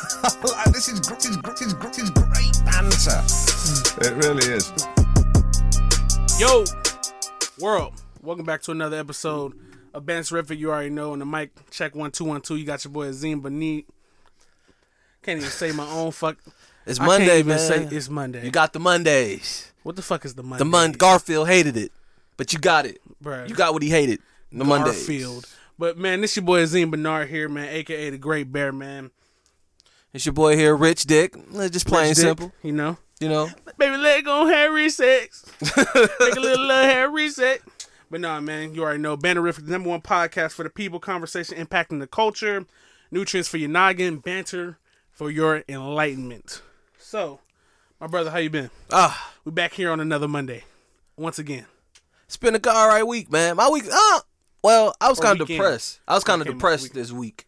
like, this is this is gr- this is gr- this is great banter. It really is. Yo, world, welcome back to another episode of Banterrific. You already know on the mic. Check one two one two. You got your boy Azeem Benit. Can't even say my own fuck. It's I can't Monday, even man. say it's Monday. you got the Mondays. what the fuck is the Monday? The Mon Garfield hated it, but you got it. Bruh. You got what he hated. The Mondays. Garfield. But man, this your boy Azeem Bearnard here, man, aka the Great Bear, man. It's your boy here, Rich Dick. Just plain Rich Dick, simple. you know. You know. Baby, let go Harry sex. Make a little love Harry sex. But nah, man, you already know. Banterrific, the number one podcast for the people, conversation impacting the culture, nutrients for your noggin, banter for your enlightenment. So, my brother, how you been? Ah, We back here on another Monday, once again. it's been a all right week, man. My week. Ah, well, I was kind of depressed. I was kind of Weekend, depressed week. this week,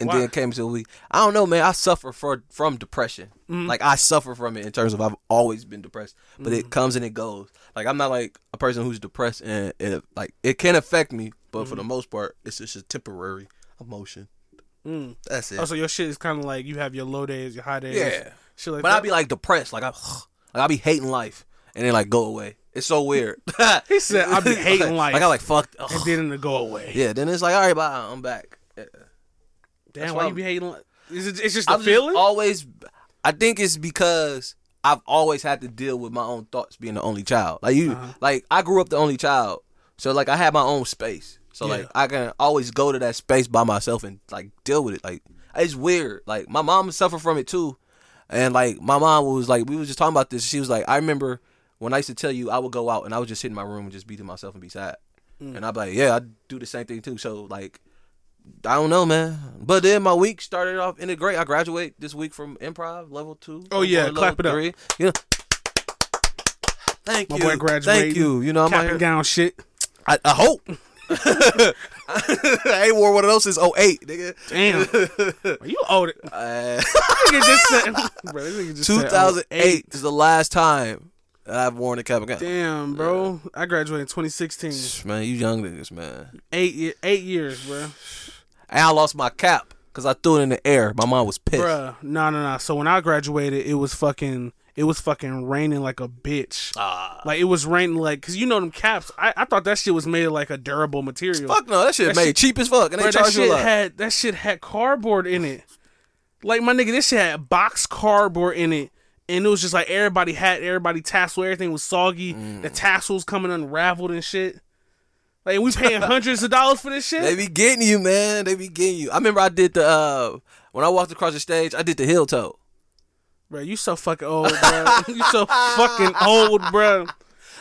and Why? then came to week. I don't know, man. I suffer for from depression. Mm-hmm. Like I suffer from it in terms of I've always been depressed, but Mm-hmm. it comes and it goes. Like I'm not like a person who's depressed, and it like it can affect me, but for the most part, it's just a temporary emotion. That's it. Oh, so your shit is kind of like you have your low days, your high days. Yeah. Shit like But. I'd be like depressed, like I, like I be hating life, and then like go away. It's so weird. He said, "I be hating life." Like I like fucked. and then to go away. Yeah, then it's like all right, bye. I'm back. Yeah. Damn, That's why why you be hating? Like, is it? It's just the I'm just feeling. always. I think it's because I've always had to deal with my own thoughts being the only child. Like you, Uh-huh. like I grew up the only child, so like I had my own space. So Yeah. like I can always go to that space by myself and like deal with it. Like it's weird. Like my mom suffered from it too, and like my mom was like we was just talking about this. She was like, I remember when I used to tell you I would go out and I would just sit in my room and just be to myself and be sad. Mm. And I'd be like, yeah, I do the same thing too. So like, I don't know, man. But then my week started off in a great. I graduate this week from improv level two. Oh, yeah, clap it up. three. You know, thank My you, boy graduated. thank you. You know, I'm cap and gown shit. I, I hope. I ain't wore one of those since 08, nigga. Damn, Are you old. Uh, nigga just said, bro, nigga just said, oh, 2008 is the last time I've worn a cap and gown. Damn, bro. I graduated in 2016. Man, you young niggas, man. Eight eight years, bro. And I lost my cap because I threw it in the air. My mom was pissed. Bruh, no, no, no. So when I graduated, it was fucking, it was fucking raining like a bitch. Ah. Like it was raining like, cause you know them caps. I, I thought that shit was made of like a durable material. Fuck no, that shit That made shit- cheap as fuck, and Bro, they charge you a shit lot. had that shit had cardboard in it. Like my nigga, this shit had box cardboard in it, and it was just like everybody had everybody tassel. Everything was soggy. Mm. The tassels coming unraveled and shit. Like we paying hundreds of dollars for this shit. They be getting you, man. They be getting you. I remember I did the uh when I walked across the stage, I did the heel toe. Bro, you so fucking old, bro. you so fucking old, bro.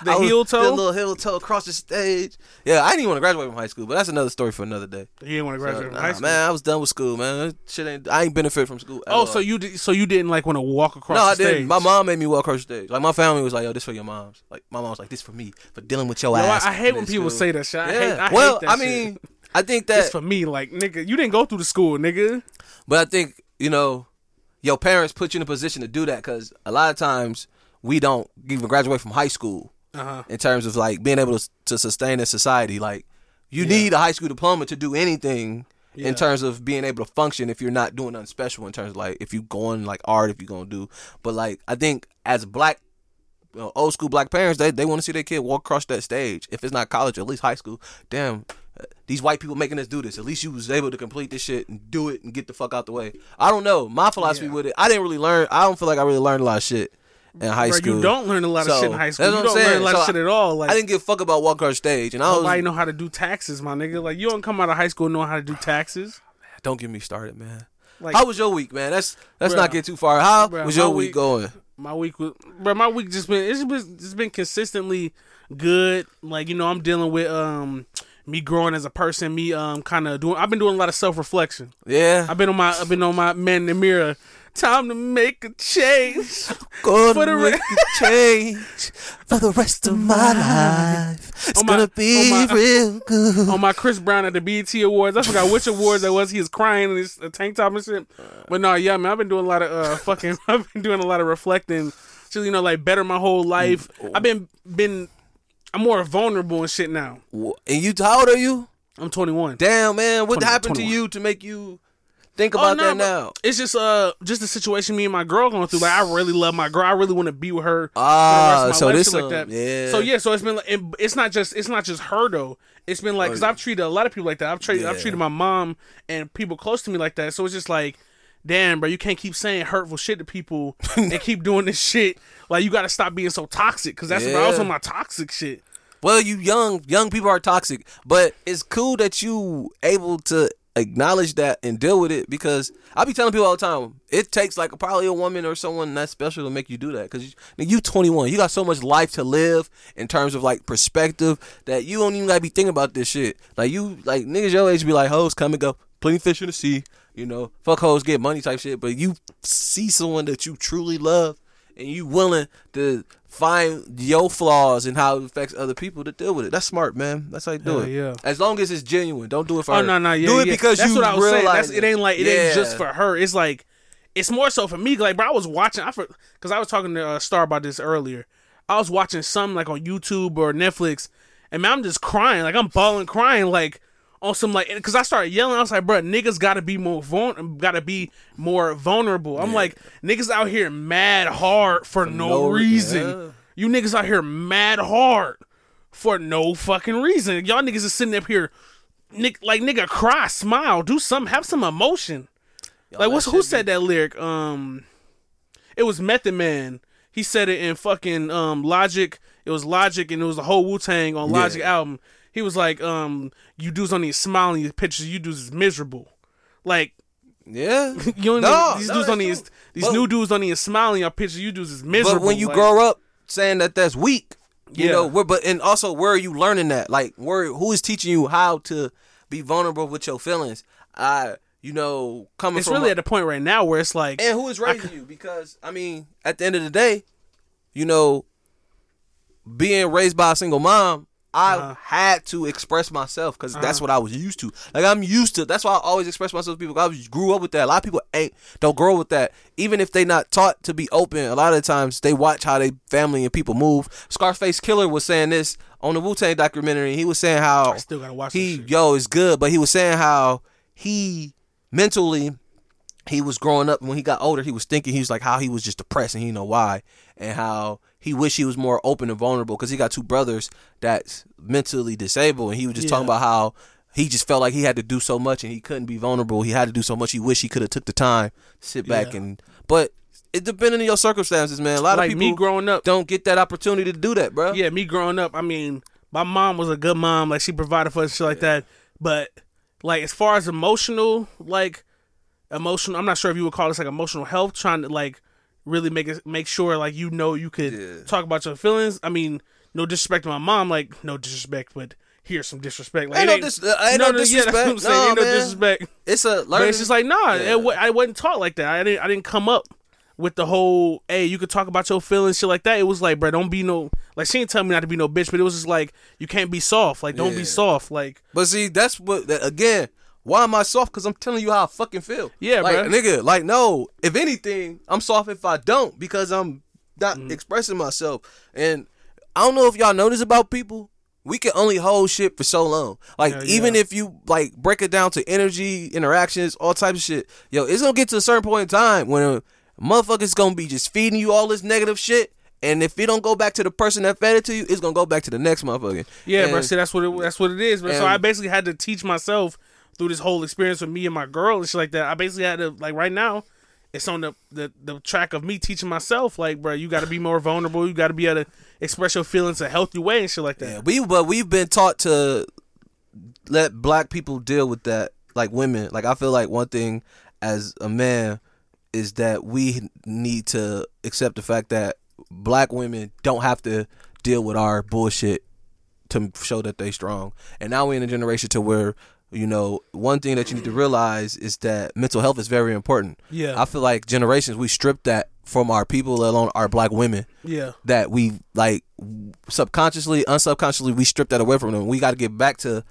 The I heel toe. a little heel toe across the stage. Yeah, I didn't even want to graduate from high school, but that's another story for another day. you didn't want to graduate So, from nah, high school. Man, I was done with school, man. Shit ain't. I ain't benefit from school. at Oh, all. so you did, so you didn't like want to walk across No, the I stage? didn't. My mom made me walk across the stage. Like my family was like, "Yo, this for your mom's." Like my mom was like, "This for me for dealing with your Yo, I, ass." I hate when people school." say that shit. I Yeah. hate, I well, hate that I shit. mean, I think that it's for me. Like, nigga, you didn't go through the school, nigga. but I think you know, your parents put you in a position to do that because a lot of times we don't even graduate from high school Uh huh. in terms of like being able to, to sustain in society. Like you need a high school diploma to do anything Yeah. in terms of being able to function if you're not doing nothing special in terms of like if you're going like art if you're gonna do. But like I think as black you know, old school black parents, they they want to see their kid walk across that stage. If it's not college, at least high school. Damn. uh, These white people making us do this. At least you was able to complete this shit and do it and get the fuck out the way. I don't know. My philosophy Yeah. with it, I didn't really learn. I don't feel like I really learned a lot of shit in high Bro, school. you don't learn a lot of So, shit in high school. that's You don't I'm learn a saying. lot of shit at all. Like, I didn't give a fuck about walk across stage, and I was. nobody know how to do taxes, my nigga. Like, you don't come out of high school knowing how to do taxes. Don't get me started, man. Like, How was your week, man? Let's let's not get too far. How Bruh, was your week week- going? my week was, bro. My week just been it's been it's been consistently good. Like, you know, I'm dealing with um me growing as a person. Me um kind of doing. I've been doing a lot of self reflection. Yeah, I've been on my I've been on my man in the mirror. Time to make a change. gonna for the re- make a change for the rest of my life. It's my- gonna be on my- real good. on my Chris Brown at the BET Awards. I forgot which awards that was. He was crying in his uh, tank top and shit. But no, yeah, man, I've been doing a lot of uh fucking. I've been doing a lot of reflecting. So you know, like better my whole life. I've been been. I'm more vulnerable and shit now. And you, how old are you? I'm 21. Damn, man, what 20 happened 21. to you to make you think Oh, about no, that now? It's just uh just the situation me and my girl going through. Like I really love my girl. I really want to be with her. Ah, so life, this like that. yeah. So yeah, so it's been like it, it's not just it's not just her though. It's been like because I've treated a lot of people like that. I've treated I've treated my mom and people close to me like that. So it's just like, damn, bro, you can't keep saying hurtful shit to people and keep doing this shit. Like you got to stop being so toxic because that's what I was on my toxic shit. Well, you young young people are toxic, but it's cool that you able to acknowledge that and deal with it because I be telling people all the time it takes like probably a woman or someone that special to make you do that because you, you 21 you got so much life to live in terms of like perspective that you don't even gotta be thinking about this shit. Like you like niggas your age be like hoes come and go plenty fish in the sea you know fuck hoes get money type shit but you see someone that you truly love and you willing to find your flaws and how it affects other people to deal with it. That's smart, man. That's how you do Hell it. yeah. As long as it's genuine, don't do it for Oh her. no no yeah do it yeah. because that's you what I was saying. That's, it ain't like it ain't just for her. It's like it's more so for me. Like bro, I was watching. I for because I was talking to uh, Star about this earlier. I was watching some like on YouTube or Netflix, and man, I'm just crying. Like I'm bawling, crying like on some like because I started yelling. I was like, bro, niggas got to be more vul- got to be more vulnerable. I'm like niggas out here mad hard for, no, no- reason. yeah. You niggas out here mad hard for no fucking reason. Y'all niggas is sitting up here, nick, like nigga, cry, smile, do something, have some emotion. like what's who said that lyric? Um, it was Method Man. He said it in fucking um Logic. It was Logic, and it was the whole Wu Tang on Logic Yeah. album. He was like, um, you dudes on these smiling your pictures, you dudes is miserable. Like Yeah. you don't No, these no, dudes on these these But- new dudes on these smiling your pictures, you dudes is miserable. But when you like- grow up saying that that's weak, you Yeah. know, where but and also where are you learning that? Like where who is teaching you how to be vulnerable with your feelings? I you know, coming it's really a- at the point right now where it's like And who is raising you? Because I mean, at the end of the day, you know, being raised by a single mom, I Uh-huh. had to express myself because that's what I was used to. Like I'm used to. That's why I always express myself to people. I was- grew up with that. A lot of people ain't don't grow up with that. Even if they not taught to be open, a lot of the times they watch how they family and people move. Scarface Killer was saying this on the Wu Tang documentary. He was saying how I still gotta watch he yo is good, but he was saying how he mentally he was growing up and when he got older he was thinking he was like how he was just depressed and he know why and how he wished he was more open and vulnerable because he got two brothers that's mentally disabled and he was just talking about how he just felt like he had to do so much and he couldn't be vulnerable he had to do so much he wished he could have took the time sit back Yeah. and but it depending on your circumstances man a lot like of people me growing up. don't get that opportunity to do that bro Yeah, me growing up. I mean, my mom was a good mom. Like she provided for us, shit like that. But like as far as emotional, like emotional, I'm not sure if you would call this like emotional health. Trying to like really make it make sure like you know you could Yeah. talk about your feelings. I mean, no disrespect to my mom. Like no disrespect, but here's some disrespect. Like Ain't it no dis- uh, ain't no yeah, that's what I'm disrespect. saying. No, ain't no disrespect. it's a But learning it's just like nah, Yeah. it, I wasn't taught like that. I didn't. I didn't come up with the whole hey, you could talk about your feelings, shit like that. It was like, bro, don't be no like she didn't tell me not to be no bitch, but it was just like you can't be soft. Like don't Yeah. be soft. Like But see, that's what that, again. Why am I soft? Because I'm telling you how I fucking feel. Yeah, like bruh. nigga. Like no. If anything, I'm soft if I don't because I'm not Mm-hmm. expressing myself. And I don't know if y'all know this about people. We can only hold shit for so long. Like Yeah, even yeah. if you like break it down to energy, interactions, all types of shit. Yo, it's gonna get to a certain point in time when a motherfucker's gonna be just feeding you all this negative shit. And if it don't go back to the person that fed it to you, it's gonna go back to the next motherfucker. yeah, and, bro. See, that's what it, that's what it is. Bro. So I basically had to teach myself through this whole experience with me and my girl and shit like that. I basically had to like right now. It's on the, the the track of me teaching myself, like, bro, you got to be more vulnerable. You got to be able to express your feelings a healthy way and shit like that. Yeah, we but we've been taught to let black people deal with that, like women. Like I feel like one thing as a man is that we need to accept the fact that black women don't have to deal with our bullshit to show that they strong. And now we're in a generation to where you know one thing that you need to realize is that mental health is very important. Yeah. I feel like generations we stripped that from our people, let alone our black women Yeah, that we like subconsciously, unsubconsciously, we stripped that away from them. We got to get back to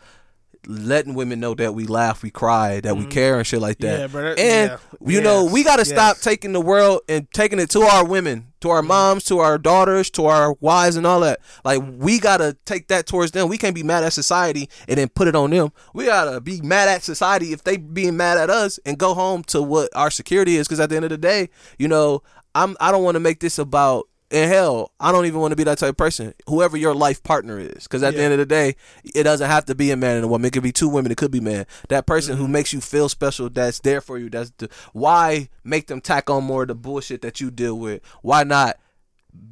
letting women know that we laugh, we cry, that we care and shit like that. Mm-hmm. Yeah, bro, that- and yeah. you know, we got to yes. stop taking the world and taking it to our women, to Mm-hmm. our moms, to our daughters, to our wives and all that. Like we got to take that towards them. We can't be mad at society and then put it on them. We got to be mad at society if they being mad at us and go home to what our security is cuz at the end of the day, you know, I'm I don't want to make this about and hell, I don't even want to be that type of person. Whoever your life partner is, because at the end of the day, it doesn't have to be a man and a woman. It could be two women. It could be man. That person Mm-hmm. who makes you feel special, that's there for you. That's the, why make them tack on more of the bullshit that you deal with. Why not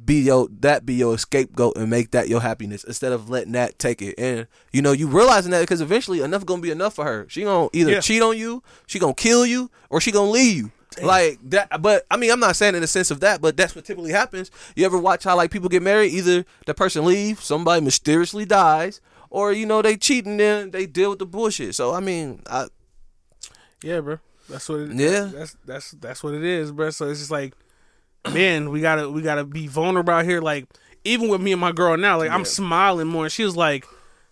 be your that be your scapegoat and make that your happiness instead of letting that take it. And you know you realizing that because eventually enough gonna be enough for her. She gonna either Yeah. cheat on you, she gonna kill you, or she gonna leave you. Like that, but I mean, I'm not saying in the sense of that, but that's what typically happens. You ever watch how like people get married? Either the person leaves, somebody mysteriously dies, or you know they cheat and then they deal with the bullshit. So I mean, I, Yeah, bro. That's what. It, Yeah. That's that's that's what it is, bro. So it's just like, man, we gotta we gotta be vulnerable out here. Like even with me and my girl now, like I'm smiling more. And she was like,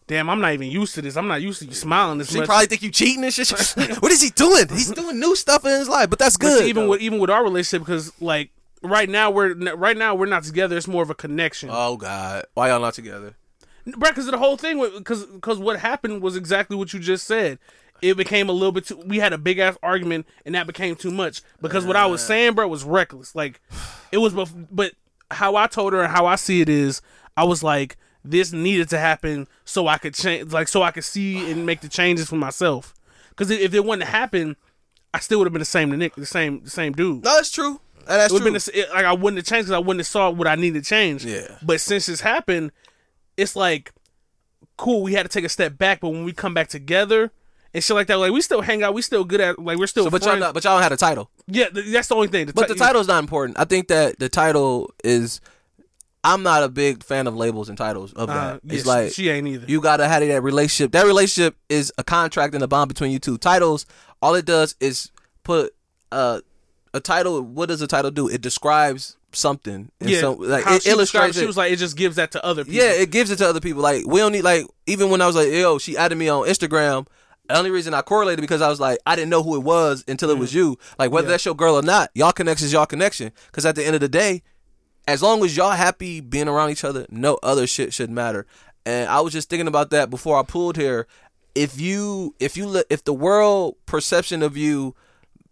"Damn, I'm not even used to this. I'm not used to you smiling this she much." probably think you cheating and shit. what is he doing? He's doing new stuff in his life, but that's But good. see, even though. with even with our relationship, because like right now we're right now we're not together. It's more of a connection. oh God, why y'all not together? Right, because the whole thing, because because what happened was exactly what you just said. It became a little bit too. We had a big ass argument, and that became too much. Because what I was saying, bro, was reckless. Like it was, bef- but how I told her and how I see it is, I was like, this needed to happen so I could change, like so I could see and make the changes for myself. Because if it wouldn't happen, I still would have been the same, the Nick, the same, the same dude. No, that's true. That's It would true. been the, it, like I wouldn't have changed because I wouldn't have saw what I needed to change. Yeah. But since this happened, it's like cool. We had to take a step back, but when we come back together and shit like that, like we still hang out. We still good at like we're still. So, but y'all not, but y'all don't a title. yeah, th- that's the only thing. But the title's not important. I think that the title is. I'm not a big fan of labels and titles of uh, that. yeah, it's she- like she ain't either. you gotta have that relationship. That relationship is a contract and a bond between you two. Titles, all it does is put uh, a title. What does a title do? It describes something. And yeah, some, like it illustrates. it, She was like, it just gives that to other people. Yeah, it gives it to other people. Like we don't need like even when I was like, yo, she added me on Instagram. The only reason I correlated because I was like, I didn't know who it was until it was you. Like whether. Yeah. that's your girl or not, y'all connection is y'all connection. Because at the end of the day, as long as y'all happy being around each other, no other shit should matter. And I was just thinking about that before I pulled here. If you if you if the world perception of you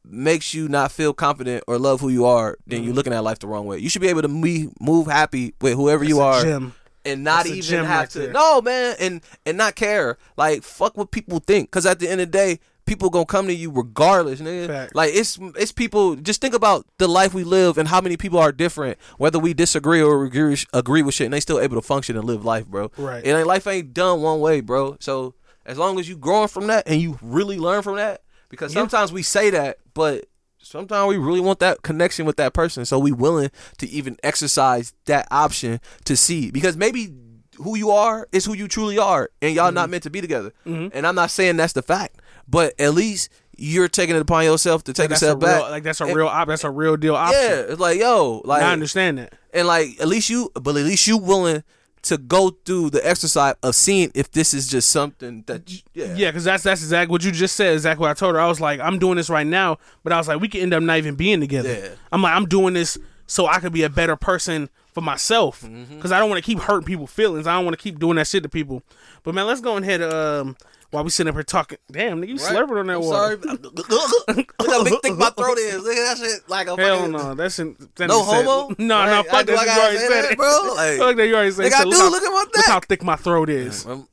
makes you not feel confident or love who you are, then you're mm-hmm. looking at life the wrong way. You should be able to me move happy with whoever you That's a are gem. and not That's even have right to there. no man and and not care like fuck what people think because at the end of the day people gonna come to you regardless nigga. Facts. like it's it's people just think about the life we live and how many people are different whether we disagree or agree, agree with shit and they still able to function and live life bro Right. And ain't life ain't done one way bro so as long as you growing from that and you really learn from that because Yeah. sometimes we say that but sometimes we really want that connection with that person so we willing to even exercise that option to see because maybe who you are is who you truly are and y'all Mm-hmm. not meant to be together and i'm not saying that's the fact but at least you're taking it upon yourself to take a a step back real, like that's a And- real op- that's a real deal option. yeah it's like yo like I understand that. and like at least you but at least you willing to go through the exercise of seeing if this is just something that you- yeah Yeah, because that's that's exactly what you just said. Exactly what I told her. I was like, I'm doing this right now, but I was like, we could end up not even being together. Yeah. I'm like, I'm doing this so I could be a better person for myself, because Mm-hmm. I don't want to keep hurting people's feelings. I don't want to keep doing that shit to people. But man, let's go ahead. Um, while we sitting up here talking, damn, nigga, you Right? slurping on that I'm water. sorry. Look how big thick my throat is. Look at that shit. Like a Hell fucking, no, that's in, that No nigga said- homo? No, Right? no, fuck do I that. You gotta already said that, it, bro? Like- fuck that. You already said. Nigga, it. I So do. Look, Look at my look dick. how thick my throat is. Um,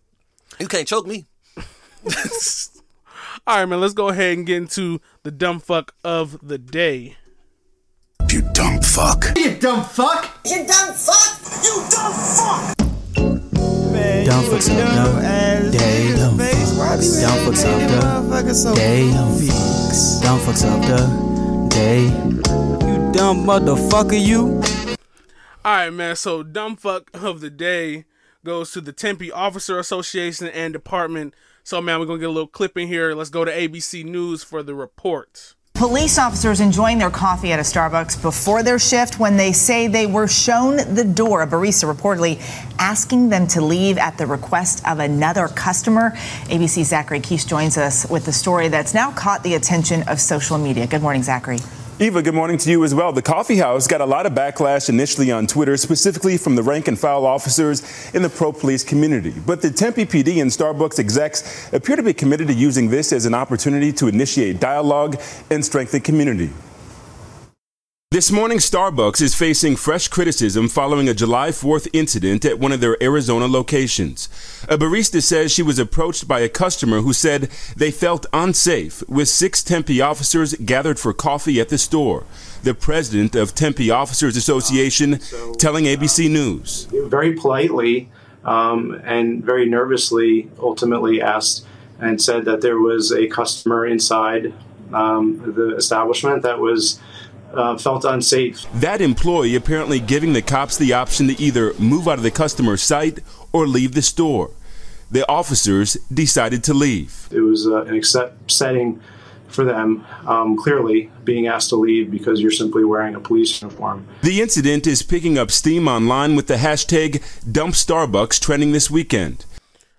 You can't choke me. All right, man. Let's go ahead and get into the dumb fuck of the day. You dumb fuck. You dumb fuck! You dumb fuck! You dumb fuck! Dumb fucks up, dumb. Day, fucks. Dumb fucks up. Day, fucks. Dumb fucks up. Day. You dumb motherfucker, you. All right, man. So, dumb fuck of the day goes to the Tempe Officer Association and Department. So, man, we're gonna get a little clip in here. Let's go to ABC News for the report. Police officers enjoying their coffee at a Starbucks before their shift when they say they were shown the door. A barista reportedly asking them to leave at the request of another customer. ABC's Zachary Kiesch joins us with the story that's now caught the attention of social media. Good morning, Zachary. Eva, good morning to you as well. The coffee house got a lot of backlash initially on Twitter, specifically from the rank and file officers in the pro police community. But the Tempe PD and Starbucks execs appear to be committed to using this as an opportunity to initiate dialogue and strengthen community. This morning, Starbucks is facing fresh criticism following a July 4th incident at one of their Arizona locations. A barista says she was approached by a customer who said they felt unsafe with six Tempe officers gathered for coffee at the store. The president of Tempe Officers Association telling ABC News. very politely um, and very nervously ultimately asked and said that there was a customer inside um, the establishment that was uh, felt unsafe. That employee apparently giving the cops the option to either move out of the customer's sight or leave the store. The officers decided to leave. It was uh, an accept setting for them, um, clearly being asked to leave because you're simply wearing a police uniform. The incident is picking up steam online with the hashtag Dump Starbucks trending this weekend.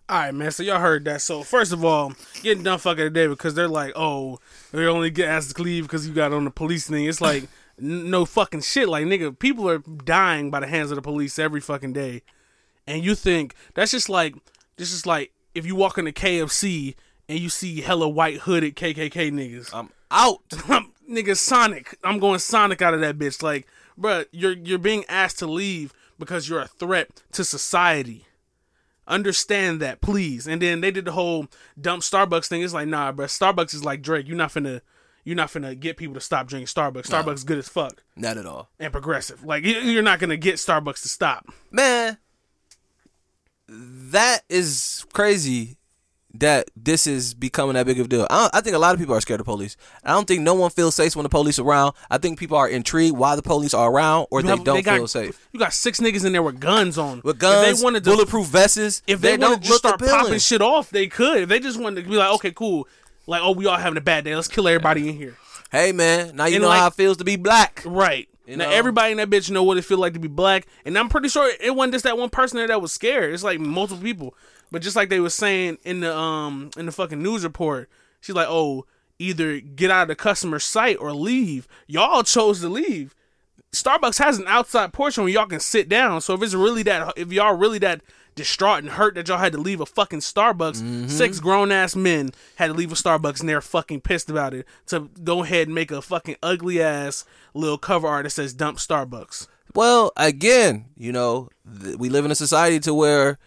All right, man. So y'all heard that. So first of all, getting done fucking today because they're like, oh, they only get asked to leave because you got on the police thing. It's like no fucking shit. Like nigga, people are dying by the hands of the police every fucking day, and you think that's just like this is like if you walk into KFC and you see hella white hooded KKK niggas. I'm out. nigga Sonic. I'm going Sonic out of that bitch. Like, bruh, you're you're being asked to leave because you're a threat to society. Understand that, please. And then they did the whole dump Starbucks thing. It's like, nah, bruh. Starbucks is like Drake. You're not finna you're not finna get people to stop drinking Starbucks. Starbucks is good as fuck Not at all. and progressive. Like you're not gonna get Starbucks to stop. Man, that is crazy that this is becoming that big of a deal. I, don't- I think a lot of people are scared of police. I don't think no one feels safe when the police are around. I think people are intrigued why the police are around or You they have- don't got, feel safe. You got six niggas in there with guns on. With guns, If they wanted to, bulletproof vests, if they, they wanted don't to just start popping shit off, they could. If they just wanted to be like, okay, cool. Like, oh, we all having a bad day. Let's kill everybody in here. Hey man, now you And know like- how it feels to be black. Right. You now know? everybody in that bitch know what it feel like to be black, and I'm pretty sure it wasn't just that one person there that was scared. It's like multiple people. But just like they were saying in the um in the fucking news report, she's like, "Oh, either get out of the customer site or leave." Y'all chose to leave. Starbucks has an outside portion where y'all can sit down. So if it's really that, if y'all really that distraught and hurt that y'all had to leave a fucking Starbucks, Mm-hmm. six grown ass men had to leave a Starbucks and they're fucking pissed about it. To go ahead and make a fucking ugly ass little cover art that says "Dump Starbucks." Well, again, you know, th- we live in a society to where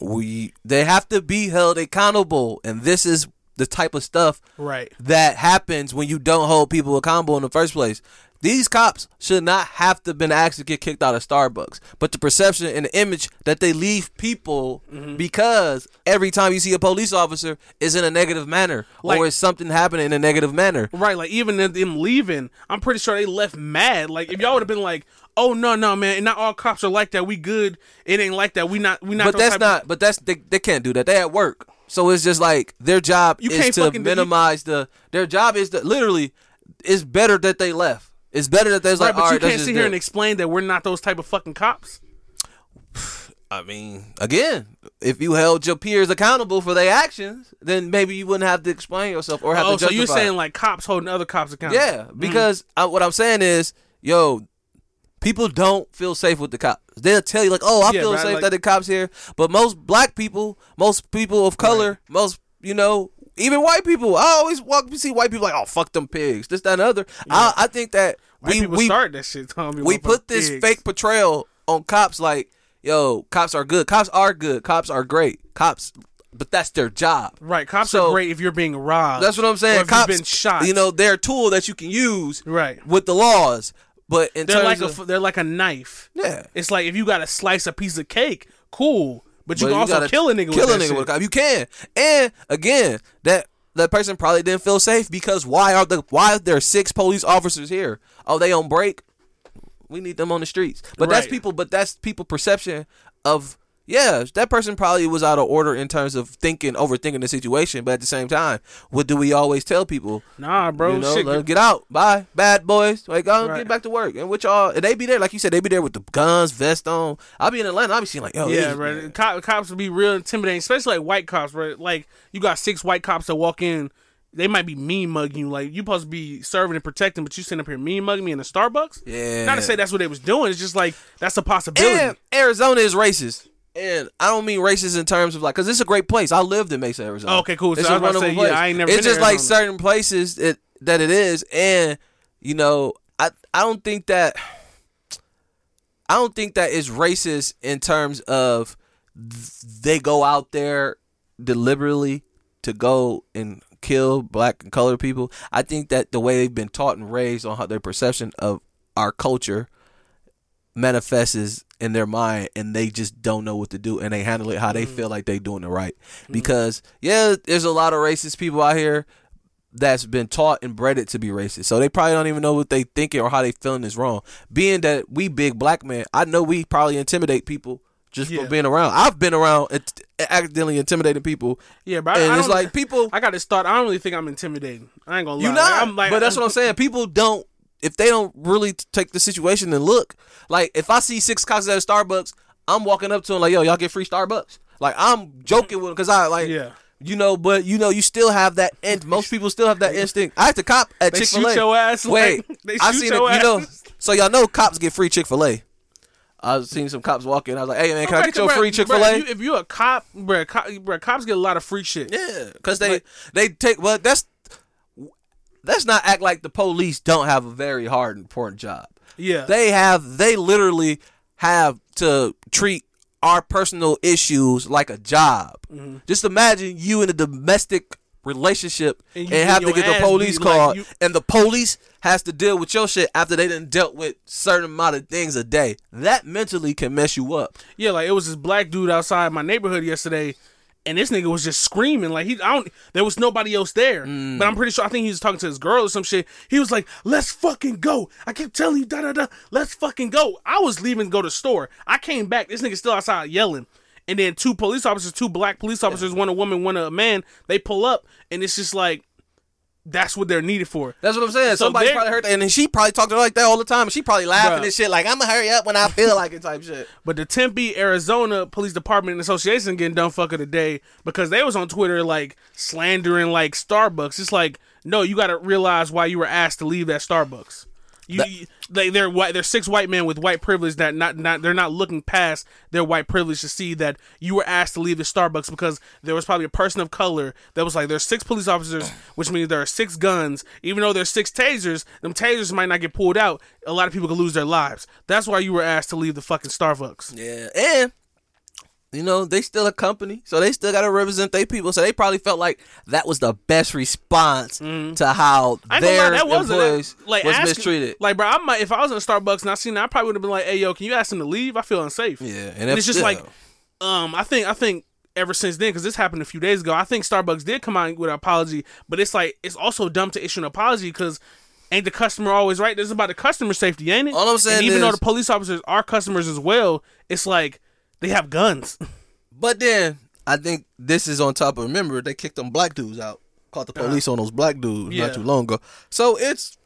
we they have to be held accountable, and this is the type of stuff Right. that happens when you don't hold people accountable in the first place. These cops should not have to been asked to get kicked out of Starbucks, but the perception and the image that they leave people Mm-hmm. because every time you see a police officer is in a negative manner Like- or is something happening in a negative manner. Right, like even them leaving, I'm pretty sure they left mad. Like if y'all would have been like, "Oh no, no, man, not all cops are like that. We good. It ain't like that. We not. We not." but that's not. Of, But that's they, they can't do that. They at work, so it's just like their job You is can't to do- minimize the. Their job is to literally. It's better that they left. It's better that there's right, like. but you right, can't sit here them." and explain that we're not those type of fucking cops. I mean, again, if you held your peers accountable for their actions, then maybe you wouldn't have to explain yourself or have Oh, to so you're saying like cops holding other cops accountable? Yeah, mm. because I, what I'm saying is, yo, people don't feel safe with the cops. They'll tell you like, "Oh, I Yeah, feel I safe like- that the cops here," but most black people, most people of color, most you know, even white people. I always walk, see white people like, "Oh, fuck them pigs," this, that, and the other. I, I think that White we people we start that shit. Me we put this pigs. fake portrayal on cops like, yo, cops are good. Cops are good. Cops are great. Cops, but that's their job. Right, cops So- are great if you're being robbed. That's what I'm saying. Cops, been shot. you know, they're a tool that you can use Right. with the laws. But in they're like terms a they're like a knife. Yeah. it's like if you got to slice a piece of cake, cool. But you but can also gotta kill a nigga kill with a nigga with a cop. You can. And again, that that person probably didn't feel safe because why are the why are there six police officers here? Oh, they on break. We need them on the streets. But that's people. But that's people perception of yeah, that person probably was out of order in terms of thinking, overthinking the situation. But at the same time, what do we always tell people? Nah, bro. you know, shit, let get out. Bye, bad boys. Like, go Right. get back to work. And which y'all, and they be there, like you said, they be there with the guns, vest on. I'll be in Atlanta. I'll be seeing like, yo, yeah, bro. Cop, cops would be real intimidating, especially like white cops, bro. Like you got six white cops that walk in, they might be mean mugging you. Like you supposed to be serving and protecting, but you sitting up here mean mugging me in a Starbucks. Yeah. Not to say that's what they was doing. It's just like that's a possibility. And Arizona is racist. And I don't mean racist in terms of like, cause it's a great place. I lived in Mesa, Arizona. Okay, cool. So It's I a was about to say, wonderful yeah, place. I ain't never It's been to just like Arizona. certain places it, that it is, and you know, I I don't think that I don't think that it's racist in terms of th- they go out there deliberately to go and kill black and colored people. I think that the way they've been taught and raised on how their perception of our culture manifests in their mind and they just don't know what to do and they handle it how they mm-hmm. feel like they're doing it right mm-hmm. because yeah there's a lot of racist people out here that's been taught and bred it to be racist so they probably don't even know what they thinking or how they feeling is wrong being that we big black men i know we probably intimidate people just Yeah. for being around i've been around it, accidentally intimidating people yeah, but I- and I it's like people I got to start. I don't really think I'm intimidating. I ain't gonna lie. you not, I'm like, but that's what I'm saying. People don't if they don't really take the situation and look. Like if I see six cops at a Starbucks, I'm walking up to them like, "Yo, y'all get free Starbucks." Like I'm joking with them because I like, Yeah. you know. But you know, you still have that. And most people still have that instinct. I had to cop at Chick Fil A. ass, Wait, like, they I seen it. You know, so y'all know cops get free Chick Fil A. I've seen some cops walking. I was like, "Hey man, can I get your bruh, free Chick Fil A?" you- If you're a cop, bro, cop, bruh, cops get a lot of free shit. Yeah, because they they take well that's let's not act like the police don't have a very hard and important job. Yeah. They have they literally have to treat our personal issues like a job. Mm-hmm. Just imagine you in a domestic relationship And and, have to get the police beat, like, called you- and the police has to deal with your shit after they done dealt with certain amount of things a day. That mentally can mess you up. Yeah, like it was this black dude outside my neighborhood yesterday, and this nigga was just screaming like he. I don't. There was nobody else there, Mm. but I'm pretty sure. I think he was talking to his girl or some shit. He was like, "Let's fucking go." I kept telling you, da da da. Let's fucking go. I was leaving to go to the store. I came back. This nigga still outside yelling. And then two police officers, two black police officers, one a woman, one a man. They pull up, and it's just like, that's what they're needed for. That's what I'm saying. So Somebody probably heard that, and then she probably talked to her like that all the time. And she probably laughing Bruh. and shit, like I'm gonna hurry up when I feel like it, type shit. But the Tempe, Arizona Police Department and Association getting done fuck of the day because they was on Twitter like slandering like Starbucks. It's like, no, you got to realize why you were asked to leave that Starbucks. You, you- they they're white. They're six white men with white privilege that not not they're not looking past their white privilege to see that you were asked to leave the Starbucks because there was probably a person of color that was like there's six police officers, which means there are six guns. Even though there's six tasers, them tasers might not get pulled out. A lot of people could lose their lives. That's why you were asked to leave the fucking Starbucks. Yeah, and you know they still a company, so they still got to represent their people. So they probably felt like that was the best response to how I lie, their that employees like was asking- mistreated. Like, bro, I might if I was in a Starbucks and I seen that, I probably would have been like, "Hey, yo, can you ask them to leave? I feel unsafe." Yeah, and and, if- it's just yeah. like, um, I think I think ever since then, because this happened a few days ago, I think Starbucks did come out with an apology, but it's like it's also dumb to issue an apology because. Ain't the customer always right? This is about the customer safety, ain't it? All I'm saying and even though the police officers are customers as well, it's like they have guns. But then I think this is on top of remember they kicked them black dudes out, caught the police on those black dudes Uh-huh. Yeah. not too long ago. So it's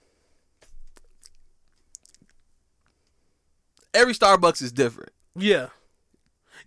every Starbucks is different. Yeah.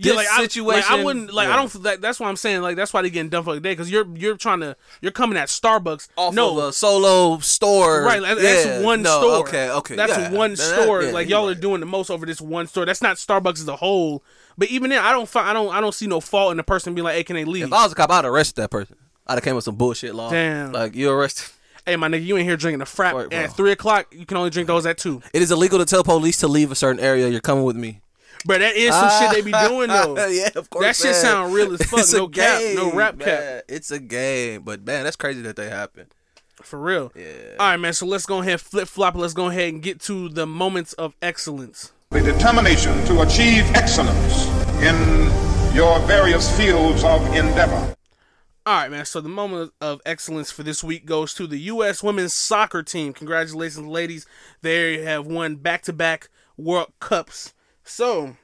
Yeah, This like I, like I wouldn't like I don't like that's why I'm saying like that's why they're getting done for the day because you're you're trying to you're coming at Starbucks Off no of a solo store, right like, Yeah, that's one no, store Okay, okay, that's yeah. one That- store yeah, like y'all are doing the most over this one store that's not Starbucks as a whole but even then I don't find I don't I don't see no fault in the person being like hey can they leave If I was a cop, I'd arrest that person. I'd have came with some bullshit law. Damn. Like you arrested. hey my nigga you ain't here drinking a frap Right, at three o'clock you can only drink those at two It is illegal to tell police to leave a certain area. You're coming with me. But that is some shit they be doing though yeah, of course. that shit man. sound real as fuck It's a no cap no game, rap cap. It's a game, but man, that's crazy that they happen. For real. Yeah. All right, man. So let's go ahead, flip flop. Let's go ahead and get to the moments of excellence. the determination to achieve excellence in your various fields of endeavor. All right, man. So the moment of excellence for this week goes to the U.S. women's soccer team. Congratulations, ladies. They have won back to back World Cups. So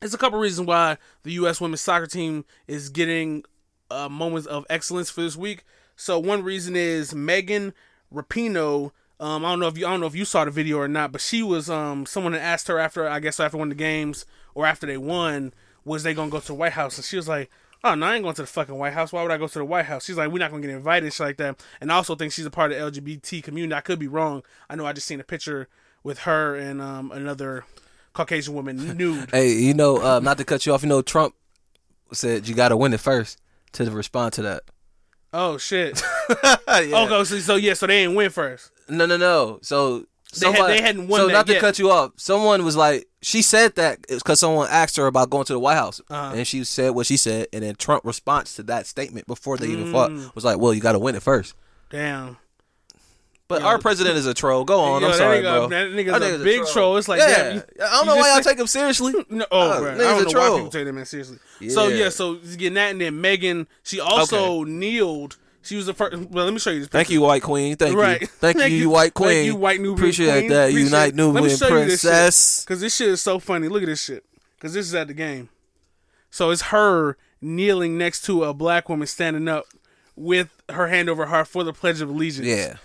there's a couple reasons why the U.S. women's soccer team is getting uh, moments of excellence for this week. So one reason is Megan Rapinoe. Um, I don't know if you I don't know if you saw the video or not, but she was um someone that asked her after I guess after one of the games or after they won was they gonna go to the White House and she was like. Oh no, I ain't going to the fucking White House. Why would I go to the White House? She's like, we're not gonna get invited, shit like that. And I also think she's a part of the LGBT community. I could be wrong. I know I just seen a picture with her and um another Caucasian woman nude. Hey, you know, uh, not to cut you off, you know, Trump said you got to win it first to respond to that. Oh shit. yeah. Okay, so, so yeah, so they ain't win first. No, no, no. So They had- they hadn't won So not to yet. cut you off, someone was like, she said that it's because someone asked her about going to the White House, Uh-huh. and she said what she said, and then Trump response to that statement before they even Mm. fought was like, well, you got to win it first. Damn. But our president is a troll. Go on. Yo, I'm sorry, nigga- bro. that nigga's a big troll. It's like, yeah. damn, you- I don't know why y'all take him seriously. No, oh, Uh, bro. I don't know why people take that man seriously. So Yeah. yeah, so getting that, and then Megan, she also kneeled. She was the first. Well, let me show you this. Thank you, white queen. Thank right. you. Thank, you, you white queen. Thank you, white Nubian Appreciate queen. that. Appreciate Unite it. Let me Nubian show you this princess. This shit is so funny. Look at this shit. Cause this is at the game. So it's her kneeling next to a black woman standing up with her hand over her heart for the Pledge of Allegiance. Yeah.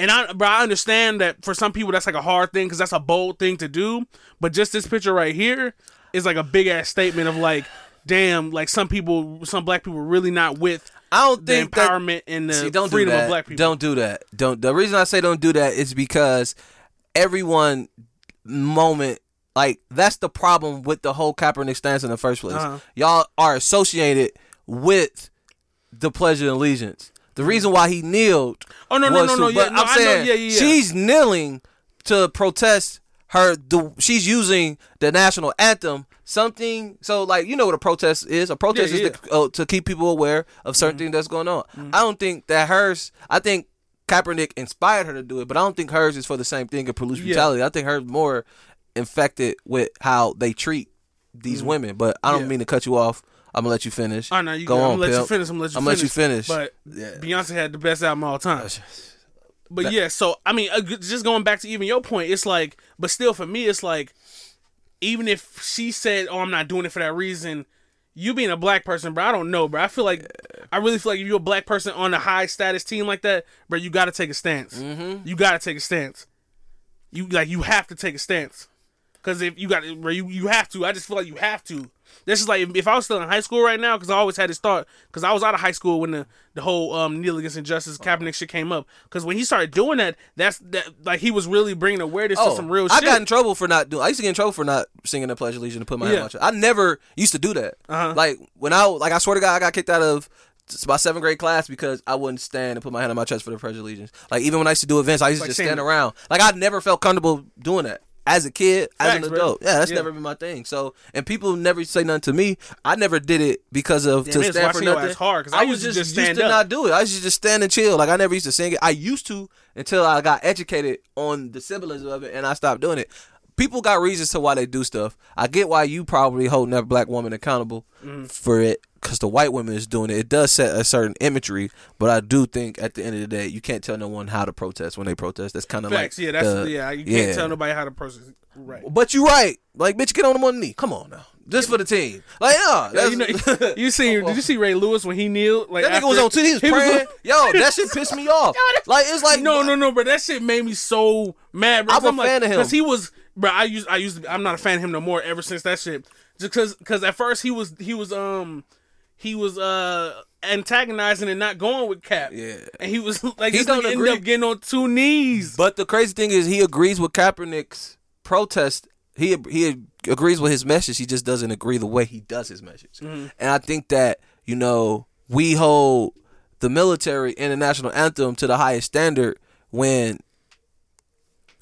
And I, but I understand that for some people that's like a hard thing because that's a bold thing to do. But just this picture right here is like a big ass statement of like, damn, like some people, some black people really not with. I don't the think that- empowerment and the See, don't freedom do that. of black people. Don't do that. Don't. The reason I say don't do that is because everyone moment like that's the problem with the whole Kaepernick stance in the first place. Uh-huh. Y'all are associated with the Pledge of Allegiance. The reason why he kneeled. Oh, no, no, was no, to- no, yeah, but no, I'm I know, saying yeah, yeah, she's kneeling to protest her. The, she's using the national anthem. Something so like you know what a protest is. A protest Mm-hmm. is to, uh, to keep people aware of certain things that's going on. I don't think that hers. I think Kaepernick inspired her to do it, but I don't think hers is for the same thing of police brutality. I think hers more infected with how they treat these women. But I don't Mm-hmm. Mean to cut you off. I'm gonna let you finish. Oh no, you go good. on. I'm gonna let you finish. I'm gonna let you I'm finish. let you finish. But Yeah. Beyonce had the best album of all time. But yeah, so I mean, uh, just going back to even your point, it's like, but still for me, it's like, even if she said, "Oh, I'm not doing it for that reason," you being a black person, bro, I don't know, bro. I feel like, I really feel like if you're a black person on a high status team like that, bro, you got to take a stance. Mm-hmm. You got to take a stance. You like, you have to take a stance. Cause if you got, you you have to. I just feel like you have to. This is like if, if I was still in high school right now, because I always had this thought. Because I was out of high school when the the whole um kneel against injustice Kaepernick shit came up. Because when he started doing that, that's that like he was really bringing awareness to some real Oh, I shit. got in trouble for not doing. I used to get in trouble for not singing the Pledge of Allegiance to put my hand Yeah. on my chest. I never used to do that. Uh-huh. Like when I like I swear to God, I got kicked out of my seventh grade class because I wouldn't stand and put my hand on my chest for the Pledge of Allegiance. Like even when I used to do events, I used to Like just stand around. Like I never felt comfortable doing that. As a kid, as Facts, an bro. adult, yeah, that's Yeah. never been my thing. So, and people never say nothing to me. I never did it because of Damn, to stand for nothing. hard, 'cause I used to just used stand to up. not do it. I used to just stand and chill. Like I never used to sing it. I used to until I got educated on the symbolism of it, and I stopped doing it. People got reasons to why they do stuff. I get why you probably holding that black woman accountable Mm-hmm. for it because the white woman is doing it. It does set a certain imagery, but I do think at the end of the day, you can't tell no one how to protest when they protest. That's kind of like yeah, that's the- yeah. You yeah. can't tell nobody how to process. Right. But you're right, like bitch, get on the one knee. Come on now, just for the team. Like yeah, Yeah, you that's- know, you see, did you see Ray Lewis when he kneeled? Like that nigga was on T. He was praying. Yo, that shit pissed me off. Like it's like no, no, no, bro. That shit made me so mad, bro. I'm a like, fan of him. because he was, bro. I used, I used, to, I'm not a fan of him no more. Ever since that shit, just because, because at first he was, he was, um, he was uh antagonizing and not going with Cap. Yeah. and he was like, he's this don't nigga ended agree. up getting on two knees. But the crazy thing is, he agrees with Kaepernick's protest. He he agrees with his message. He just doesn't agree the way he does his message. And I think that you know we hold the military and the national anthem to the highest standard when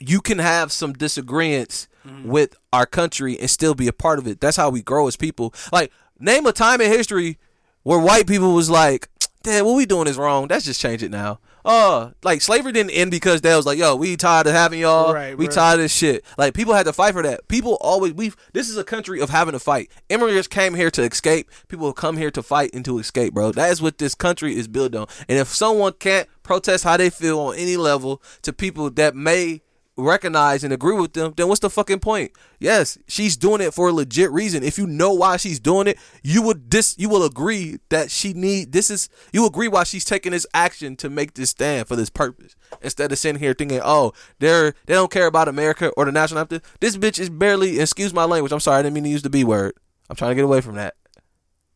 you can have some disagreements mm-hmm. with our country and still be a part of it. That's how we grow as people. Like name a time in history where white people was like, "Damn, what we doing is wrong. Let's just change it now." Oh, like slavery didn't end because they was like, "Yo, we tired of having y'all. Right, we right. tired of this shit." Like people had to fight for that. People always we. This is a country of having to fight. Immigrants came here to escape. People come here to fight and to escape, bro. That is what this country is built on. And if someone can't protest how they feel on any level to people that may recognize and agree with them, then what's the fucking point? Yes, she's doing it for a legit reason. If you know why she's doing it, you would dis you will agree that she need this is you agree why she's taking this action to make this stand for this purpose. Instead of sitting here thinking, oh, they're they don't care about America or the national anthem. This bitch is barely excuse my language. I'm sorry, I didn't mean to use the B word. I'm trying to get away from that.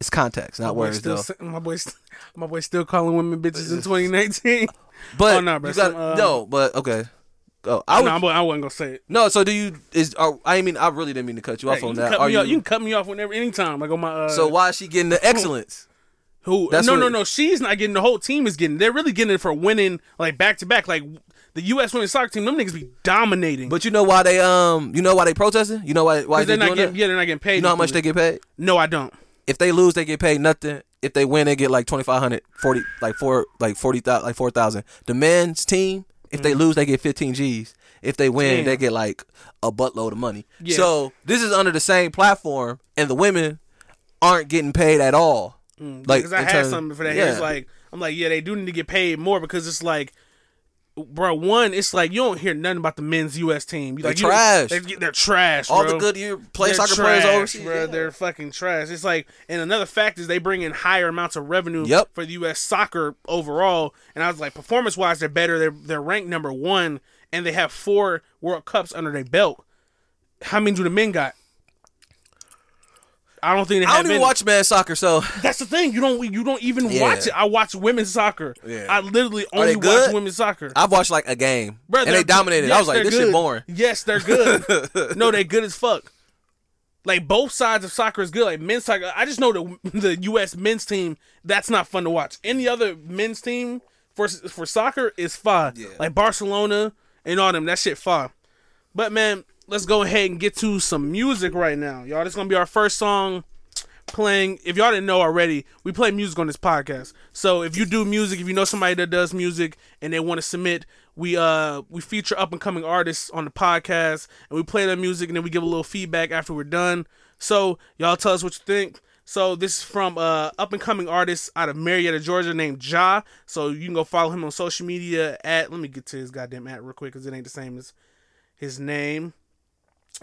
It's context, not words still, though. my boy, my boy still calling women bitches in 2019. But oh no, bro. you got, uh, no, but okay. Go. I I, would, no, I wasn't gonna say it. no. So do you? Is are, I mean, I really didn't mean to cut you off Hey, on you, that. Are you? off, you can cut me off whenever, anytime. Like on my. Uh, so why is she getting the excellence? Who? That's no, no, no. She's not getting. The whole team is getting. They're really getting it for winning, like back to back. Like the U.S. women's soccer team, them niggas be dominating. But you know why they um? You know why they protesting? You know why why they're they not doing getting. that? Yeah, they're not getting paid. You know how much they get paid? No, I don't. If they lose, they get paid nothing. If they win, they get like twenty five hundred, forty like four like forty thousand like four thousand. The men's team, if they lose, they get fifteen G's. If they win, Mm. Damn. they get like a buttload of money. Yeah. So this is under the same platform, and the women aren't getting paid at all. Like, Like because I had terms- something for that. yeah. It's like I'm like, yeah, they do need to get paid more because it's like, bro, one, it's like you don't hear nothing about the men's U.S. team. They're like, you- trash. They're, they're trash. all bro. the good year play They're soccer trash, players overseas. bro. yeah. They're fucking trash. It's like, and another fact is they bring in higher amounts of revenue Yep. for the U.S. soccer overall. And I was like, performance wise, they're better. They're they're ranked number one, and they have four World Cups under their belt. How many do the men got? I don't think they I have don't even watch men's soccer, so That's the thing. You don't you don't even Yeah. watch it. I watch women's soccer. Yeah. I literally only watch women's soccer. I've watched like a game, Bruh, and they dominated. I was like, this shit boring. Yes, they're good. no, they're good as fuck. Like both sides of soccer is good. Like men's soccer, I just know the the U.S. men's team that's not fun to watch. Any other men's team for for soccer is fun. Like Barcelona and all them, that shit fun. But man, let's go ahead and get to some music right now, y'all. This is gonna be our first song playing. If y'all didn't know already, we play music on this podcast. So if you do music, if you know somebody that does music and they want to submit, we uh we feature up and coming artists on the podcast and we play their music and then we give a little feedback after we're done. So y'all tell us what you think. So this is from uh up and coming artist out of Marietta, Georgia, named Ja. So you can go follow him on social media at let me get to his goddamn at real quick because it ain't the same as his name.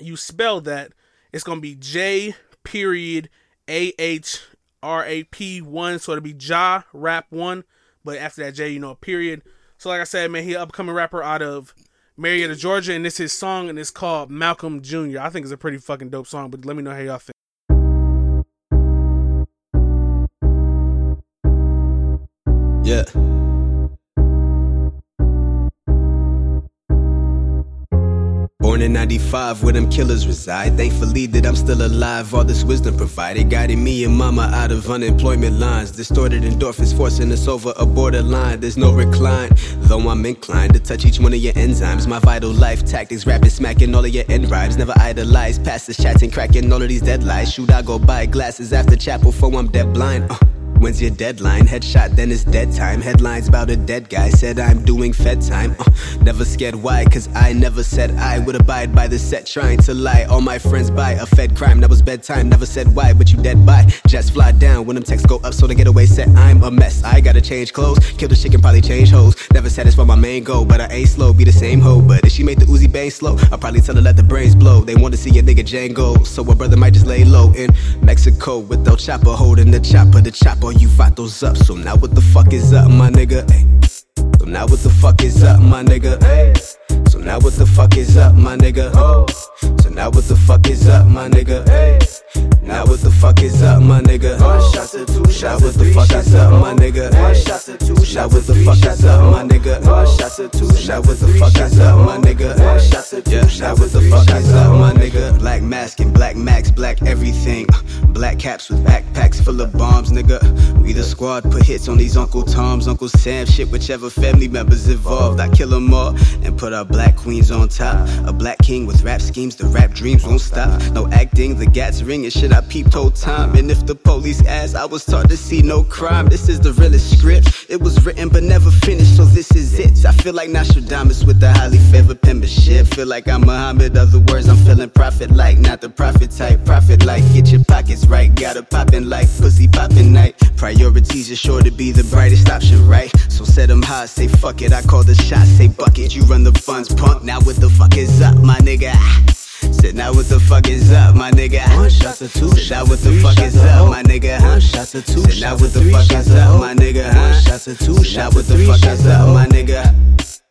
You spell that. It's gonna be J period A H R A P one. So it'll be Ja Rap one. But after that J, you know, a period. So like I said, man, he upcoming rapper out of Marietta, Georgia, and this is his song and it's called Malcom Jr. I think it's a pretty fucking dope song, but let me know how y'all think. Yeah. In 95, where them killers reside. Thankfully that I'm still alive. All this wisdom provided, guiding me and mama out of unemployment lines. Distorted endorphins forcing us over a borderline. There's no recline, though I'm inclined to touch each one of your enzymes. My vital life tactics, rapid smacking all of your end rhymes. Never idolize, past the chatting, cracking all of these dead lies. Shoot, I go buy glasses after chapel, for I'm dead blind. Uh. When's your deadline? Headshot, then it's dead time. Headlines about a dead guy. Said I'm doing fed time. Uh, never scared why, cause I never said I would abide by the set. Trying to lie. All my friends buy a fed crime. That was bedtime. Never said why, but you dead by. Jets fly down when them texts go up, so the getaway set. I'm a mess. I gotta change clothes. Kill the chicken, probably change hoes. Never satisfy my main goal, but I ain't slow. Be the same hoe. But if she made the Uzi bang slow, I'll probably tell her let the brains blow. They want to see a nigga Django, so a brother might just lay low in Mexico with the chopper holding the chopper. The chopper, you vatos up. So now what the fuck is up, my nigga? Ay. Now what the fuck is up, my nigga? So now what the fuck is up, my nigga? So now what the fuck is up, my nigga? Now what the fuck is up, my nigga? One shot to two Now what the fuck is up, my nigga? One shot to two Now what the fuck is up, my nigga? One shot to two Now what the fuck is up, my nigga? Yeah, now what the fuck is up, my nigga? Black mask and black max, black everything. Black caps with backpacks full of bombs, nigga. We the squad, put hits on these Uncle Toms, Uncle Sam, shit, whichever family members involved. I kill them all and put our black queens on top. A black king with rap schemes, the rap dreams won't stop. No acting, the gats ringing, shit, I peeped whole time. And if the police ask, I was taught to see no crime. This is the realest script. It was written but never finished, so this is it. I feel like Nostradamus with the highly favored penmanship. Feel like I'm Muhammad, other words, I'm feeling prophet like, not the prophet type. Prophet like, get your pockets right. night. Got a poppin' like pussy poppin' night. Priorities are sure to be the brightest option, right? So set them high, say fuck it. I call the shot, say bucket. You run the funds, punk. Now what the fuck is up, my nigga? Said now what the fuck is up, my nigga? One shot to two Said now shots what the three fuck shots is up, oh. my nigga? One shot to two Said now shots what the fuck shots is up, my oh. nigga? One shot to two Said now shots what the fuck shots is up, my nigga?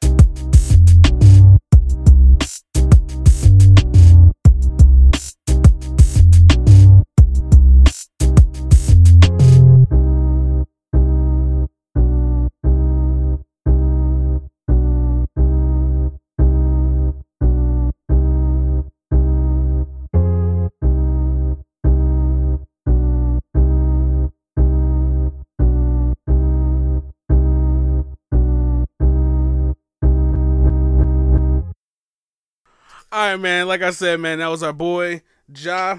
All right, man. Like I said, man, that was our boy Ja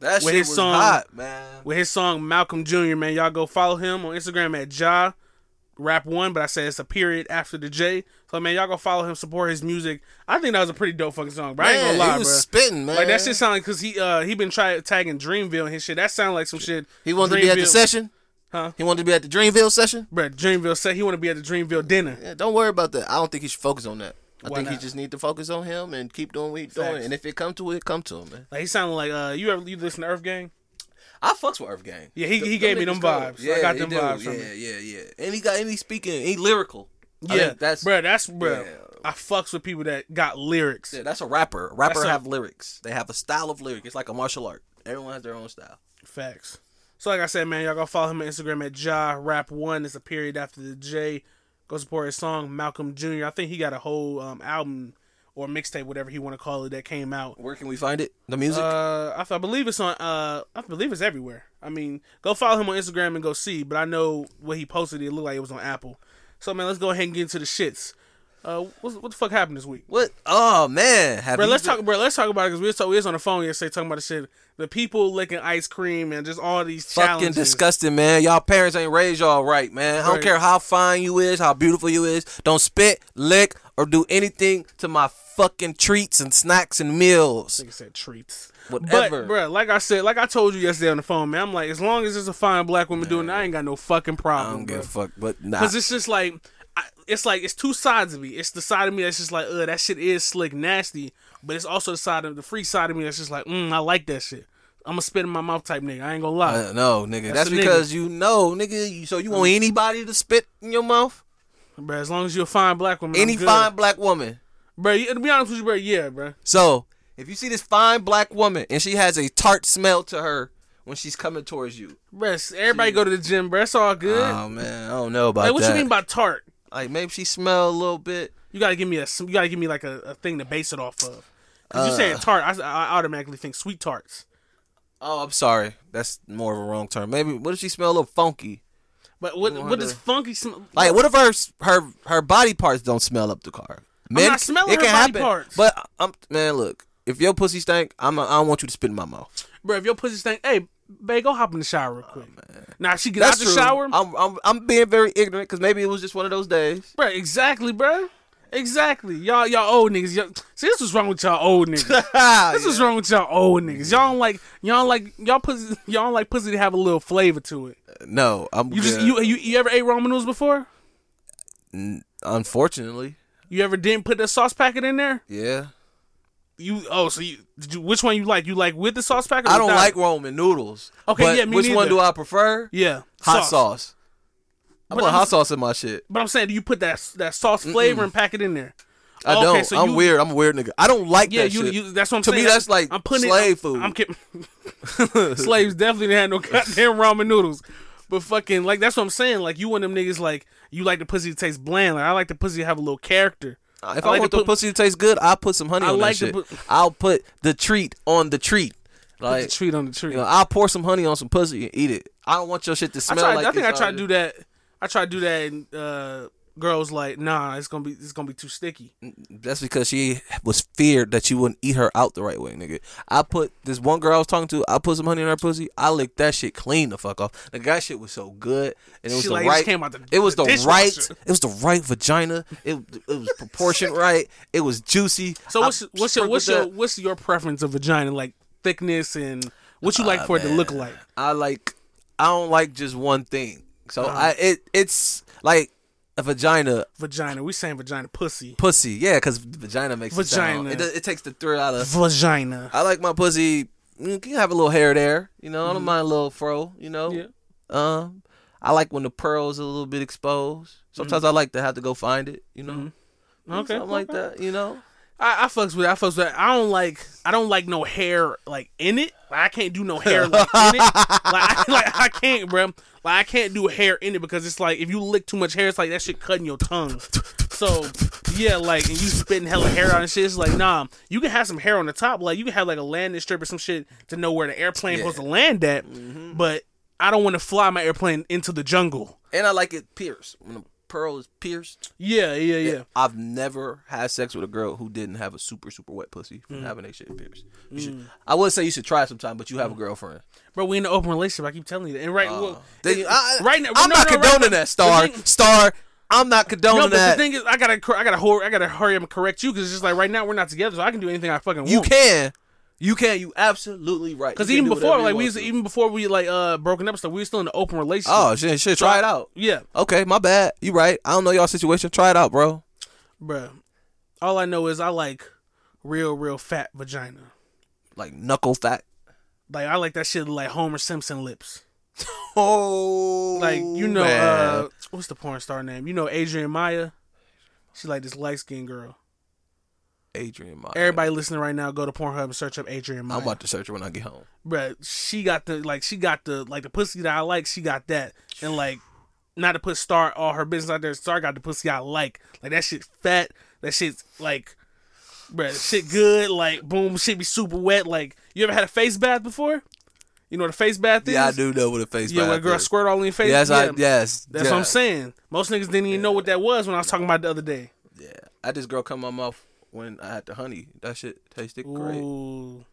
That with shit his was song hot, man. with his song Malcom Jr. Man, y'all go follow him on Instagram at Ja Rap One, but I said it's a period after the J. So man, y'all go follow him, support his music. I think that was a pretty dope fucking song, bro. I ain't gonna lie, he was bro. spitting, man. Like that shit sound like because he uh he been trying tagging Dreamville and his shit. That sound like some shit. He wanted to be at the session. Huh? He wanted to be at the Dreamville session. Bro, Dreamville said he wanted to be at the Dreamville dinner. Yeah, don't worry about that. I don't think he should focus on that. I Why think he just need to focus on him and keep doing what he's doing. And if it come to it, come to him, man. Like he sounded like uh you ever you listen to Earth Gang? I fucks with Earth Gang. Yeah, he, Them- he gave me them cold. vibes. I got them do. vibes from Yeah, him. yeah, yeah. And he got and he speaking. He lyrical. Yeah, that's bro. That's bro. yeah. I fucks with people that got lyrics. Yeah, that's a rapper. A rapper a- have lyrics. They have a style of lyric. It's like a martial art. Everyone has their own style. Facts. So like I said, man, y'all go follow him on Instagram at Ja Rap One. It's a period after the J. Go support his song Malcom Jr. I think he got a whole um, album or mixtape, whatever he want to call it, that came out. Where can we find it? The music. Uh, I, th- I believe it's on. Uh, I believe it's everywhere. I mean, go follow him on Instagram and go see. But I know what he posted. It looked like it was on Apple. So man, let's go ahead and get into the shits. Uh, what, what the fuck happened this week? what? Oh man, have Bro, let's been- talk. Bro, let's talk about it because we was, talk, we was on the phone yesterday talking about the shit. The people licking ice cream and just all these Fucking challenges. disgusting, man. Y'all parents ain't raised y'all right, man. I don't care how fine you is, how beautiful you is. Don't spit, lick, or do anything to my fucking treats and snacks and meals. Nigga said treats. Whatever. But, bro, like I said, like I told you yesterday on the phone, man, I'm like, as long as there's a fine black woman doing it, I ain't got no fucking problem. I don't give a fuck, but nah. Because it's just like, I, it's like, it's two sides of me. It's the side of me that's just like, ugh, that shit is slick, nasty. But it's also the side of the free side of me that's just like, mm, I like that shit. I'm a spit in my mouth type nigga. I ain't gonna lie. Uh, no, nigga. That's, That's the nigga. because you know, nigga. You, so you want anybody to spit in your mouth? bro, as long as you're a fine black woman, Any fine black woman. Bro, to be honest with you, bro, yeah, bro. So if you see this fine black woman and she has a tart smell to her when she's coming towards you, Bro, everybody go to the gym, bro. It's all good. oh man, I don't know about like, what that. you mean by tart? Like maybe she smell a little bit. You gotta give me a you gotta give me like a, a thing to base it off of. Cause you Uh. saying tart, I, I automatically think sweet tarts. Oh, I'm sorry. That's more of a wrong term. Maybe what if she smell a little funky? But what what want does funky smell? Like what if her her her body parts don't smell up the car? Men, not smelling her body parts. But I'm man, look. If your pussy stank, I'm. A, I don't want you to spit in my mouth. bro, if your pussy stank, hey, babe, go hop in the shower real oh, quick. now she get That's out the true. shower, I'm, I'm I'm being very ignorant because maybe it was just one of those days. bro, exactly, bro. Exactly, y'all, y'all old niggas. Y'all, see, this was wrong with y'all old niggas. This is wrong with y'all old niggas. Y'all don't like, y'all don't like, y'all pussy, y'all don't like pussy to have a little flavor to it. Uh, no, I'm. You just, good. you, you, you ever ate ramen noodles before? Unfortunately, You ever didn't put the sauce packet in there? yeah. You, oh, so you, did you, which one you like? You like with the sauce packet? Or I don't without? like Roman noodles. Okay, yeah, me which one do I prefer? Yeah, Hot sauce. I But put I'm- hot sauce in my shit. But I'm saying, do you put that that sauce flavor and pack it in there? I oh, Okay, don't. so I'm you- weird. I'm a weird nigga. I don't like Yeah, that you, shit. you. That's what I'm to saying. To me, that's like I'm putting slave it, food. I'm kidding. Slaves definitely didn't have no goddamn ramen noodles. But fucking like that's what I'm saying. Like you and them niggas like you like the pussy to taste bland. Like I like the pussy to have a little character. If I I, like want to the put- pussy to taste good, I'll put some honey I on like that shit. put- I'll put the treat on the treat. Put Like the treat on the treat. you know, I'll pour some honey on some pussy and eat it. I don't want your shit to I smell tried. like. I think I tried to do that. I tried to do that, and uh, girls like, nah, it's gonna be it's gonna be too sticky. That's because she was feared that you wouldn't eat her out the right way, nigga. I put this one girl I was talking to. I put some honey in her pussy. I licked that shit clean the fuck off. The guy shit was so good, and it was She the like, right. came out the- it was the the, right. It was the right vagina. It it was proportioned right. It was juicy. So I what's what's your what's your that- what's your preference of vagina like thickness and What you like Ah, for it to look like? I like. I don't like just one thing. So Uh-huh. I it it's like a vagina, Vagina. We saying vagina, pussy. pussy. Yeah, because vagina makes It, Vagina. it, does- it takes the thrill out of. Vagina. I like my pussy. Mm, you can have a little hair there. You know, I don't mm-hmm. mind a little fro. You know. Yeah. Um, I like when the pearls a little bit exposed. Sometimes mm. I like to have to go find it. You know. Mm-hmm. Okay. Something like that. You know. I, I fucks with it. I fucks with it. I don't like I don't like no hair like in it. Like, I can't do no hair like in it. Like I, like I can't, bro. Like I can't do hair in it because it's like if you lick too much hair, it's like that shit cutting your tongue. So yeah, like and you spitting hella hair out and shit. It's like nah, you can have some hair on the top. Like you can have like a landing strip or some shit to know where the airplane supposed to land at. Mm-hmm. But I don't want to fly my airplane into the jungle. And I like it pierced. When pearl is pierced. Yeah, yeah, yeah. I've never had sex with a girl who didn't have a super super wet pussy Mm. from having that shit pierced. You should, I would say you should try it sometime, but you have a girlfriend. Bro, we in an open relationship. I keep telling you that. And right, well, Uh, Then you- I, right now, I'm no, not no, condoning now- that. Star, thing- star. I'm not condoning No, but that. the thing is, I gotta, I gotta, I gotta hurry up and correct you because it's just like right now we're not together, so I can do anything I fucking want. you can, you can. You absolutely right. Because even before, like we was, to. even before we like uh broken up stuff, we were still in an open relationship. Oh shit, shit. Try I- it out. Yeah, Okay, my bad. You right. I don't know y'all situation. Try it out, bro. bruh. All I know is I like real, real fat vagina. Like knuckle fat. Like I like that shit like Homer Simpson lips. Oh, Like you know, man. uh what's the porn star name? You know Adriana Maya. She like this light skinned girl. Adriana Maya. Everybody listening right now, go to Pornhub and search up Adriana Maya. I'm about to search her when I get home. Bruh, she got the like she got the like the pussy that I like, she got that. And like not to put Star all her business out there, Star got the pussy I like. Like that shit fat, that shit's like bruh, shit good, like boom, shit be super wet. Like you ever had a face bath before? You know what a face bath is? Yeah, I do know what a face. Bath. Yeah, a girl is. squirt all in your face. Yes, yeah. I yes. That's yeah. what I'm saying. Most niggas didn't even know what that was when I was talking about the other day. Yeah, I just girl come my mouth when I had the honey. That shit tasted great. Ooh.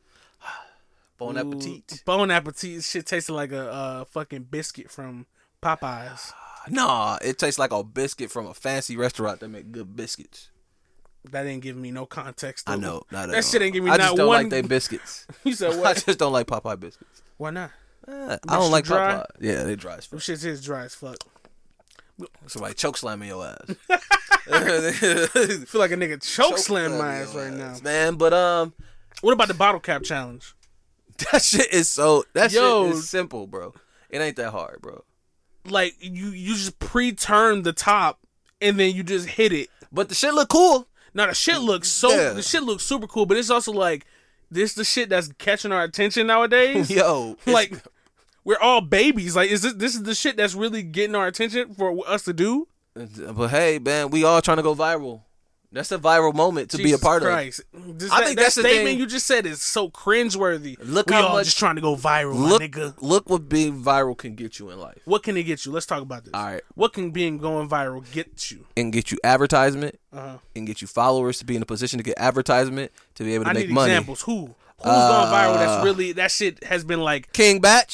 Bon Ooh. appetit. Bon appetit. Shit tasted like a uh, fucking biscuit from Popeyes. Nah, it tastes like a biscuit from a fancy restaurant that make good biscuits. That didn't give me no context. I know, that all. shit ain't give me I just don't one. like they biscuits. you said what? I just don't like Popeye biscuits. Why not? Eh, I don't like dry? Popeye. Yeah, they dry as fuck. shit is dry as fuck. Somebody choke slamming your ass. Feel like a nigga choke slam my ass right now. man. But um, What about the bottle cap challenge? that shit is so. That Yo. shit is simple, bro. It ain't that hard, bro. Like you, you just pre-turn the top and then you just hit it. But the shit look cool. Now the shit looks so. Yeah. The shit looks super cool, but it's also like this the shit that's catching our attention nowadays. Yo, like we're all babies. Like is this this is the shit that's really getting our attention for us to do? But hey, man, we all trying to go viral. That's a viral moment to be a part Christ. This, I that, think that that's the statement thing. you just said is so cringeworthy. Look we how all much- just trying to go viral, of. Look, nigga. look what being viral can get you in life. What can it get you? Let's talk about this. All right. What can being going viral get you? And get you advertisement, Uh-huh. and get you followers to be in a position to get advertisement to be able to I make need money. examples. Who? Who's Uh, going viral? That's really that shit has been like. King Bach,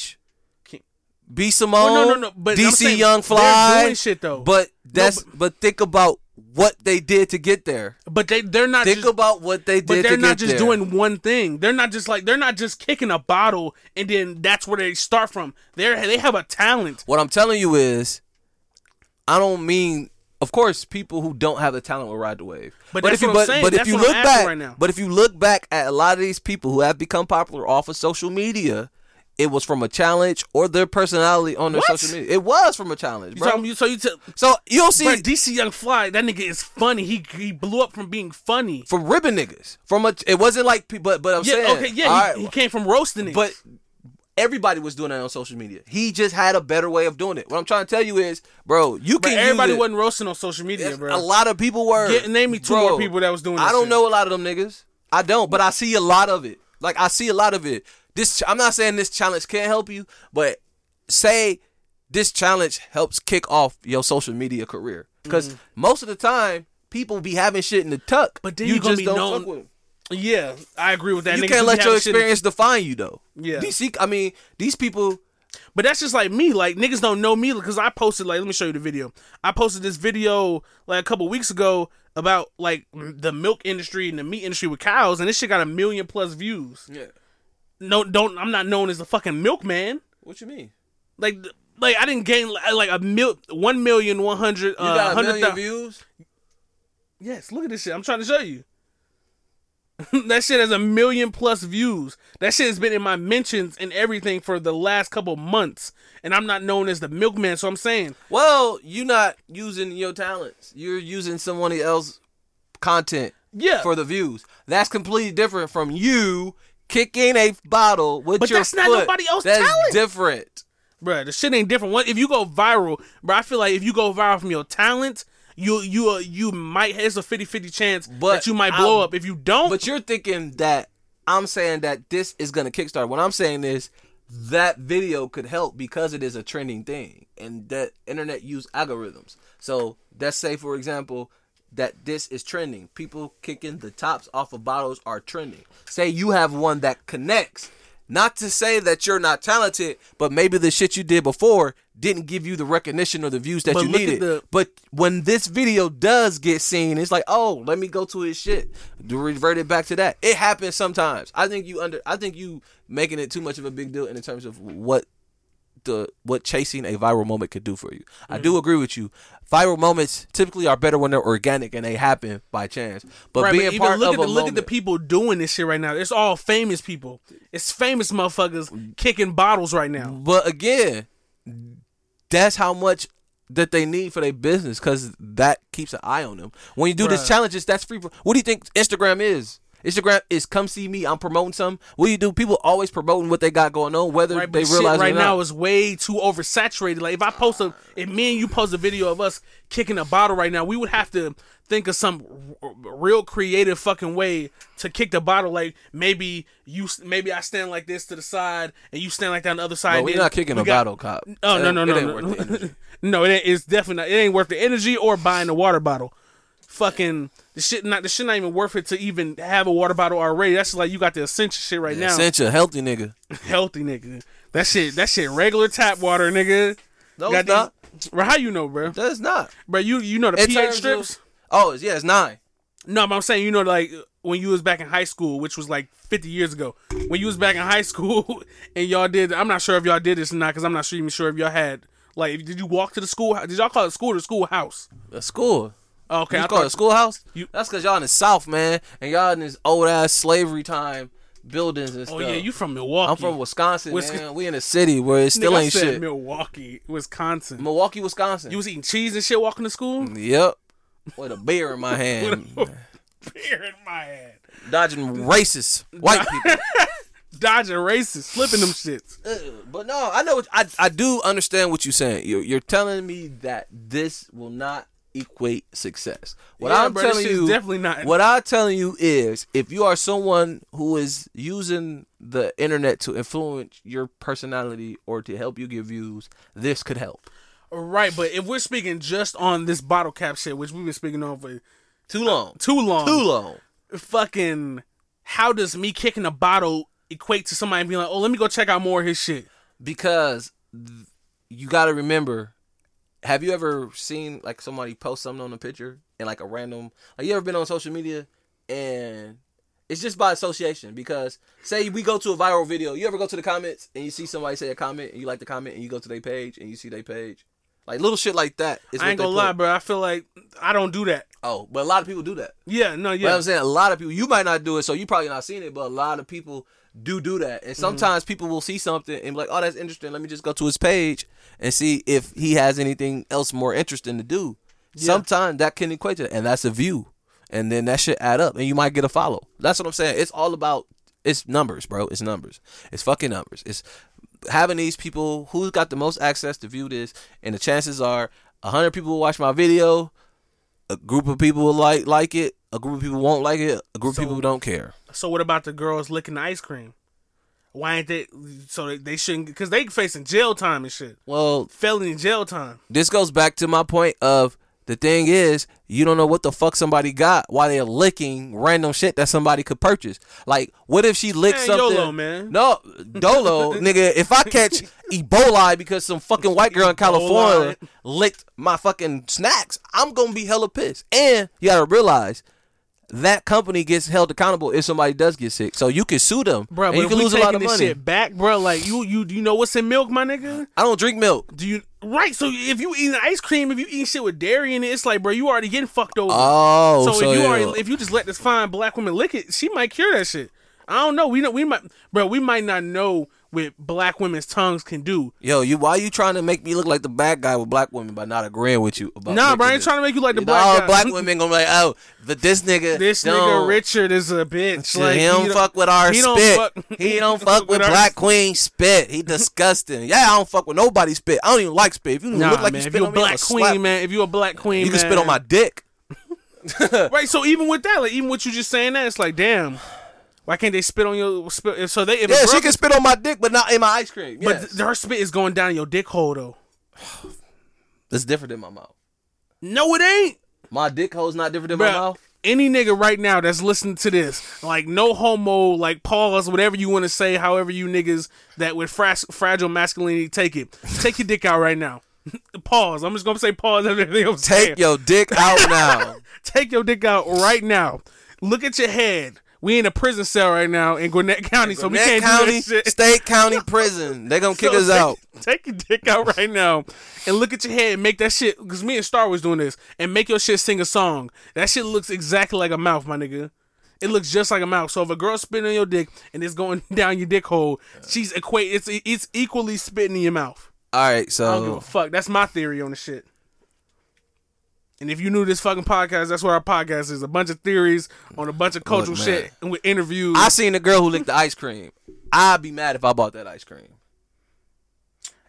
B Simone, Well, no, no, no, but DC saying Young Fly, doing shit, though. But that's but- but, think about what they did to get there. But they they're not. Think just, about what they did. But they're not just there. doing one thing. They're not just like they're not just kicking a bottle and then that's where they start from. They're they have a talent. What I'm telling you is, I don't mean. Of course, people who don't have the talent will ride the wave. But that's if you, what I'm but, saying. but if you look back, right now. but if you look back at a lot of these people who have become popular off of social media, it was from a challenge or their personality on their What? social media. It was from a challenge, bro. you- so you tell so you'll see Bro, DC Young Fly, that nigga is funny. He he blew up from being funny. from ribbon niggas. From a, it wasn't like, but but I'm yeah, saying, okay, yeah, he, right, he came from roasting it. But everybody was doing that on social media. He just had a better way of doing it. What I'm trying to tell you is, bro, you can. everybody wasn't roasting on social media, bro. A lot of people were. Get- name me two Bro, more people that was doing I don't shit. know a lot of them niggas. I don't, but I see a lot of it. Like I see a lot of it. This I'm not saying this challenge can't help you, but say this challenge helps kick off your social media career because most of the time people be having shit in the tuck, Mm-hmm. But then you you just be don't known- fuck with 'em. Yeah, I agree with that. You Niggas can't let your shit- experience define you though. Yeah. DC. I mean, these people. But that's just like me. Like niggas don't know me because I posted like let me show you the video. I posted this video like a couple weeks ago about like the milk industry and the meat industry with cows, and this shit got a million plus views. Yeah. No, don't. I'm not known as the fucking milkman. What you mean? Like, like I didn't gain like a mil, one million one hundred. You Uh, got a hundred million views. Yes, look at this shit. I'm trying to show you. that shit has a million plus views. That shit has been in my mentions and everything for the last couple months, and I'm not known as the milkman. So I'm saying, Well, you're not using your talents. You're using someone else's content yeah, for the views. That's completely different from you kicking a bottle with But your that's not foot. nobody else's That's talent. different. bro. the shit ain't different. What if you go viral, bro? I feel like if you go viral from your talent, you you uh, you might it's a 50-50 chance But that you might blow I'm- up. If you don't, But you're thinking that I'm saying that this is gonna kickstart. What I'm saying is that video could help because it is a trending thing, and that internet use algorithms. So let's say, for example, that this is trending. People kicking the tops off of bottles are trending. Say you have one that connects. Not to say that you're not talented, but maybe the shit you did before didn't give you the recognition or the views that But you needed. the- But when this video does get seen, it's like, oh, let me go to his shit. Revert it back to that. It happens sometimes. I think you under. I think you making it too much of a big deal in terms of what the what chasing a viral moment could do for you. I Mm-hmm. do agree with you. Viral moments typically are better when they're organic and they happen by chance. But right, being but part look of at the a look at the people doing this shit right now. It's all famous people. It's famous motherfuckers kicking bottles right now. But again, that's how much that they need for their business because that keeps an eye on them. When you do these challenges, that's free. For, what do you think Instagram is? Instagram is come see me. I'm promoting something. What do you do? People always promoting what they got going on, whether Right, they realize right it now is way too oversaturated. Like if I post a, if me and you post a video of us kicking a bottle right now, we would have to think of some r- real creative fucking way to kick the bottle. Like maybe you, maybe I stand like this to the side and you stand like that on the other side. We're not kicking we a got- bottle, cop. Oh It no no it no ain't no worth the no! It it's definitely not. It ain't worth the energy or buying a water bottle. Fucking the shit not the shit not even worth it to even have a water bottle already. That's like you got the essential shit right now. Essential healthy nigga. Healthy nigga. That shit that shit regular tap water nigga. No, Got it's not. Bro, how you know, bro? That's not. Bro, you you know the In pH strips? of- oh, yeah, it's nine. No, but I'm saying you know like when you was back in high school, which was like 50 years ago. When you was back in high school and y'all did, I'm not sure if y'all did this or not because I'm not sure even sure if y'all had like did you walk to the school? Did y'all call it school or schoolhouse? A school. Okay, you I call thought- it a schoolhouse? You- That's because y'all in the South, man, and y'all in this old ass slavery time buildings and Oh stuff. yeah, you from Milwaukee? I'm from Wisconsin, Wisc- man. We in a city where it still Nigga, I ain't said shit. Milwaukee, Wisconsin. Milwaukee, Wisconsin. You was eating cheese and shit walking to school. Yep. With a beer in my hand, Beer in my hand. dodging racist white people. Dodging races, flipping them shits. Uh, but no, I know. What, I I do understand what you're saying. You're you're telling me that this will not equate success. What Yeah, I'm telling you, definitely not. What I'm telling you is, if you are someone who is using the internet to influence your personality or to help you get views, this could help. Right, but if we're speaking just on this bottle cap shit, which we've been speaking on for Too long. too long, Too long. fucking, how does me kicking a bottle equate to somebody being like, oh, let me go check out more of his shit? because you got to remember have you ever seen like somebody post something on a picture and like a random like you ever been on social media and it's just by association because say we go to a viral video you ever go to the comments and you see somebody say a comment and you like the comment and you go to their page and you see their page like little shit like that is I what ain't gonna put. lie, bro. I feel like I don't do that. oh but a lot of people do that Yeah, no, yeah. yeah. I'm saying a lot of people. You might not do it, so you probably not seen it, but a lot of people do do that. Mm-hmm. And sometimes people will see something and be like, "Oh, that's interesting. Let me just go to his page and see if he has anything else more interesting to do." Sometimes that can equate to that, and that's a view, and then that should add up, and you might get a follow. That's what I'm saying. It's all about it's numbers, bro. It's numbers. It's fucking numbers. It's having these people who's got the most access to view this, and the chances are a hundred people will watch my video, a group of people will like like it, a group of people won't like it, a group So- of people don't care. So what about the girls licking the ice cream? Why ain't they? So they, they shouldn't because they facing jail time and shit, Well, felony jail time. this goes back to my point of the thing is you don't know what the fuck somebody got while they're licking random shit that somebody could purchase. Like, what if she licked Man, something? YOLO, man. No, Dolo, nigga. If I catch Ebola because some fucking white girl in California licked my fucking snacks, I'm gonna be hella pissed. And you gotta realize that company gets held accountable if somebody does get sick. So you can sue them, Bro, you can lose a lot of this money. shit back, bro, like you, you, you know what's in milk, my nigga? I don't drink milk. Do you right? So if you eating ice cream, if you eating shit with dairy in it, it's like, bro, you already getting fucked over. Oh, so, so if you yeah. already, if you just let this fine black woman lick it, she might cure that shit. I don't know. We know we might, bro. We might not know what black women's tongues can do. Yo, you why you trying to make me look like the bad guy with black women by not agreeing with you about? Nah, bro, I ain't trying to make you like the You black know, guy. black women gonna be like, oh, but this nigga, This don't- nigga Richard is a bitch. Like he don't fuck with our he don't spit. fuck- he don't fuck with Black Queen spit. He disgusting. Yeah, I don't fuck with nobody spit. I don't even like spit. If you Nah, look like man. you if spit you a black slap queen, man. If you a black queen, You can spit on my dick. right. So even with that, like even with you just saying that, it's like, damn. Why can't they spit on your spit? So they, if Yeah, she can spit on my dick, but not in my ice cream. But Yes. th- her spit is going down your dick hole though. That's different than my mouth. No, it ain't. My dick hole's not different than my mouth. Any nigga right now that's listening to this, like no homo, like pause, whatever you want to say, however you niggas that with fras- fragile masculinity take it, take your dick out right now. pause. I'm just gonna say pause. Everything I'm saying. Take your dick out now. Take your dick out right now. Look at your head. We in a prison cell right now in Gwinnett County, so we can't County, do that shit. State County Prison. They gonna kick So us take- out. Take your dick out right now and look at your head and make that shit. Because me and Star was doing this and make your shit sing a song. That shit looks exactly like a mouth, my nigga. It looks just like a mouth. So if a girl spitting on your dick and it's going down your dick hole, she's equate. It's it's equally spitting in your mouth. All right, I don't give a so fuck. That's my theory on the shit. And if you knew this fucking podcast, that's what our podcast is. A bunch of theories on a bunch of cultural man. shit and with interviews. I seen the girl who licked the ice cream. I'd be mad if I bought that ice cream.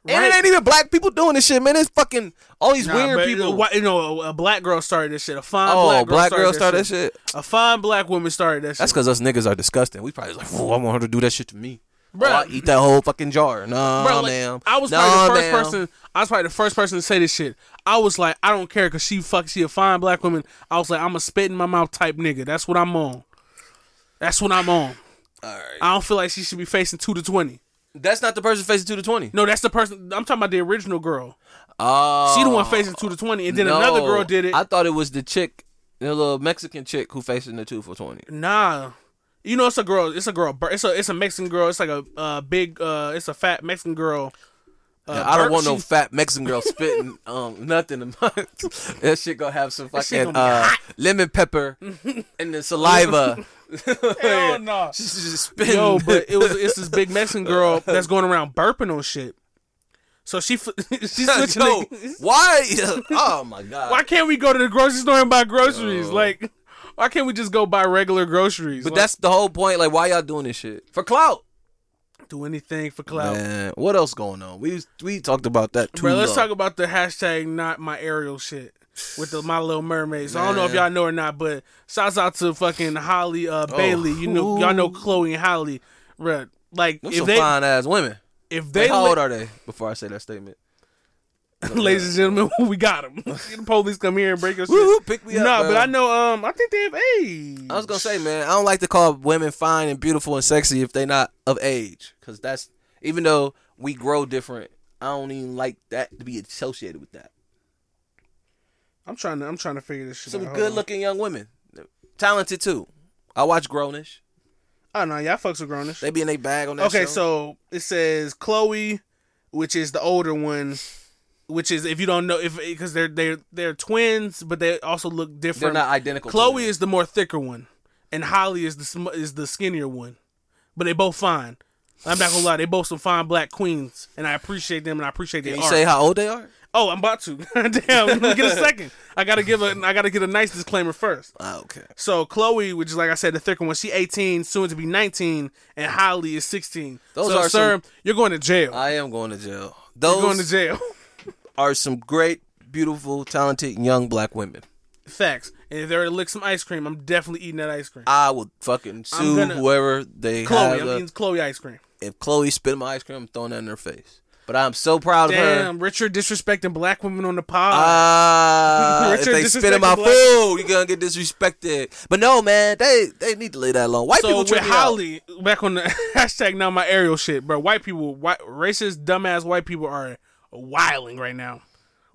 And it ain't even black people doing this shit, man. It's fucking all these Nah, weird people. You know, a, a black girl started this shit. A fine oh, black girl black started, girl that started shit. that shit. A fine black woman started that shit. That's because us niggas are disgusting. We probably like, "Ooh, I want her to do that shit to me. Bruh. Oh, I eat that whole fucking jar. Nah, Bro, like, ma'am. I was nah, probably the first person. I was probably the first person to say this shit. I was like, I don't care because she fuck, she a fine black woman. I was like, I'm a spit in my mouth type nigga. That's what I'm on. That's what I'm on. All right. I don't feel like she should be facing two to twenty. That's not the person facing two to twenty. No, that's the person. I'm talking about the original girl. Oh, She the one facing two to twenty, and then another girl did it. I thought it was the chick, the little Mexican chick who facing the two for twenty. Nah, you know it's a girl. It's a girl. It's a it's a Mexican girl. It's like a uh, big. uh It's a fat Mexican girl. Uh, Yeah, I don't want no fat Mexican girl spitting um nothing. In my, that shit gonna have some fucking uh, lemon pepper and the saliva. Hell no. She's just spitting. Yo, but it was it's this big Mexican girl that's going around burping on shit. So she she's switching. Yo, the- why? Oh my god. why can't we go to the grocery store and buy groceries? Like, why can't we just go buy regular groceries? But Like, that's the whole point. Like, why y'all doing this shit for clout? Do anything for clout. Man, what else going on? We we talked about that too. Bro, let's long. talk about the hashtag not my Ariel shit with the My Little Mermaids. I don't know if y'all know or not, but shouts out to fucking Halle uh, Oh. Bailey. You know, y'all know Chloe and Halle. Bruh, like Them if some they fine ass women. if They, how old are they? Before I say that statement. ladies and gentlemen, we got them. the police come here and break us. Woo, pick me up, Nah, but I know. Um, I think they have age. I was gonna say, man, I don't like to call women fine and beautiful and sexy if they're not of age, because that's even though we grow different. I don't even like that to be associated with that. I'm trying to. I'm trying to figure this shit Some out. Hold good looking young women, talented too. I watch Grownish. Oh no, y'all fucks with grownish. They be in their bag on that Okay, show. so it says Chloe, which is the older one, which is if you don't know if because they're they're they're twins, but they also look different. They're not identical Chloe is the more thicker one, and Halle is the sm- is the skinnier one, but they both fine. I'm not gonna lie, they both some fine black queens, and I appreciate them, and I appreciate their Can you art. say how old they are? oh, I'm about to. Damn, get a second. I gotta give a I gotta get a nice disclaimer first. Ah, okay. So Chloe, which is like I said, the thicker one, she 18, soon to be 19, and Halle is 16. Those so, are sir, some- you're going to jail. I am going to jail. you're going to jail. are some great, beautiful, talented young black women. Facts. And if they were to lick some ice cream, I'm definitely eating that ice cream. I will fucking sue gonna- whoever they Chloe, have. I'm uh, eating Chloe ice cream. if Chloe spit my ice cream, I'm throwing that in her face. But I'm so proud of her. Damn, Richard disrespecting black women on the pod. Ah, if they spit in my black- food, you're gonna get disrespected. But no, man, they they need to lay that alone. White so people with trip me out. Halle, back on the hashtag now my Ariel shit, bro. White people, white racist, dumbass white people are wilding right now,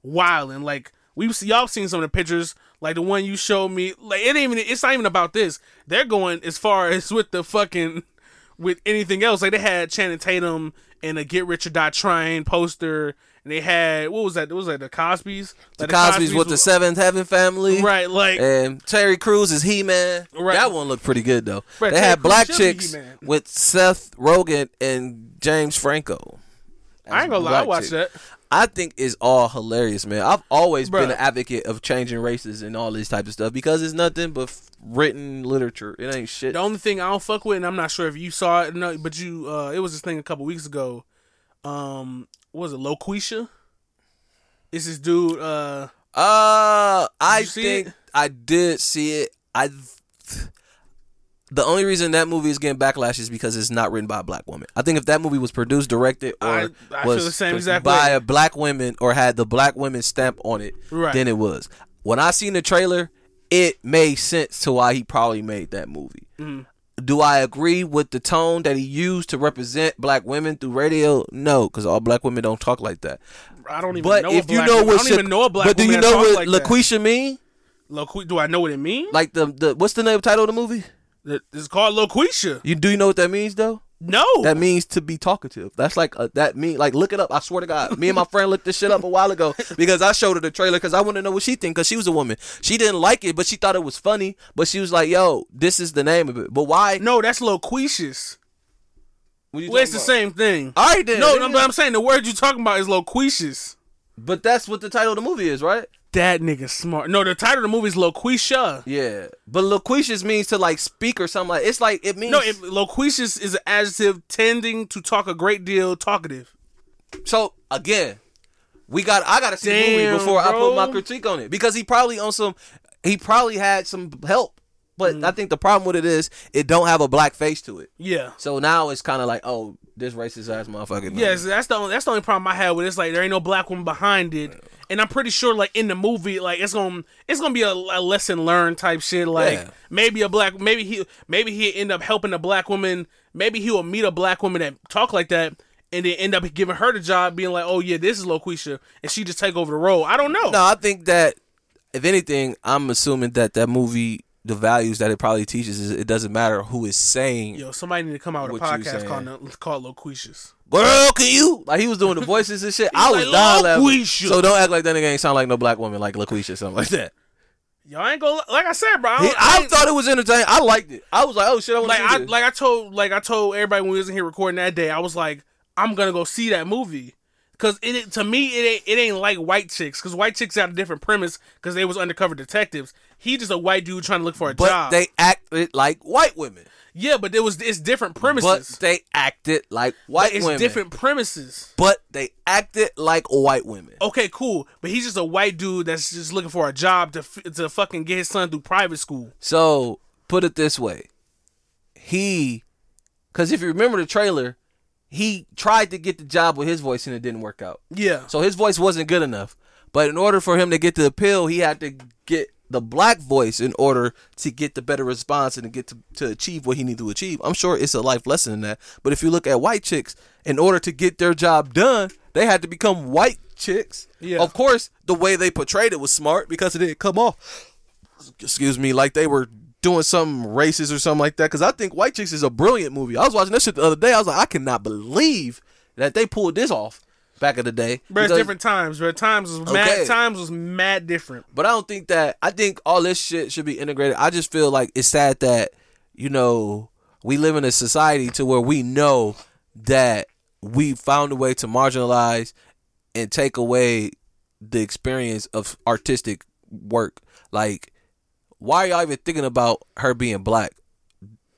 wilding. Like we y'all seen some of the pictures. Like the one you showed me, like it ain't even. It's not even about this. They're going as far as with the fucking with anything else. Like they had Channing Tatum in a Get Rich or Die Trying poster, and they had what was that? What was that the Cosby's? The Like, Cosby's with the Seventh Heaven family, Right, like- and Terry Crews is He Man. Right. That one looked pretty good though. Right, they Terry had black chicks with Seth Rogen and James Franco. I ain't gonna lie, I Black watched that. I think it's all hilarious, man. I've always been an advocate of changing races and all this type of stuff because it's nothing but f- written literature. It ain't shit. The only thing I don't fuck with, and I'm not sure if you saw it, no, but you, uh, it was this thing a couple weeks ago. Um, what was it Loqueesha? It's this dude. Uh, Uh, I think it? I did see it. I. The only reason that movie is getting backlash is because it's not written by a black woman. I think if that movie was produced, directed, or I- I was the same exact by way. a black woman or had the black women stamp on it, Right. then it was. When I seen the trailer, it made sense to why he probably made that movie. Mm-hmm. Do I agree with the tone that he used to represent black women through radio? No, because all black women don't talk like that. I don't even But know. if you know what, I don't even know a black but do you know what like that. Loqueesha mean? Loqu- do I know what it means? Like the the what's the name title of the movie? It's called Loqueesha. You do you know what that means though? No, That means to be talkative. That's like a, that mean like look it up. I swear to God, me and my friend looked this shit up a while ago because I showed her the trailer because I want to know what she think because she was a woman. She didn't like it, but she thought it was funny. But she was like, "Yo, this is the name of it." But why? no, that's loquacious. Well, it's talking the same thing. All right then. No, no, but I'm saying the word you talking about is loquacious. But that's what the title of the movie is, right? That nigga smart. No, the title of the movie is Loqueesha. Yeah. But loquacious means to like speak or something like. It's like it means. No, it, loquacious is an adjective tending to talk a great deal, talkative. So again, we got I got to see the movie Damn, before I put my critique on it because he probably on some he probably had some help, but Mm. I think the problem with it is it don't have a black face to it. Yeah. So now it's kind of like oh this racist ass motherfucker. Yes, that's the only, that's the only problem I had with it. It's like there ain't no black woman behind it, and I'm pretty sure like in the movie, like it's gonna it's gonna be a, a lesson learned type shit. Like Yeah. maybe a black maybe he maybe he end up helping a black woman. Maybe he will meet a black woman that talk like that. And then end up giving her the job, being like, "Oh yeah, this is Loqueesha," and she just take over the role. I don't know. No, I think that if anything, I'm assuming that that movie the values that it probably teaches is it doesn't matter who is saying. Yo, somebody need to come out with a podcast called called Loqueeshas. Girl, can you? Like he was doing the voices and shit. I was like, dying laughing. So don't act like that nigga ain't sound like no black woman like LaQuisha or something like that. Y'all ain't gonna like I said, bro. I, He- don't- I, thought it was entertaining. I liked it. I was like, oh shit, I like I this. like I told like I told everybody when we was in here recording that day. I was like, I'm gonna go see that movie because it, to me it ain't it ain't like White Chicks because White Chicks had a different premise because they was undercover detectives. He just a white dude trying to look for a but job. they acted like white women. yeah, but it was it's different premises. But they acted like But white it's women. different premises. But they acted like white women. Okay, cool. But he's just a white dude that's just looking for a job to to fucking get his son through private school. So put it this way, he, because if you remember the trailer, he tried to get the job with his voice and it didn't work out. Yeah. So his voice wasn't good enough. But in order for him to get the appeal, he had to get the black voice in order to get the better response and to get to, to achieve what he needed to achieve. I'm sure it's a life lesson in that. But if you look at white chicks, in order to get their job done, they had to become white chicks. Yeah. Of course, the way they portrayed it was smart because it didn't come off excuse me, like they were doing something racist or something like that. Because I think White Chicks is a brilliant movie. I was watching this shit the other day. I was like, I cannot believe that they pulled this off back in the day. But it's different times. But times was mad. Times was mad different. But I don't think that. I think all this shit should be integrated. I just feel like it's sad that you know we live in a society to where we know that we found a way to marginalize and take away the experience of artistic work. Like, why are y'all even thinking about her being black?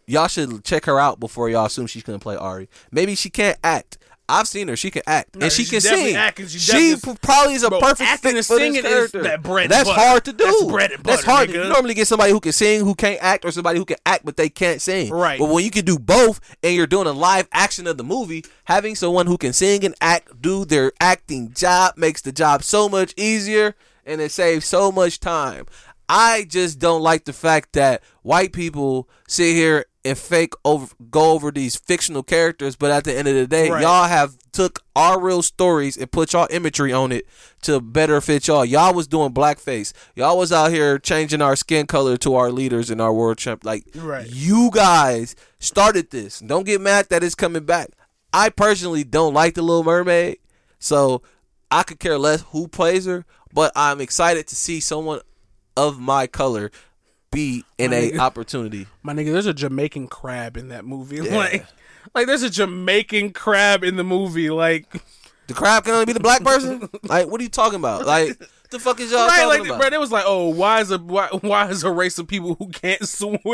Y'all should check her out before y'all assume she's gonna play Ari. Maybe she can't act. I've seen her; she can act No, and she she can sing. she she probably is a Bro, perfect acting fit for this singing character. that bread That's butter. hard to do. That's bread and That's hard. nigga. You normally get somebody who can sing, who can't act, or somebody who can act but they can't sing. Right. But when you can do both, and you're doing a live action of the movie, having someone who can sing and act do their acting job makes the job so much easier, and it saves so much time. I just don't like the fact that white people sit here and fake over go over these fictional characters, but at the end of the day, Right. y'all have took our real stories and put y'all imagery on it to better fit y'all. Y'all was doing blackface. Y'all was out here changing our skin color to our leaders in our world champ. Like Right. you guys started this. Don't get mad that it's coming back. I personally don't like the Little Mermaid, so I could care less who plays her. But I'm excited to see someone of my color be in My a nigga. opportunity. My nigga, there's a Jamaican crab in that movie. Like, like there's a Jamaican crab in the movie. Like, The crab can only be the black person. like, what are you talking about? Like, the fuck is y'all right? talking Like, about? bro, it was like, oh, why is a why, why is a race of people who can't swim?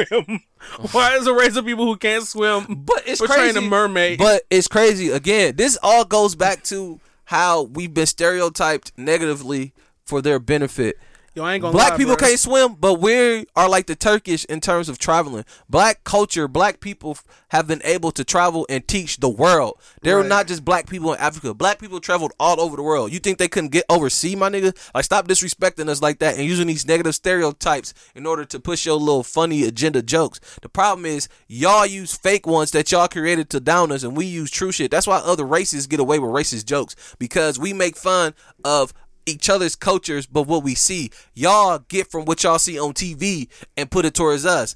why is a race of people who can't swim? But it's crazy. a mermaid. But it's crazy. Again, this all goes back to how we've been stereotyped negatively for their benefit. Yo, I ain't gonna Black lie, people bro. can't swim, but we are like the Turkish in terms of traveling. Black culture, black people have been able to travel and teach the world. There are Right. not just black people in Africa. Black people traveled all over the world. You think they couldn't get overseas, my nigga? Like, stop disrespecting us like that and using these negative stereotypes in order to push your little funny agenda jokes. The problem is, y'all use fake ones that y'all created to down us, and we use true shit. That's why other races get away with racist jokes because we make fun of each other's cultures, but what we see, y'all get from what y'all see on TV and put it towards us.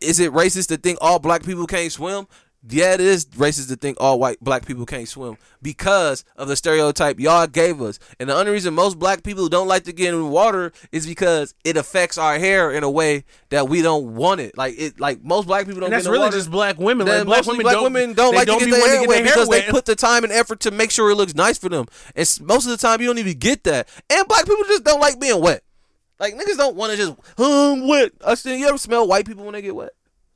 Is it racist to think all black people can't swim? Yeah, it is racist to think all white black people can't swim because of the stereotype y'all gave us. And the only reason most black people don't like to get in water is because it affects our hair in a way that we don't want it. Like it, like most black people don't. And that's get in the really water. just black women. Like, black women black don't- women don't like don't to get their hair get their wet hair because they put the time and effort to make sure it looks nice for them. And most of the time, you don't even get that. And black people just don't like being wet. Like niggas don't want to just hum wet. I still, you ever smell white people when they get wet?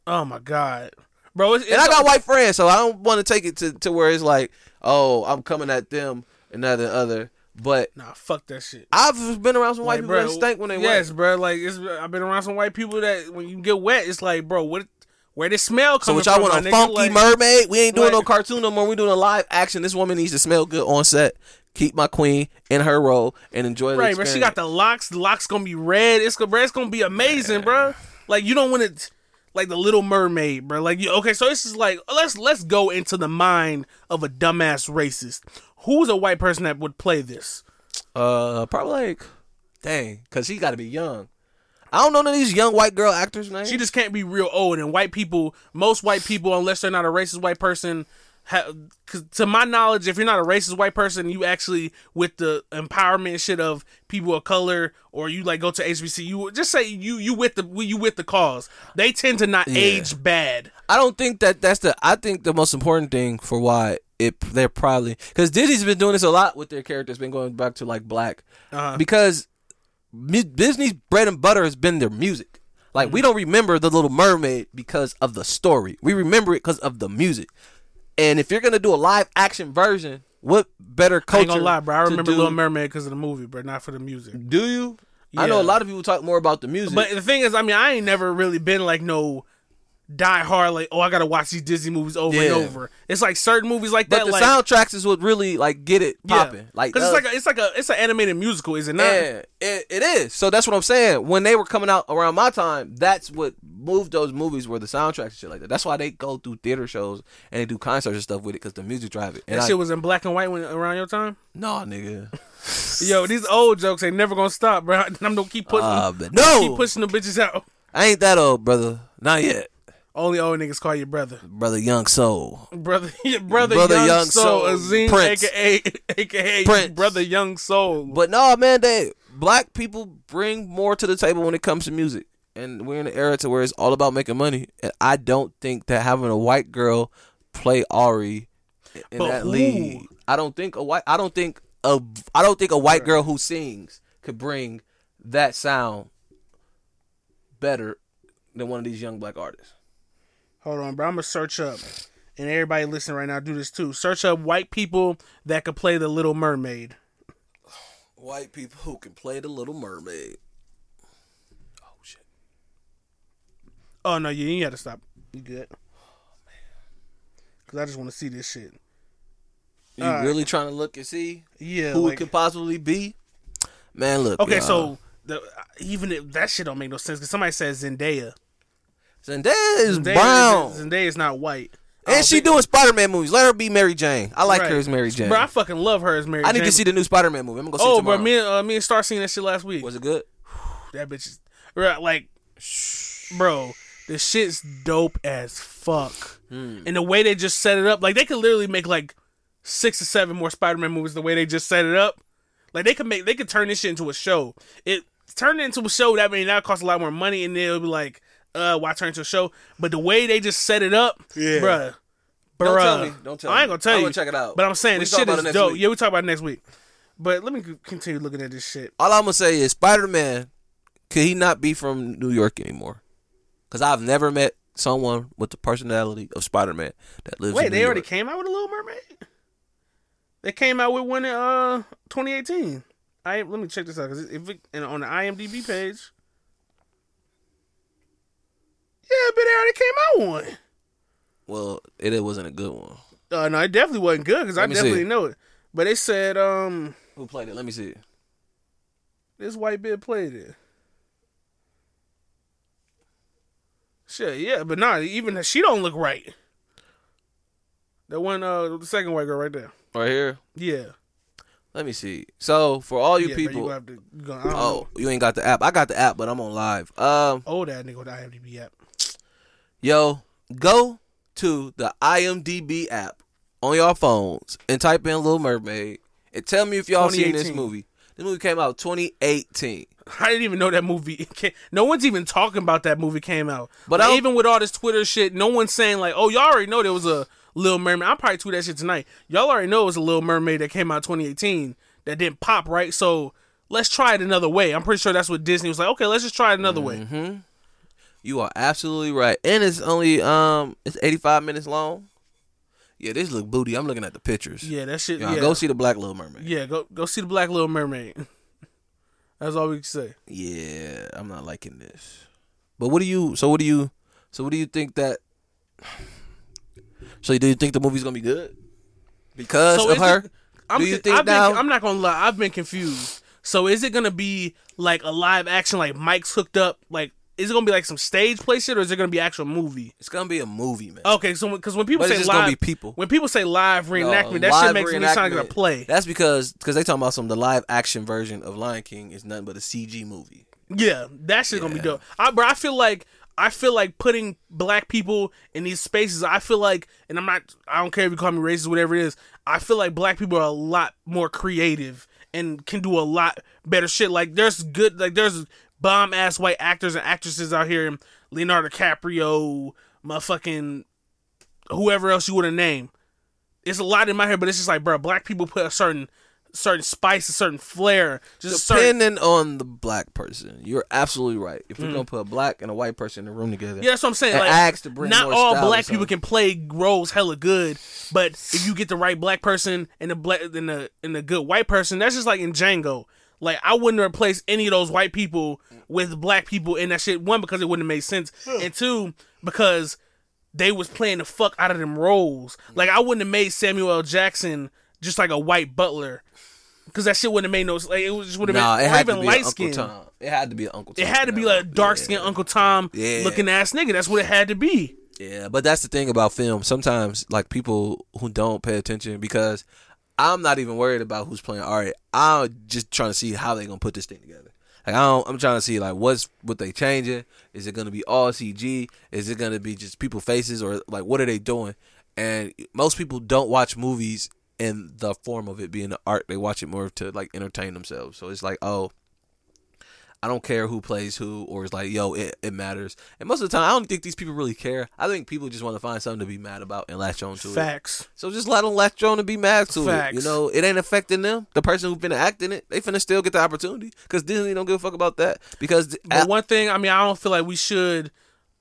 Oh my god, bro! It's, And I got white friends, so I don't want to take it to, to where it's like, oh, I'm coming at them and not the other. But Nah, fuck that shit. I've been around some white Like, people bro, that stink when they wet. yes, wet. bro. Like it's, I've been around some white people that when you get wet, it's like, bro, what? Where did smell So what from? y'all want a funky Like- mermaid? We ain't doing like- no cartoon no more. We doing a live action. This woman needs to smell good on set. Keep my queen in her role and enjoy the Right, but she got the locks. The locks gonna be red. It's gonna, bro, it's gonna be amazing, bro. Like you don't want it, like the Little Mermaid, bro. Like okay, so this is like let's let's go into the mind of a dumbass racist. Who's a white person that would play this? Uh, probably like, dang, because she got to be young. I don't know none of these young white girl actors' names. She just can't be real old. And white people, most white people, unless they're not a racist white person, ha- to my knowledge, if you're not a racist white person, you actually with the empowerment shit of people of color, or you like go to HBC, you just say you you with the you with the cause. They tend to not Yeah. age bad. I don't think that that's the. I think the most important thing for why it they're probably because Disney's been doing this a lot with their characters. Been going back to like black Uh-huh. because Disney's bread and butter has been their music. Like Mm-hmm. we don't remember the Little Mermaid because of the story. We remember it because of the music. And if you're gonna do a live action version, what better I culture? ain't gonna lie, bro. I remember do- Little Mermaid because of the movie, but not for the music. Do you? I know a lot of people talk more about the music. But the thing is, I mean, I ain't never really been like no die hard like, oh, I gotta watch these Disney movies over Yeah. and over. It's like certain movies like but that. But the like, soundtracks is what really like get it Yeah. popping. Like because uh, it's like a, it's like a it's an animated musical, is it not? Yeah, it, it is. So that's what I'm saying. When they were coming out around my time, that's what moved those movies were the soundtracks and shit like that. That's why they go through theater shows and they do concerts and stuff with it because the music drive it. And That I, shit was in black and white when around your time. no, nigga. Yo, these old jokes ain't never gonna stop, bro. I'm gonna keep pushing. Uh, no. keep pushing the bitches out. I ain't that old, brother. Not yet, Only old niggas call you brother, brother. Young soul. brother, brother, Brother young, Young soul, Azeem, Prince. aka aka Prince. brother young soul. But no, man, they black people bring more to the table when it comes to music. And we're in an era to where it's all about making money. And I don't think that having a white girl play Ari in- But that who? league. I don't think a white I don't think a I don't think a white girl who sings could bring that sound better than one of these young black artists. Hold on, bro. I'm gonna search up, and everybody listening right now, do this too. Search up white people that could play the Little Mermaid. White people who can play the little mermaid. Oh shit. Oh no, you you got to stop. You good? Cause I just want to see this shit. You Alright. really trying to look and see Yeah. who like- it could possibly be? Man, look. okay, y'all. so the even if that shit don't make no sense because somebody says Zendaya. Zendaya is Zendaya, brown, Zendaya is not white. and she doing Spider Man movies. Let her be Mary Jane. I like Right. her as Mary Jane. Bro, I fucking love her as Mary. Jane. I need Jane. to see the new Spider Man movie. I'm gonna go see it Oh, tomorrow. bro, me and uh, me and Star seen that shit last week. Was it good? That bitch is right, like, bro. The shit's dope as fuck, Hmm. and the way they just set it up, like they could literally make like six or seven more Spider-Man movies. The way they just set it up, like they could make, they could turn this shit into a show. It turned it into a show that mean that costs a lot more money, and they'll be like, uh, why turn it into a show? But the way they just set it up, Yeah. bruh. Don't tell me. Don't tell me. I ain't gonna tell I'm you. gonna check it out. But I'm saying We this talk shit is dope. week. Yeah, we talk about it next week. But let me continue looking at this shit. All I'm gonna say is Spider Man. Could he not be from New York anymore? Because I've never met someone with the personality of Spider Man that lives. Wait, in they New already came out with a Little Mermaid. They came out with one in uh 2018. I let me check this out because if it, and on the IMDb page, yeah, but they already came out one. Well, it, it wasn't a good one. Uh, no, it definitely wasn't good because I me definitely see. know it. But they said um Who played it? Let me see. this white bitch played it. Shit, yeah, but nah, even she don't look right. The one, uh, the second white girl right there. Right here. Yeah. Let me see. So for all you Yeah, bro, you people, gonna have to- you gonna- I don't oh, you ain't got the app. I got the app, but I'm on live. Um, Oh, that nigga with the IMDb app. Yo, go to the IMDb app on your phones and type in Little Mermaid and tell me if y'all seen this movie. This movie came out 2018. I didn't even know that movie. Came, no one's even talking about that movie came out. But I'll- even with all this Twitter shit, no one's saying like, "Oh, y'all already know there was a Little Mermaid." I'll probably tweet that shit tonight. Y'all already know it was a Little Mermaid that came out 2018 that didn't pop right. So let's try it another way. I'm pretty sure that's what Disney was like. Okay, let's just try it another way. Mm-hmm. You are absolutely right, and it's only um, it's 85 minutes long. Yeah, this look booty. I'm looking at the pictures. Yeah, that shit. Yeah, Yeah, go see the Black Little Mermaid. Yeah, go go see the Black Little Mermaid. That's all we can say. Yeah, I'm not liking this. But what do you? So what do you? So what do you think that? So do you think the movie's gonna be good because So of her? it- I'm, do you think I've been- now? I'm not gonna lie. I've been confused. So is it gonna be like a live action, like Mike's hooked up? Like, is it gonna be like some stage play shit, or is it gonna be actual movie? it's gonna be a movie, man. Okay, so because when people But it's say just live, gonna be people. when people say live reenactment, that live shit makes me sound like a reenactment. play. That's because because they talking about some the live action version of Lion King is nothing but a CG movie. Yeah, that shit's gonna be dope. I, bro, I feel like I feel like putting black people in these spaces. I feel like, and I'm not. I don't care if you call me racist, whatever it is. I feel like black people are a lot more creative and can do a lot better shit. Like there's good, like there's bomb ass white actors and actresses out here. Leonardo DiCaprio, motherfucking whoever else you would have named. It's a lot in my head, but it's just like, bro, black people put a certain certain spice, a certain flair, just a certain Depending on the black person, you're absolutely right. If you're Mm. gonna put a black and a white person in a room together, Yeah, that's what I'm saying. Like, ask to bring not all black people can play roles hella good, but if you get the right black person and the black and the and the good white person, that's just like in Django. Like I wouldn't replace any of those white people with black people in that shit. One because it wouldn't have made sense, and two because they was playing the fuck out of them roles. Like I wouldn't have made Samuel L. Jackson just like a white butler. Because that shit wouldn't have made no like it was just would have Nah, been it had to even be light Uncle skin. Tom. It had to be Uncle Tom. It had to be like dark skinned Uncle Tom Yeah. looking ass nigga. That's what it had to be. Yeah, but that's the thing about film. Sometimes, like people who don't pay attention, because I'm not even worried about who's playing art. I'm just trying to see how they're gonna put this thing together. Like I I'm trying to see like what's what they changing. Is it gonna be all CG? Is it gonna be just people faces or like what are they doing? And most people don't watch movies in the form of it being the art. They watch it more to like entertain themselves. So it's like, oh, I don't care who plays who, or it's like, yo, it, it matters. And most of the time, I don't think these people really care. I think people just want to find something to be mad about and latch on to it. Facts. So just let them latch on and be mad to it. You know, it ain't affecting them. The person who finna act in it, they finna still get the opportunity because Disney don't give a fuck about that. Because But one thing, I mean, I don't feel like we should,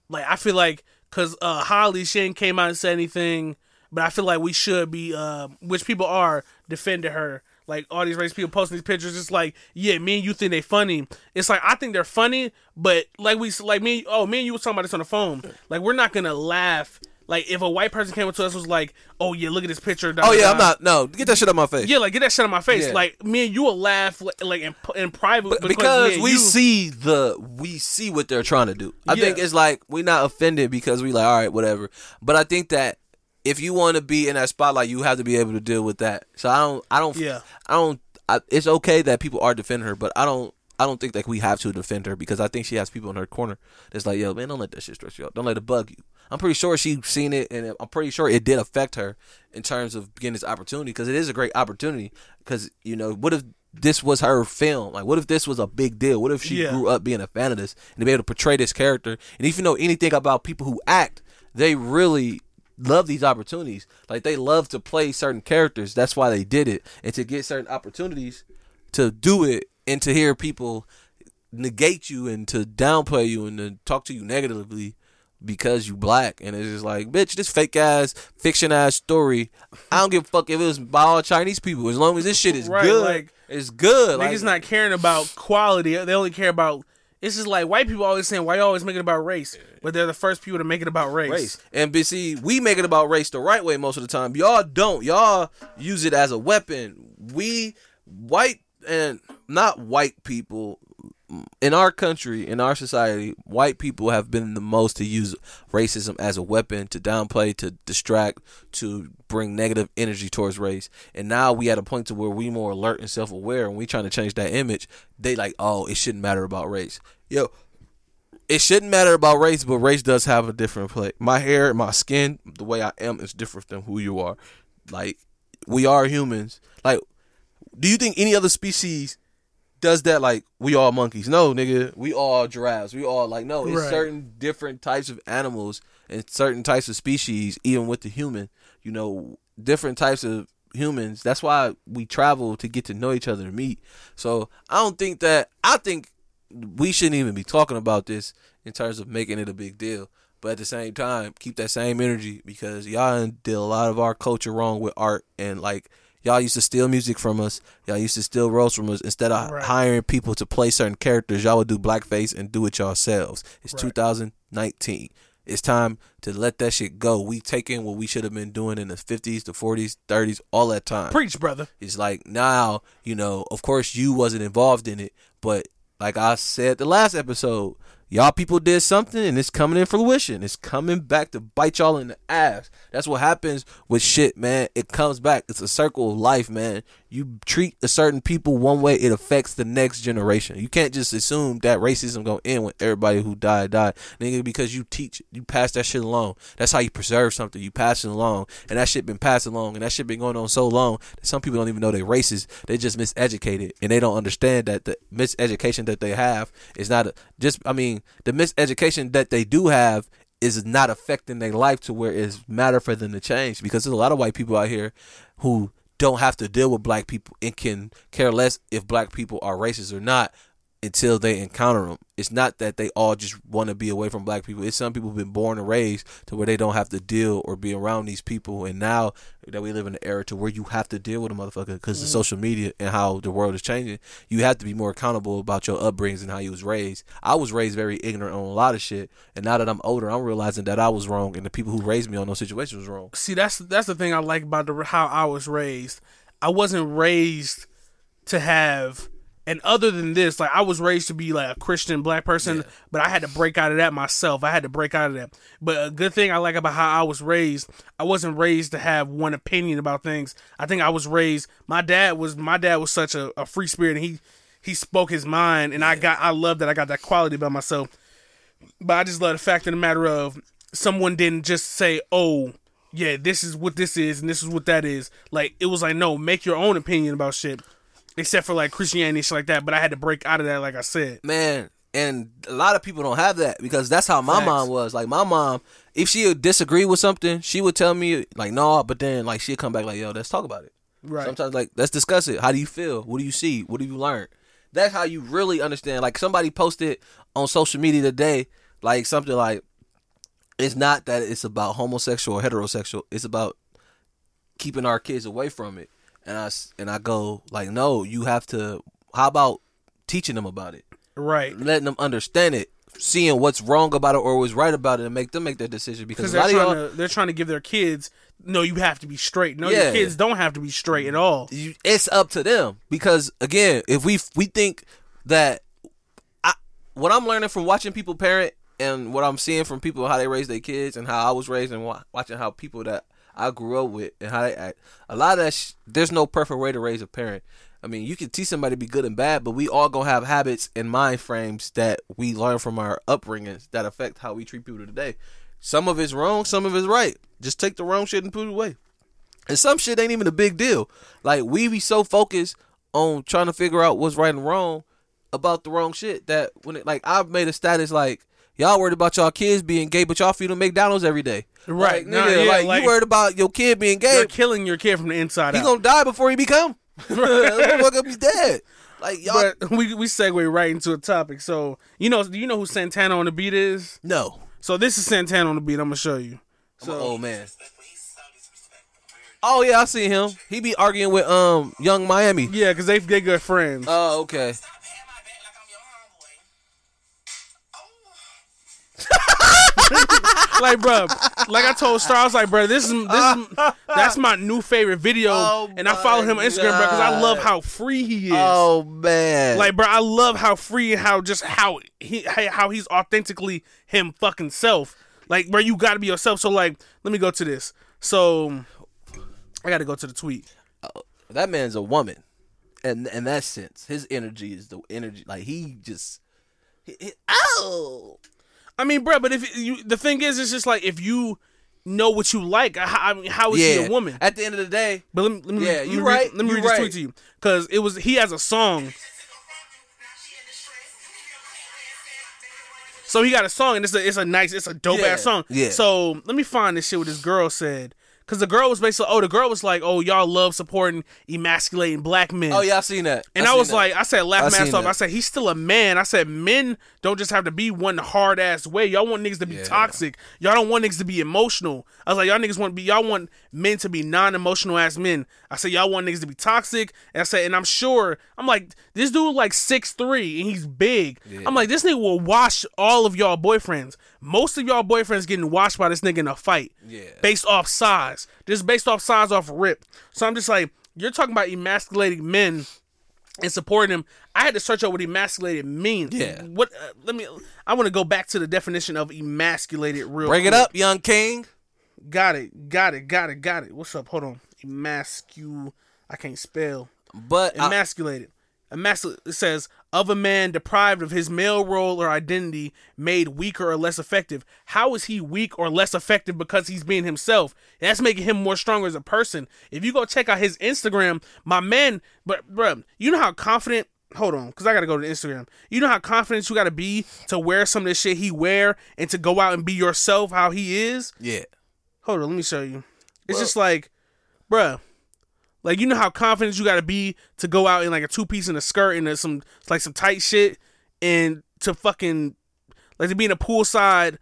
like, I feel like, because uh, Halle, she ain't came out and said anything, but I feel like we should be, uh, which people are, defending her. Like, all these race people posting these pictures, it's like, yeah, me and you think they funny. It's like, I think they're funny, but like we, like me, oh, me and you was talking about this on the phone. Like, we're not going to laugh like if a white person came up to us was like, "Oh yeah, look at this picture." da, Oh yeah, da." I'm not. No, get that shit out my face. Yeah, like get that shit on my face. Yeah. Like me and you will laugh like, like in, in private But because, because we you- see the we see what they're trying to do. I Yeah. think it's like we're not offended because we like all right, whatever. But I think that if you want to be in that spotlight, you have to be able to deal with that. So I don't, I don't, Yeah. I don't. I, it's okay that people are defending her, but I don't. I don't think that we have to defend her because I think she has people in her corner that's like, yo, man, don't let that shit stress you out. Don't let it bug you. I'm pretty sure she's seen it, and I'm pretty sure it did affect her in terms of getting this opportunity because it is a great opportunity. Because you know, what if this was her film? Like, what if this was a big deal? What if she Yeah. grew up being a fan of this and to be able to portray this character? And if you know anything about people who act, they really love these opportunities. Like they love to play certain characters. That's why they did it, and to get certain opportunities to do it, and to hear people negate you and to downplay you and to talk to you negatively because you black and it's just like bitch this fake ass fiction ass story i don't give a fuck if it was by all chinese people as long as this shit is Right, good like, it's good niggas like, not caring about quality. They only care about. It's just like white people always saying, "Why you always make it about race?" But they're the first people to make it about race. race. And but see, we make it about race the right way most of the time. Y'all don't. Y'all use it as a weapon. We white and not white people in our country, in our society, white people have been the most to use racism as a weapon to downplay, to distract, to bring negative energy towards race. And now we at a point to where we more alert and self aware and we trying to change that image. They like, oh, it shouldn't matter about race. Yo, it shouldn't matter about race, but race does have a different play. My hair, my skin, the way I am is different than who you are. Like we are humans. Like, do you think any other species does that? Like we all monkeys? No, nigga. We all giraffes. We all like no. It's Right. certain different types of animals and certain types of species, even with the human. You know, different types of humans. That's why we travel to get to know each other and meet. So I don't think that. I think we shouldn't even be talking about this in terms of making it a big deal. But at the same time, keep that same energy because y'all did a lot of our culture wrong with art and like y'all used to steal music from us. Y'all used to steal roles from us. Instead of Right. hiring people to play certain characters, y'all would do blackface and do it yourselves. It's 2019. It's time to let that shit go. We taking what we should have been doing in the 50s, the 40s, 30s, all that time. Preach, brother. It's like now, you know, of course you wasn't involved in it, but like I said the last episode, y'all people did something and it's coming in fruition. It's coming back to bite y'all in the ass. That's what happens with shit, man. It comes back. It's a circle of life, man. You treat a certain people one way, it affects the next generation. You can't just assume that racism gonna end when everybody who died died, nigga. Because you teach, you pass that shit along. That's how you preserve something. You pass it along, and that shit been passed along, and that shit been going on so long that some people don't even know they racist. They just miseducated, and they don't understand that the miseducation that they have is not a, just. I mean, the miseducation that they do have is not affecting their life to where it's matter for them to change because there's a lot of white people out here who don't have to deal with black people and can care less if black people are racist or not until they encounter them. It's not that they all just want to be away from black people. It's some people who've been born and raised to where they don't have to deal or be around these people. And now that we live in an era to where you have to deal with a motherfucker because of mm-hmm. social media and how the world is changing, you have to be more accountable about your upbringings and how you was raised. I was raised very ignorant on a lot of shit, and now that I'm older, I'm realizing that I was wrong and the people who raised me on those situations was wrong. See, that's that's the thing I like about the how I was raised. I wasn't raised to have, and other than this, like I was raised to be like a Christian black person, but I had to break out of that myself. I had to break out of that. But a good thing I like about how I was raised, I wasn't raised to have one opinion about things. I think I was raised. My dad was my dad was such a, a free spirit, and he he spoke his mind, and I got I love that I got that quality about myself. But I just love the fact of the matter of someone didn't just say, "Oh, yeah, this is what this is and this is what that is." Like it was like, no, make your own opinion about shit. Except for like Christianity and shit like that. But I had to break out of that, like I said. man and a lot of people don't have that because that's how my Facts. mom was like my mom if she disagreed with something she would tell me like no but then like she'd come back like yo let's talk about it Right. sometimes like let's discuss it how do you feel what do you see what do you learn that's how you really understand like somebody posted on social media today like something like it's not that it's about homosexual or heterosexual it's about keeping our kids away from it and i and i go like no you have to how about teaching them about it Right. letting them understand it seeing what's wrong about it or what's right about it and make them make that decision because a they're lot of y'all trying to they're trying to give their kids no you have to be straight no Yeah. your kids don't have to be straight at all you- it's up to them because again, if we we think that I, what I'm learning from watching people parent and what I'm seeing from people how they raise their kids and how I was raised and wa- watching how people that I grew up with and how they act, a lot of that sh- there's no perfect way to raise a parent. I mean, you can teach somebody to be good and bad, but we all gonna have habits and mind frames that we learn from our upbringings that affect how we treat people today. Some of it's wrong, some of it's right. Just take the wrong shit and put it away. And some shit ain't even a big deal. Like we be so focused on trying to figure out what's right and wrong about the wrong shit that when it like I've made a status like y'all worried about y'all kids being gay, but y'all feed them McDonald's every day. Right. Like, Nah, nigga, yeah, like, like- you worried about your kid being gay. you're killing your kid from the inside He out gonna die before he become. Motherfucker be dead. Like y'all but we we segue right into a topic so you know do you know who Santana on the beat is No. so this is Santana on the beat I'm gonna show you I'm an old man. Oh yeah, I see him. He be arguing with um Yung Miami. yeah because they they good friends Oh, okay. like, bro, like I told Star, I was like, bro, this is this is that's my new favorite video, Oh and I follow him on Instagram, bro, because I love how free he is. Oh man. Like, bro, I love how free and how just how he how he's authentically him fucking self. Like, bro, you got to be yourself. So, like, let me go to this. So, I got to go to the tweet. Oh, that man's a woman, and in that sense, his energy is the energy. Like he just, he, he- oh, I mean, bro, but if you the thing is, it's just like if you know what you like, how, I mean, how is yeah. he a woman? At the end of the day, But let me, let me Yeah, let me you read- right, Let me read this right. tweet to you because it was he has a song. So he got a song and it's a it's a nice it's a dope Yeah, ass song. yeah. So let me find this shit what this girl said. Cause the girl was basically oh the girl was like oh y'all love supporting emasculating black men. oh yeah, I seen that. And I, seen was that. like, I said, laugh I my ass off. I said, he's still a man. I said, men don't just have to be one hard ass way. Y'all want niggas to be Yeah. toxic. Y'all don't want niggas to be emotional. I was like, y'all niggas want to be, y'all want men to be non emotional ass men. I said, y'all want niggas to be toxic. And I said, and I'm sure, I'm like, this dude like six three and he's big. I'm like, this nigga will wash all of y'all boyfriends. Most of y'all boyfriends getting washed by this nigga in a fight. Yeah. Based off size. Just based off size off rip. So I'm just like, you're talking about emasculating men and supporting him. I had to search out what emasculated means. Yeah. What? Uh, let me. I want to go back to the definition of emasculated. Real. bring it up, young king. Got it. Got it. Got it. Got it. What's up? Hold on. Emascu. I can't spell. But Emasculated. Emasculated. It says of a man deprived of his male role or identity, made weaker or less effective. How is he weak or less effective because he's being himself? That's making him more stronger as a person. If you go check out his Instagram, my man, but bruh, you know how confident. Hold on, because I gotta go to Instagram. You know how confident you gotta be to wear some of this shit he wear and to go out and be yourself how he is. yeah, Hold on, let me show you. It's just like, bruh, like you know how confident you gotta be to go out in like a two piece and a skirt and some like some tight shit and to fucking like to be in a poolside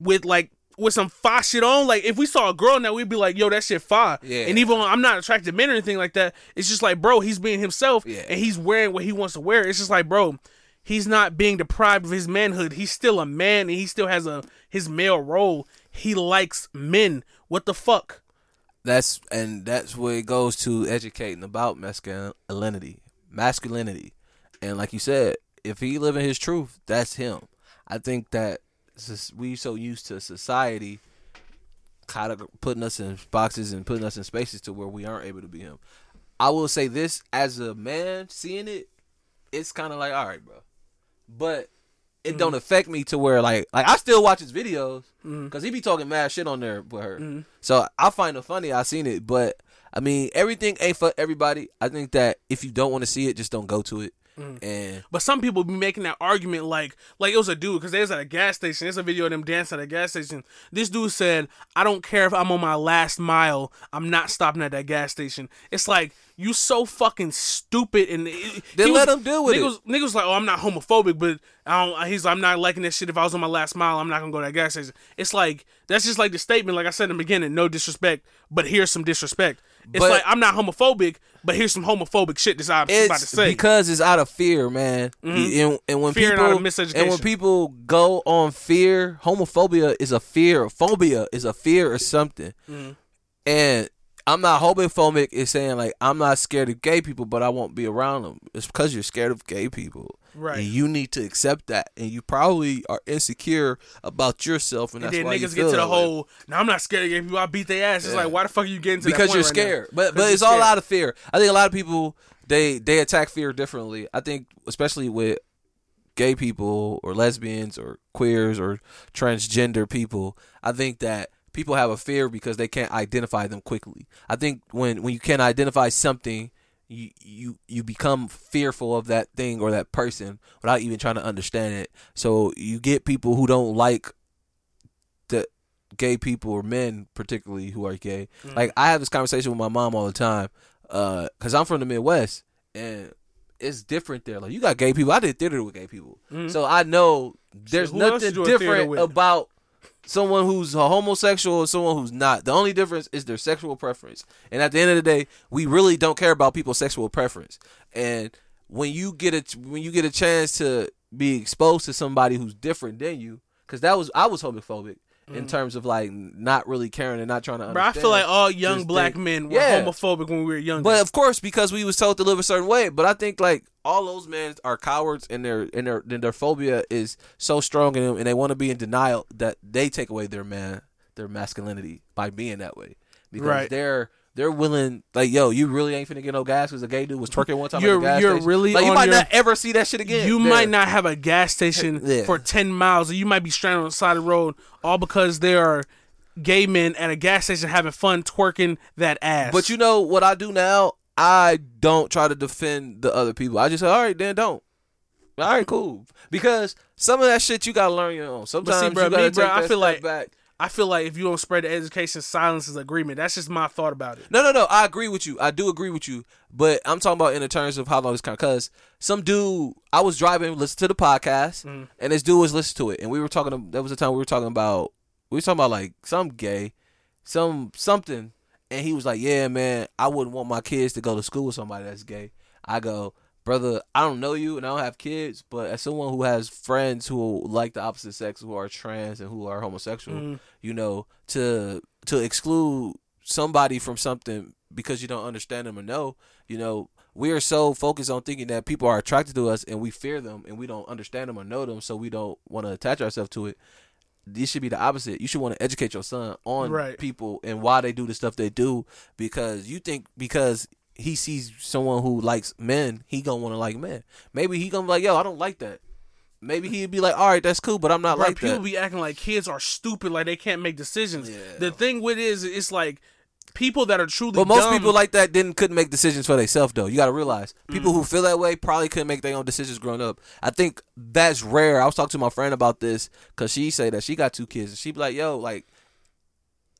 with like with some fire shit on. Like if we saw a girl now, we'd be like, yo, that shit fire. Yeah. And even though I'm not attracted to men or anything like that, it's just like, bro, he's being himself Yeah. and he's wearing what he wants to wear. It's just like, bro, he's not being deprived of his manhood. He's still a man and he still has a his male role. He likes men. What the fuck? That's and that's where it goes to educating about masculinity, masculinity, and like you said, if he living his truth, that's him. I think that we so used to society kind of putting us in boxes and putting us in spaces to where we aren't able to be him. I will say this as a man seeing it, it's kind of like all right, bro, but it mm. don't affect me to where like like I still watch his videos mm. because he be talking mad shit on there with her. Mm. So I find it funny. I seen it, but I mean everything ain't for everybody. I think that if you don't want to see it, just don't go to it. Mm. And But some people be making that argument like like it was a dude because they was at a gas station. There's a video of them dancing at a gas station. This dude said, "I don't care if I'm on my last mile. I'm not stopping at that gas station." It's like you so fucking stupid and it- Then let was- him deal with it. niggas, Niggas like, "Oh, I'm not homophobic, but I don't." He's like, "I'm not liking that shit. If I was on my last mile, I'm not gonna go to that gas station." It's like that's just like the statement, like I said in the beginning, no disrespect, but here's some disrespect. It's But- like I'm not homophobic, but here's some homophobic shit that I'm about to It's say. because it's out of fear, man. Mhm. And, and when Fear and people miseducation. and when people go on fear, homophobia is a fear. Phobia is a fear or something. Mhm. And I'm not homophobic. Is saying like I'm not scared of gay people, but I won't be around them. It's because you're scared of gay people, Right. And you need to accept that. And you probably are insecure about yourself, and, and that's then why niggas get to the whole. Now I'm not scared of gay people. I beat their ass. It's like why the fuck are you getting to that because you're right scared. But 'Cause but you're it's all out of fear. I think a lot of people they they attack fear differently. I think especially with gay people or lesbians or queers or transgender people, I think that people have a fear because they can't identify them quickly. I think when when you can't identify something you you you become fearful of that thing or that person without even trying to understand it. So you get people who don't like the gay people or men particularly who are gay. Mm. Like I have this conversation with my mom all the time uh cuz I'm from the Midwest and it's different there. Like you got gay people. I did theater with gay people. Mhm. So I know there's else nothing you doing theater different about someone who's a homosexual and someone who's not. The only difference is their sexual preference. And at the end of the day, we really don't care about people's sexual preference. And when you get a when you get a chance to be exposed to somebody who's different than you, because that was I was homophobic in Mhm. terms of like not really caring and not trying to. Bro, I feel like all young black thing. men were Yeah. homophobic when we were young. But of course, because we was told to live a certain way. But I think like all those men are cowards, and their and their and their phobia is so strong in them, and they want to be in denial that they take away their man their masculinity by being that way because Right. they're. They're willing, like, yo, you really ain't finna get no gas because a gay dude was twerking one time You're- at the gas you're station. really like, you might your- not ever see that shit again. You there. might not have a gas station Yeah. for 10 miles, or you might be stranded on the side of the road, all because there are gay men at a gas station having fun twerking that ass. But you know what I do now? I don't try to defend the other people. I just say, all right, then don't. All right, cool. Because some of that shit you gotta learn your own. Sometimes see, bro, you gotta me, bro, take I that feel step like back. I feel like if you don't spread the education, silence is agreement. That's just my thought about it. No, no, no. I agree with you. I do agree with you. But I'm talking about in the terms of how long this kind. Because some dude, I was driving, listened to the podcast, Mhm. and this dude was listening to it, and we were talking. That was the time we were talking about. We were talking about like some gay, some something, and he was like, "Yeah, man, I wouldn't want my kids to go to school with somebody that's gay." I go, brother, I don't know you, and I don't have kids, but as someone who has friends who like the opposite sex, who are trans and who are homosexual, Mhm. you know, to to exclude somebody from something because you don't understand them or know, you know, we are so focused on thinking that people are attracted to us and we fear them and we don't understand them or know them, so we don't want to attach ourselves to it. This should be the opposite. You should want to educate your son on Right. people and why they do the stuff they do because you think because he sees someone who likes men, he gonna want to like men. Maybe he gonna be like, yo, I don't like that. Maybe he'd be like, all right, that's cool, but I'm not like people that. be acting like kids are stupid, like they can't make decisions. The thing with it is, it's like people that are truly. But most dumb- people like that didn't couldn't make decisions for themselves though. You got to realize people Mm. who feel that way probably couldn't make their own decisions growing up. I think that's rare. I was talking to my friend about this because she say that she got two kids and she be like, "Yo, like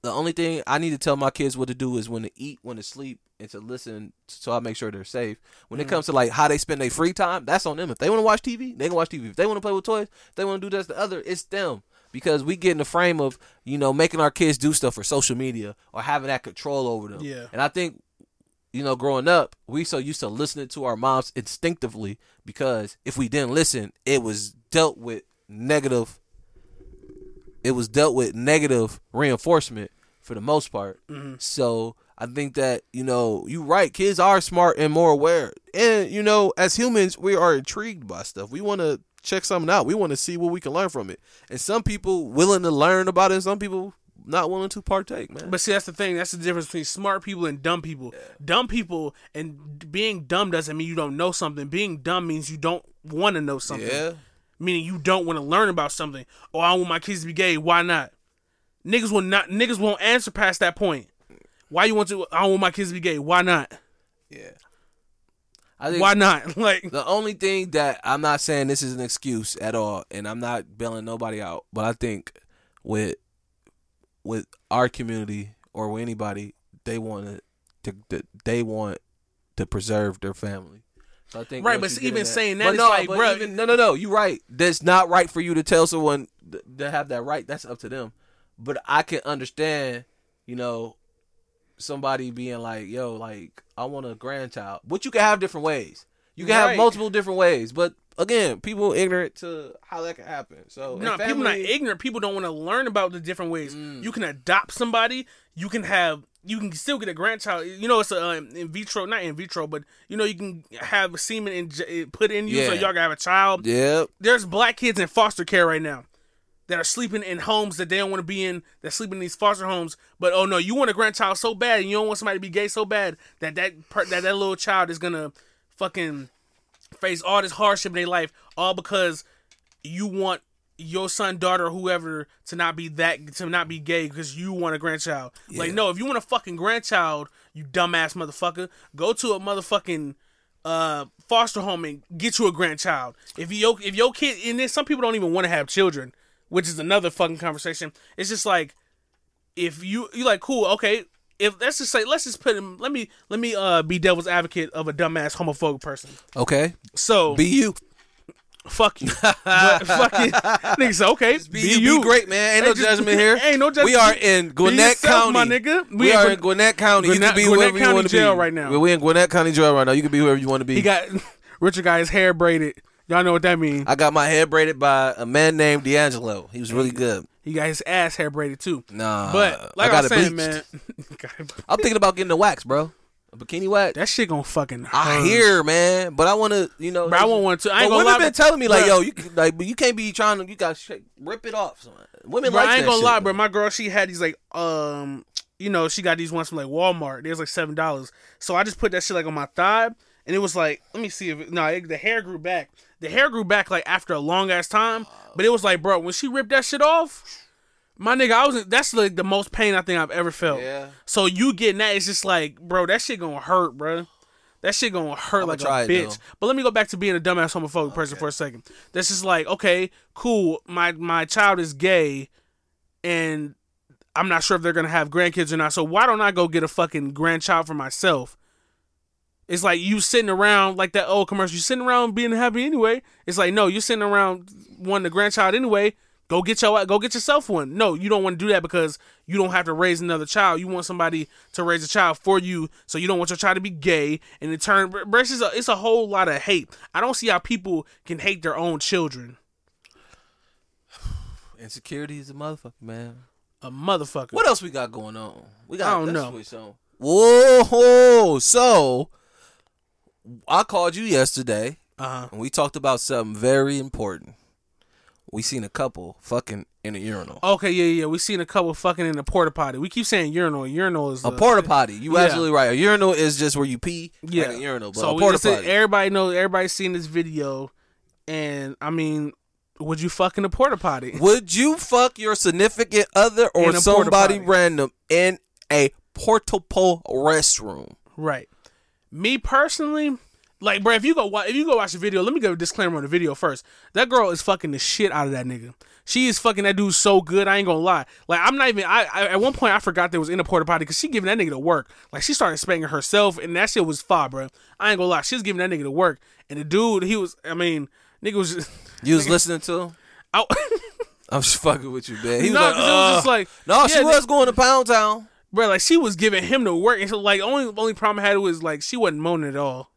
the only thing I need to tell my kids what to do is when to eat, when to sleep, and to listen, so I make sure they're safe. When it Mhm. comes to like how they spend their free time, that's on them. If they want to watch TV, they can watch TV. If they want to play with toys, they want to do this, the other, it's them. Because we get in the frame of you know making our kids do stuff for social media or having that control over them. Yeah. And I think you know, growing up, we so used to listening to our moms instinctively because if we didn't listen, it was dealt with negative. It was dealt with negative reinforcement for the most part. Mhm. So I think that you know you're right. Kids are smart and more aware, and you know, as humans, we are intrigued by stuff. We want to check something out. We want to see what we can learn from it. And some people willing to learn about it, and some people not willing to partake. Man, But see, that's the thing. That's the difference between smart people and dumb people. Dumb people and being dumb doesn't mean you don't know something. Being dumb means you don't want to know something. Yeah. Meaning you don't want to learn about something. Oh, I want my kids to be gay. Why not? Niggas will not. Niggas won't answer past that point. Why you want to? I want my kids to be gay. Why not? Yeah. I think Why not? Like the only thing that I'm not saying this is an excuse at all, and I'm not bailing nobody out, but I think with with our community or with anybody, they want to, to they want to preserve their family. So I think Right, but even saying that, but no, like, bruh- even- no, no, no, you're right. That's not right for you to tell someone th- to have that right. That's up to them. But I can understand, you know, somebody being like, "Yo, like I want a grandchild," but you can have different ways. You can Right. have multiple different ways, but again, people ignorant to how that can happen. So No, and people not ignorant. People don't want to learn about the different ways. Mm. You can adopt somebody. You can have. You can still get a grandchild. You know, it's a um, in vitro, not in vitro, but you know, you can have a semen in, put in you, so y'all can have a child. Yep. There's black kids in foster care right now that are sleeping in homes that they don't want to be in. That sleeping in these foster homes, but oh no, you want a grandchild so bad, and you don't want somebody to be gay so bad that that per, that that little child is gonna fucking face all this hardship in their life, all because you want your son, daughter, whoever to not be that to not be gay because you want a grandchild. Like, no, if you want a fucking grandchild, you dumbass motherfucker, go to a motherfucking uh foster home and get you a grandchild. If you if your kid and then some people don't even want to have children, which is another fucking conversation. It's just like if you you like cool, okay. If let's just say let's just put him let me let me uh be devil's advocate of a dumbass homophobic person. Okay. So Be you. fuck you. but fucking nigga say, okay, Be, you. Be great, man. Ain't no just- judgment here. Ain't no judgment. We are in Be Gwinnett yourself, County. my nigga. We, are in Gwinnett County. you Gwinnett- can be Gwinnett whoever you want to be. jail right now. We in Gwinnett County jail right now. You can be whoever you want to be. He got Richard got his hair braided. Y'all know what that means. I got my hair braided by a man named D'Angelo. He was really good. He got his ass hair braided too. Nah, But like I I, got was it saying, bleached. man, I'm thinking about getting a wax, bro. A bikini wax. that shit gonna fucking. Hurt. I hear, man, but I want to, you know. Bro, I want one too. I ain't but gonna women lie, been but- telling me like, Bruh. yo, you like, but you can't be trying to. You got to rip it off. son. Women Bro, like I ain't gonna shit, lie, bro. My girl, she had these like, um, you know, she got these ones from like Walmart. They was like seven dollars. So I just put that shit like on my thigh, and it was like, let me see if it, no, it, the hair grew back. The hair grew back like after a long ass time, but it was like, bro, when she ripped that shit off, my nigga, I was that's like the most pain I think I've ever felt. Yeah. So you getting that, it's just like, bro, that shit gonna hurt, bro. That shit gonna hurt I'ma like a it, bitch. though. But let me go back to being a dumbass homophobic person for a second. That's just like, okay, cool. My my child is gay, and I'm not sure if they're gonna have grandkids or not. So why don't I go get a fucking grandchild for myself? It's like you sitting around like that old commercial. You sitting around being happy anyway. It's like no, you're sitting around wanting a grandchild anyway. Go get your go get yourself one. No, you don't want to do that because you don't have to raise another child. You want somebody to raise a child for you, so you don't want your child to be gay. And in turn, it's, a, it's a whole lot of hate. I don't see how people can hate their own children. insecurity is a motherfucker, man. A motherfucker. What else we got going on? We got. I don't know. Whoa! So I called you yesterday, Uh-huh. and we talked about something very important. We seen a couple fucking in a urinal. Okay, yeah, yeah. We seen a couple fucking in the porta potty. We keep saying urinal. Urinal is A porta potty. You yeah. absolutely right. A urinal is just where you pee. Yeah, like a urinal. But so a porta said potty. everybody knows. Everybody's seen this video, and I mean, would you fuck in a porta potty? Would you fuck your significant other or a somebody random in a portable restroom? Right. Me personally, like, bro, if you go if you go watch the video, let me give a disclaimer on the video first. That girl is fucking the shit out of that nigga. She is fucking that dude so good. I ain't gonna lie. Like, I'm not even. I, I at one point I forgot there was in a porta potty because she giving that nigga to work. Like, she started spanking herself, and that shit was fire, bro. I ain't gonna lie. She was giving that nigga to work, and the dude, he was. I mean, nigga was. Just, You was listening to him? I, I'm just fucking with you, man. He No, was like, 'cause it was just "Uh." like- no, yeah, she was going to Pound Town. Bro, like she was giving him the work, and so, like only only problem I had was like she wasn't moaning at all.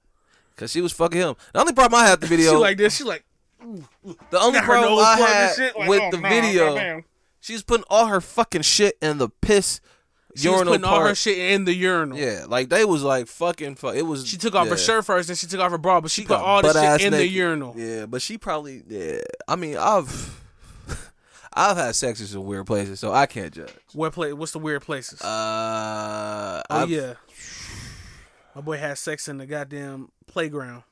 Cause she was fucking him. The only problem I had the video, She like this. She like the only problem I had shit, like, with oh, the nah, video, she was putting all her fucking shit in the piss she was urinal putting all her shit in the urinal. Yeah, like they was like fucking. Fuck. It was. She took off her shirt first, and she took off her bra, but she, put got all the shit in the naked. urinal. Yeah, but she probably. Yeah, I mean, I've. I've had sex in some weird places, so I can't judge. What place? What's the weird places? Uh, oh I've, yeah, my boy had sex in the goddamn playground.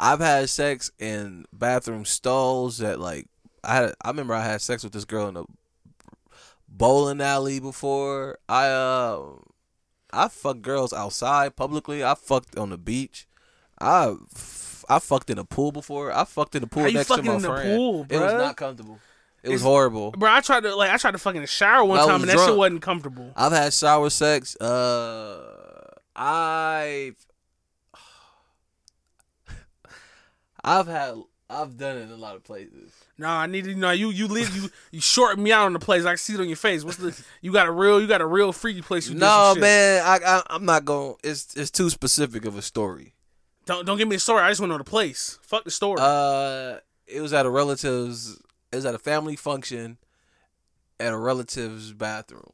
I've had sex in bathroom stalls that like I had I remember I had sex with this girl in a bowling alley before. I uh I fucked girls outside publicly. I fucked on the beach. I f- I fucked in a pool before. I fucked in a pool How next to my in the friend. pool, it was not comfortable. It was horrible. Bro, I tried to like I tried to fucking shower one I time and that shit wasn't comfortable. I've had shower sex. Uh, I've I've had I've done it in a lot of places. Nah, I need to know you. You live. You you shorten me out on the place. I can see it on your face. What's the? You got a real. You got a real freaky place. You No, man, I, I I'm not going. It's it's too specific of a story. Don't don't give me a story. I just want to know the place. Fuck the story. Uh, it was at a relative's. It was at a family function, at a relative's bathroom.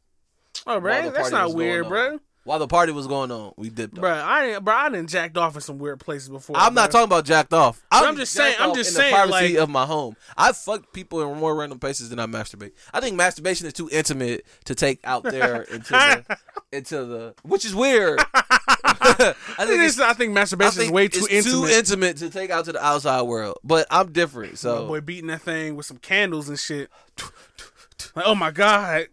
oh, bro, that's not weird, bro. While the party was going on, we dipped. Bro. I bro, I didn't jacked off in some weird places before. I'm not talking about jacked off. But I I'm just saying- I'm just in saying, the privacy like- of my home. I fucked people in more random places than I masturbate. I think masturbation is too intimate to take out there into the into the, which is weird. I I think, it's I think masturbation is way too it's intimate. too intimate to take out to the outside world. But I'm different, My so boy beating that thing with some candles and shit. Like, oh my god,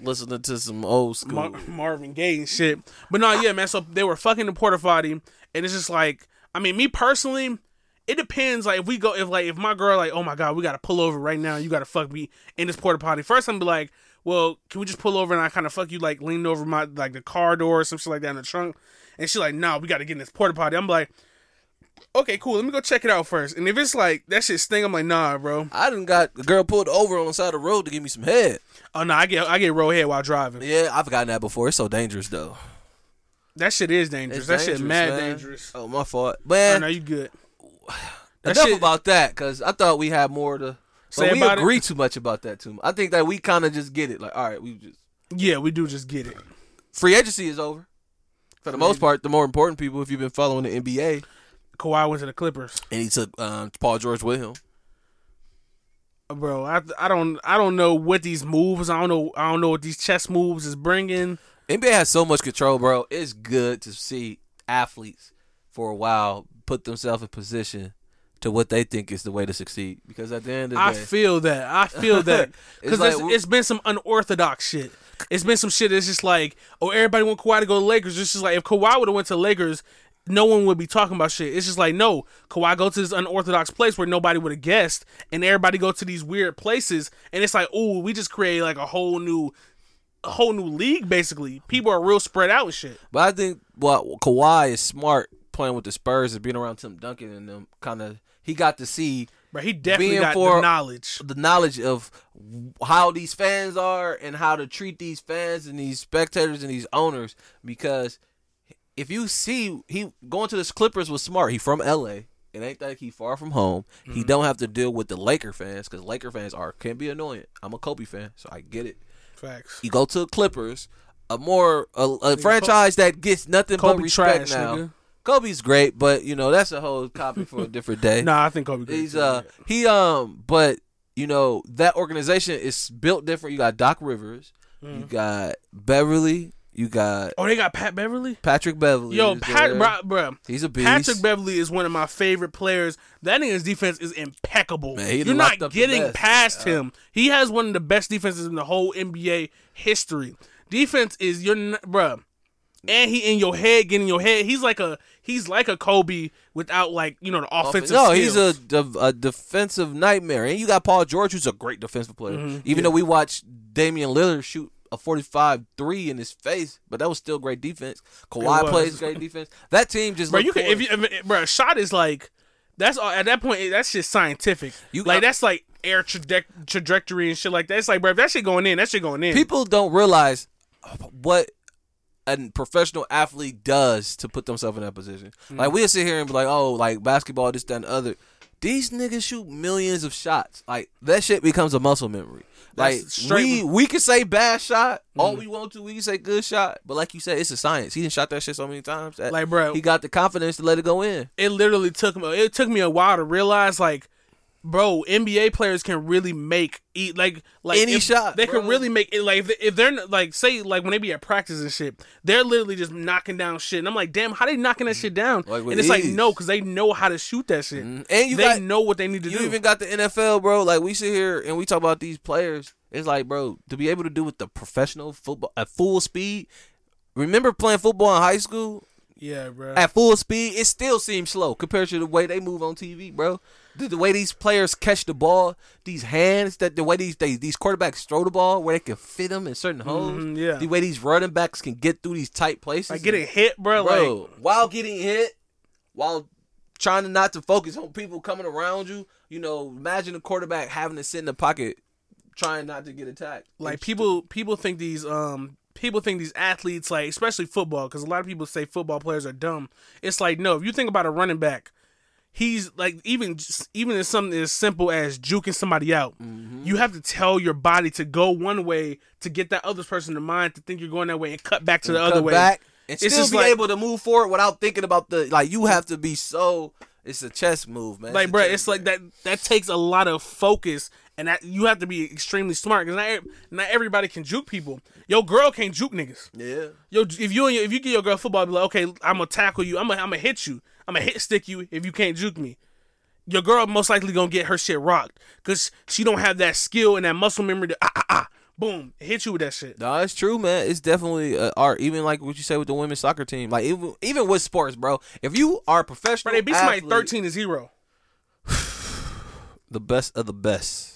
listening to some old school. Mar- Marvin Gaye and shit. But no, yeah, man. So they were fucking the porta potty, and it's just like, I mean, me personally, it depends. Like, if we go, if like, if my girl, like, oh my god, we gotta pull over right now. You gotta fuck me in this porta potty. First, I'm be like, well, can we just pull over and I kind of fuck you, like, leaning over my like the car door or some shit like that in the trunk. And she like, nah, we gotta get in this porta potty. I'm like. Okay, cool. Let me go check it out first. And if it's like that shit stink, I'm like, nah, bro. I didn't got the girl pulled over on the side of the road to give me some head. Oh no, I get I get roll head while driving. Yeah, I've gotten that before. It's so dangerous though. That shit is dangerous. It's that shit dangerous, mad man. dangerous. Oh, my fault. Oh, Man, no, you good. That enough shit- about that because I thought we had more to. Say But we about it? agree too much about that too. I think that we kind of just get it. Like, all right, we just Yeah, we do just get it. free agency is over. For the most part, the more important people, if you've been following the NBA, Kawhi went to the Clippers, and he took um, Paul George with him. bro. I I don't I don't know what these moves. I don't know I don't know what these chess moves is bringing. NBA has so much control, bro. It's good to see athletes for a while put themselves in position to what they think is the way to succeed. Because at the end of the I day, feel that. I feel that because it's, we- it's been some unorthodox shit. It's been some shit that's just like, oh, everybody want Kawhi to go to Lakers. It's just like if Kawhi would have went to Lakers, no one would be talking about shit. It's just like no, Kawhi go to this unorthodox place where nobody would have guessed, and everybody go to these weird places, and it's like, oh, we just create like a whole new, a whole new league. Basically, people are real spread out and shit. But I think what Kawhi is smart playing with the Spurs and being around Tim Duncan and them kind of he got to see But he definitely being got for the knowledge. the knowledge of how these fans are and how to treat these fans and these spectators and these owners because if you see he going to the Clippers was smart. He from LA. It ain't that he far from home. He Mm-hmm. don't have to deal with the Laker fans because Laker fans are can be annoying. I'm a Kobe fan, so I get it. Facts. You go to the Clippers, a more a, a franchise that gets nothing but respect trash, now. nigga. Kobe's great, but you know that's a whole topic for a different day. Nah, I think Kobe. great He's uh yeah. he um but you know that organization is built different. You got Doc Rivers, Mm. you got Beverley, you got Oh, they got Pat Beverley. Patrick Beverley. Yo, Pat, bro, bro, He's a beast. Patrick Beverley is one of my favorite players. That nigga's defense is impeccable. Man, You're not getting past him. He has one of the best defenses in the whole NBA history. Defense is your bruh. And he in your head, getting your head. He's like a he's like a Kobe without like you know the offensive. no, skills. he's a, a defensive nightmare, and you got Paul George, who's a great defensive player. Mhm, Even yeah. though we watched Damian Lillard shoot a 45-3 in his face, but that was still great defense. Kawhi plays great defense. That team just bro. You can if you if, bro. Shot is like that's all at that point. That's just scientific. You- like that's like air traje- trajectory and shit like that. It's like bro, if that shit going in, that shit going in. people don't realize what a professional athlete does to put themselves in that position. Mm. Like we'll sit here and be like, oh, like basketball, this, that, and other. These niggas shoot millions of shots. Like that shit becomes a muscle memory. Like straight- we we can say bad shot all Mm. we want to. We can say good shot, but like you said, it's a science. He didn't shot that shit so many times. That Like, bro, he got the confidence to let it go in. it literally took me it took me a while to realize like bro nba players can really make eat like like Any if- shot, they bro. can really make it like if, if they're like say like when they be at practice and shit they're literally just knocking down shit and i'm like damn how they knocking that mm. shit down Like and it's like no because they know how to shoot that shit mm-hmm. And you they got know what they need to you do You even got the NFL, bro. Like we sit here and we talk about these players. It's like, bro, to be able to do with the professional football at full speed. Remember playing football in high school yeah bro at full speed? It still seems slow compared to the way they move on TV, bro. The, the way these players catch the ball, these hands, that the way these they, these quarterbacks throw the ball, where they can fit them in certain holes. Mhm, yeah. The way these running backs can get through these tight places, like getting hit bro, bro, like while getting hit, while trying to not to focus on people coming around you. You know, imagine a quarterback having to sit in the pocket, trying not to get attacked. Like people, people think these um people think these athletes like especially football because a lot of people say football players are dumb. It's like no, if you think about a running back, he's like even even in something as simple as juking somebody out, Mm-hmm. you have to tell your body to go one way to get that other person in mind to think you're going that way and cut back to the cut other way. back and It's still just be like- able to move forward without thinking about the like. You have to be so. It's a chess move, man. like a bro it's like that that takes a lot of focus and that you have to be extremely smart because not, not everybody can juke people. Your girl can't juke niggas. Yeah. yo if you if you get your girl football be like okay i'm gonna tackle you. I'm gonna, I'm gonna hit you. I'm gonna hit stick you if you can't juke me. Your girl most likely gonna get her shit rocked because she don't have that skill and that muscle memory to ah ah ah boom hit you with that shit. No, it's true, man. It's definitely uh, art. Even like what you say with the women's soccer team, like even even with sports, bro. If you are a professional, bro they beat somebody athlete, 13 to 0 the best of the best,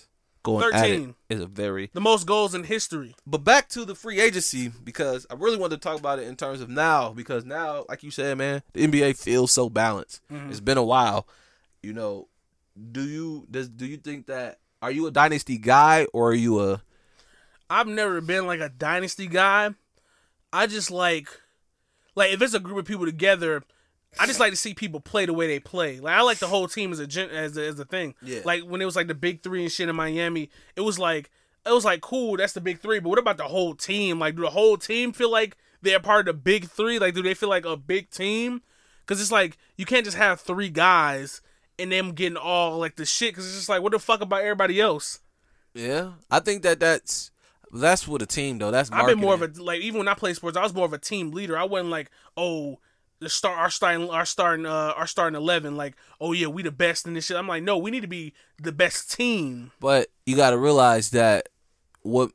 going at it 13. is a very. the most goals in history But back to the free agency because I really wanted to talk about it in terms of now because now, like you said, man, the NBA feels so balanced. Mhm. It's been a while. You know, do you does do you think that are you a dynasty guy or are you a I've never been like a dynasty guy. I just like like if it's a group of people together, I just like to see people play the way they play. Like I like the whole team as a gen- as a, as a thing. Yeah. Like when it was like the big three and shit in Miami, it was like it was like cool. That's the big three. But what about the whole team? Like do the whole team feel like they're part of the big three? Like do they feel like a big team? Because it's like you can't just have three guys and them getting all like the shit. Because it's just like what the fuck about everybody else? yeah? I think that that's that's what a team though. That's I've been more of a like even when I played sports, I was more of a team leader. I wasn't like, oh, the star our starting our starting uh our starting eleven, like, oh yeah, we the best in this shit. I'm like, no, we need to be the best team. But you got to realize that what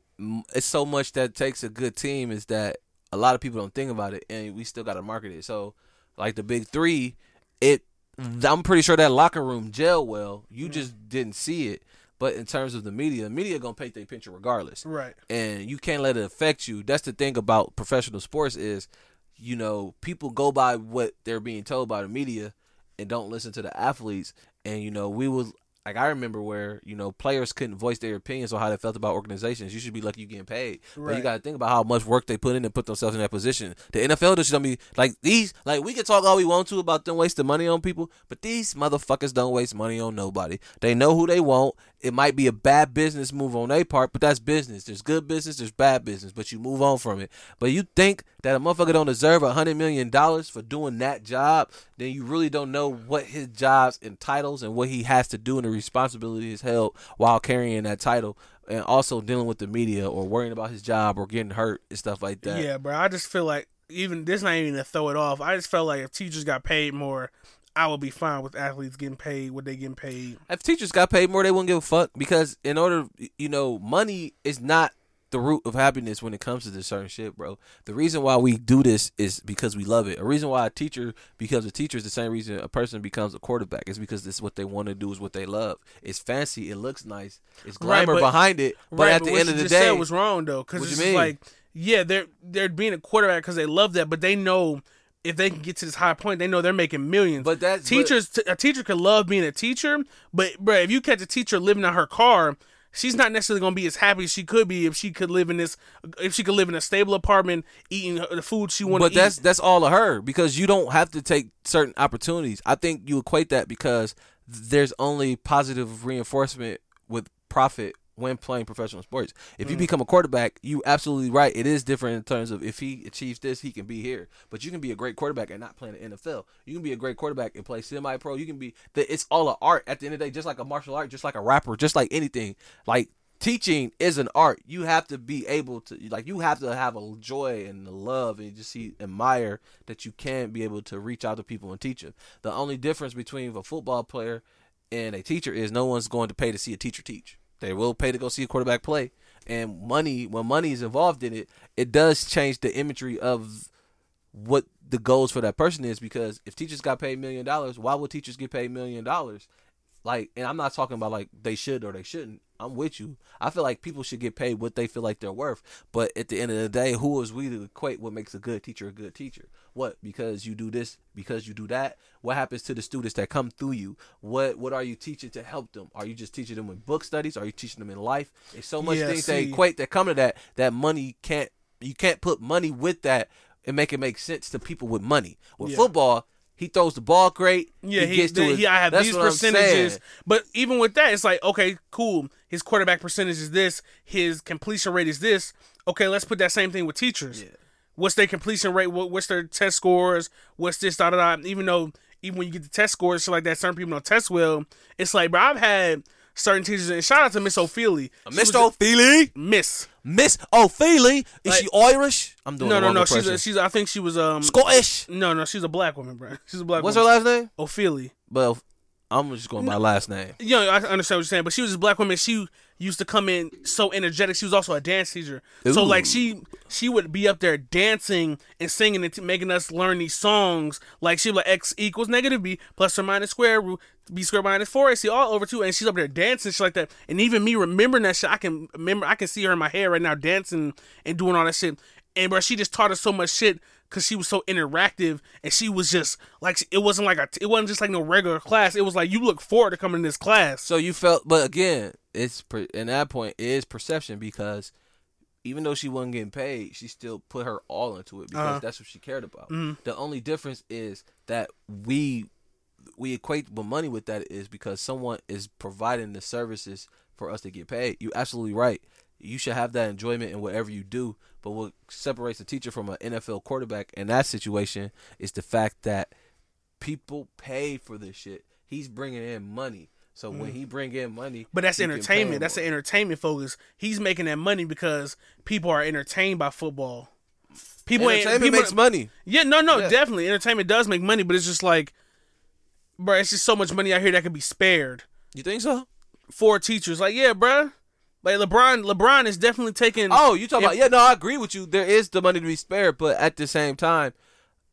it's so much that takes a good team is that a lot of people don't think about it, and we still got to market it. So, like the big three, it I'm pretty sure that locker room gel well. You just didn't see it. But in terms of the media, the media gonna paint their picture regardless, Right. And you can't let it affect you. That's the thing about professional sports is, you know, people go by what they're being told by the media, and don't listen to the athletes. And you know, we was like I remember where you know players couldn't voice their opinions on how they felt about organizations. You should be lucky you getting paid, but you got to think about how much work they put in and put themselves in that position. The NFL just don't be like these. Like we can talk all we want to about them wasting money on people, but these motherfuckers don't waste money on nobody. They know who they want. It might be a bad business move on their part, but that's business. There's good business, there's bad business, but you move on from it. But you think that a motherfucker don't deserve a hundred million dollars for doing that job, then you really don't know what his jobs entitles and what he has to do and the responsibility is held while carrying that title and also dealing with the media or worrying about his job or getting hurt and stuff like that. Yeah, bro. I just feel like even this not even to throw it off. I just felt like if teachers got paid more, I would be fine with athletes getting paid what they getting paid. If teachers got paid more, they wouldn't give a fuck because in order, you know, money is not the root of happiness when it comes to this certain shit, bro. The reason why we do this is because we love it. A reason why a teacher becomes a teacher is the same reason a person becomes a quarterback. Is because this is what they want to do, is what they love. It's fancy, it looks nice, it's Right, glamour but- behind it. But right, at the what end of the just day, said was wrong though, because it's like, yeah, they're they're being a quarterback because they love that, but they know if they can get to this high point, they know they're making millions. But that's- teachers, t- a teacher could love being a teacher, but bro, if you catch a teacher living in her car. She's not necessarily gonna be as happy as she could be if she could live in this, if she could live in a stable apartment, eating the food she wanted. But to that's eat. that's all of her because you don't have to take certain opportunities. I think you equate that because there's only positive reinforcement with profit when playing professional sports. If you Mm. become a quarterback, you absolutely right. It is different in terms of if he achieves this, he can be here. But you can be a great quarterback and not play in the NFL. You can be a great quarterback and play semi-pro. You can be. the- It's all an art at the end of the day, just like a martial art, just like a rapper, just like anything. Like teaching is an art. You have to be able to like you have to have a joy and a love and just see admire that you can be able to reach out to people and teach them. The only difference between a football player and a teacher is no one's going to pay to see a teacher teach. They will pay to go see a quarterback play. And money when money is involved in it, it does change the imagery of what the goals for that person is because if teachers got paid million dollars, why would teachers get paid million dollars? Like, and I'm not talking about like they should or they shouldn't. I'm with you. I feel like people should get paid what they feel like they're worth. But at the end of the day, who is we to equate what makes a good teacher a good teacher? What? Because you do this, because you do that. What happens to the students that come through you? What what are you teaching to help them? Are you just teaching them in book studies? Are you teaching them in life? There's so much Yeah, things that equate that come to that that money can't you can't put money with that and make it make sense to people with money. With Yeah. football, he throws the ball great. Yeah, he, he, gets to the- his, he- I have these percentages, but even with that, it's like okay, cool. His quarterback percentage is this. His completion rate is this. Okay, let's put that same thing with teachers. What's their completion rate? What, what's their test scores? What's this? Da da da. Even though even when you get the test scores, shit like that, certain people don't test well. It's like, bro, I've had certain teachers, and shout out to Miss Ophelia. Miss was a- Ophelia? Miss. Miss Ophelia, is Like- she Irish? I'm doing No, no, no. She's a, she's. I think she was um Scottish. No, no. She's a black woman, bro. She's a black. Woman. What's her last name? Ophelia. Well, I'm just going by last name. you know, I understand what you're saying, but she was a black woman. She used to come in so energetic. She was also a dance teacher, so like she she would be up there dancing and singing and t- making us learn these songs. Like she like x equals negative b plus or minus square root b squared minus four ac all over two, and she's up there dancing shit like that. And even me remembering that shit, I can remember I can see her in my head right now dancing and doing all that shit. And bro, she just taught us so much shit because she was so interactive and she was just like it wasn't like a it wasn't just like no regular class. It was like you look forward to coming to this class. So you felt, but again, it's in that point it is perception because even though she wasn't getting paid, she still put her all into it because Uh-huh. that's what she cared about. Mhm. The only difference is that we we equate the money with that is because someone is providing the services for us to get paid. You're absolutely right. You should have that enjoyment in whatever you do. But what separates a teacher from an NFL quarterback in that situation is the fact that people pay for this shit. He's bringing in money. So when Mhm. he bring in money, But that's can entertainment. That's the entertainment focus. He's making that money because people are entertained by football. People Entertainment people, makes money. Yeah, no, no, Yeah. definitely. Entertainment does make money, but it's just like, bro, it's just so much money out here that could be spared. You think so? For teachers, like, yeah, bro. Like LeBron, LeBron is definitely taking. Oh, you talking if- about? Yeah, no, I agree with you. There is the money to be spared, but at the same time,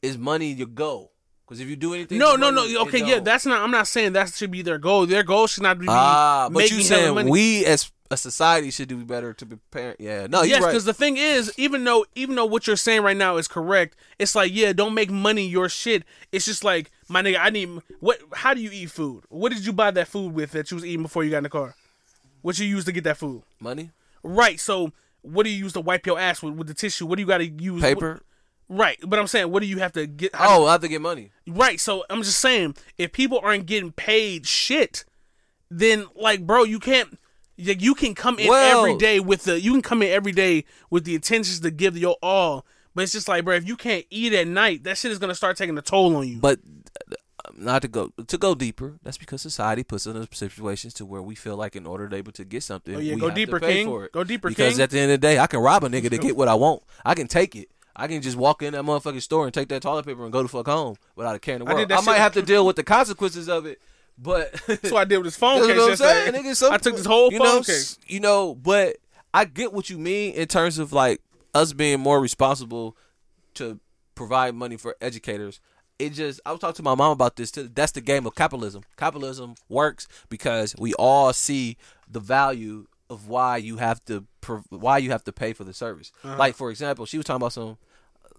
is money your goal? Because if you do anything, No, no, no. Okay, yeah, that's not. I'm not saying that should be their goal. Their goal should not be ah. But you saying we as a society should do better to prepare? Yeah, no, yes, you're right. because the thing is, even though even though what you're saying right now is correct, it's like yeah, don't make money your shit. It's just like my nigga, I need what? How do you eat food? What did you buy that food with that you was eating before you got in the car? What you use to get that food? Money, Right. So what do you use to wipe your ass with with the tissue? What do you got to use? paper. Right. But I'm saying, what do you have to get? how do- Oh, I have to get money. Right. So I'm just saying, if people aren't getting paid shit, then like, bro, you can't. You you can come in Well- every day with the. You can come in every day with the intentions to give your all, but it's just like, bro, if you can't eat at night, that shit is gonna start taking a toll on you. But not to go to go deeper. That's because society puts us in situations to where we feel like in order to able to get something, Oh, yeah, we go have deeper, to pay King. for it. Go deeper, Because King. at the end of the day, I can rob a nigga to get what I want. I can take it. I can just walk in that motherfucking store and take that toilet paper and go to fuck home without a care in the I world. that I, might have to deal with the consequences of it, but That's what I did with this phone case. I'm saying, nigga. Some- I took this whole phone know, case. You know, but I get what you mean in terms of like us being more responsible to provide money for educators. It just I was talking to my mom about this too. That's the game of capitalism. Capitalism works because we all see the value of why you have to why you have to pay for the service. Uh-huh. Like for example, she was talking about some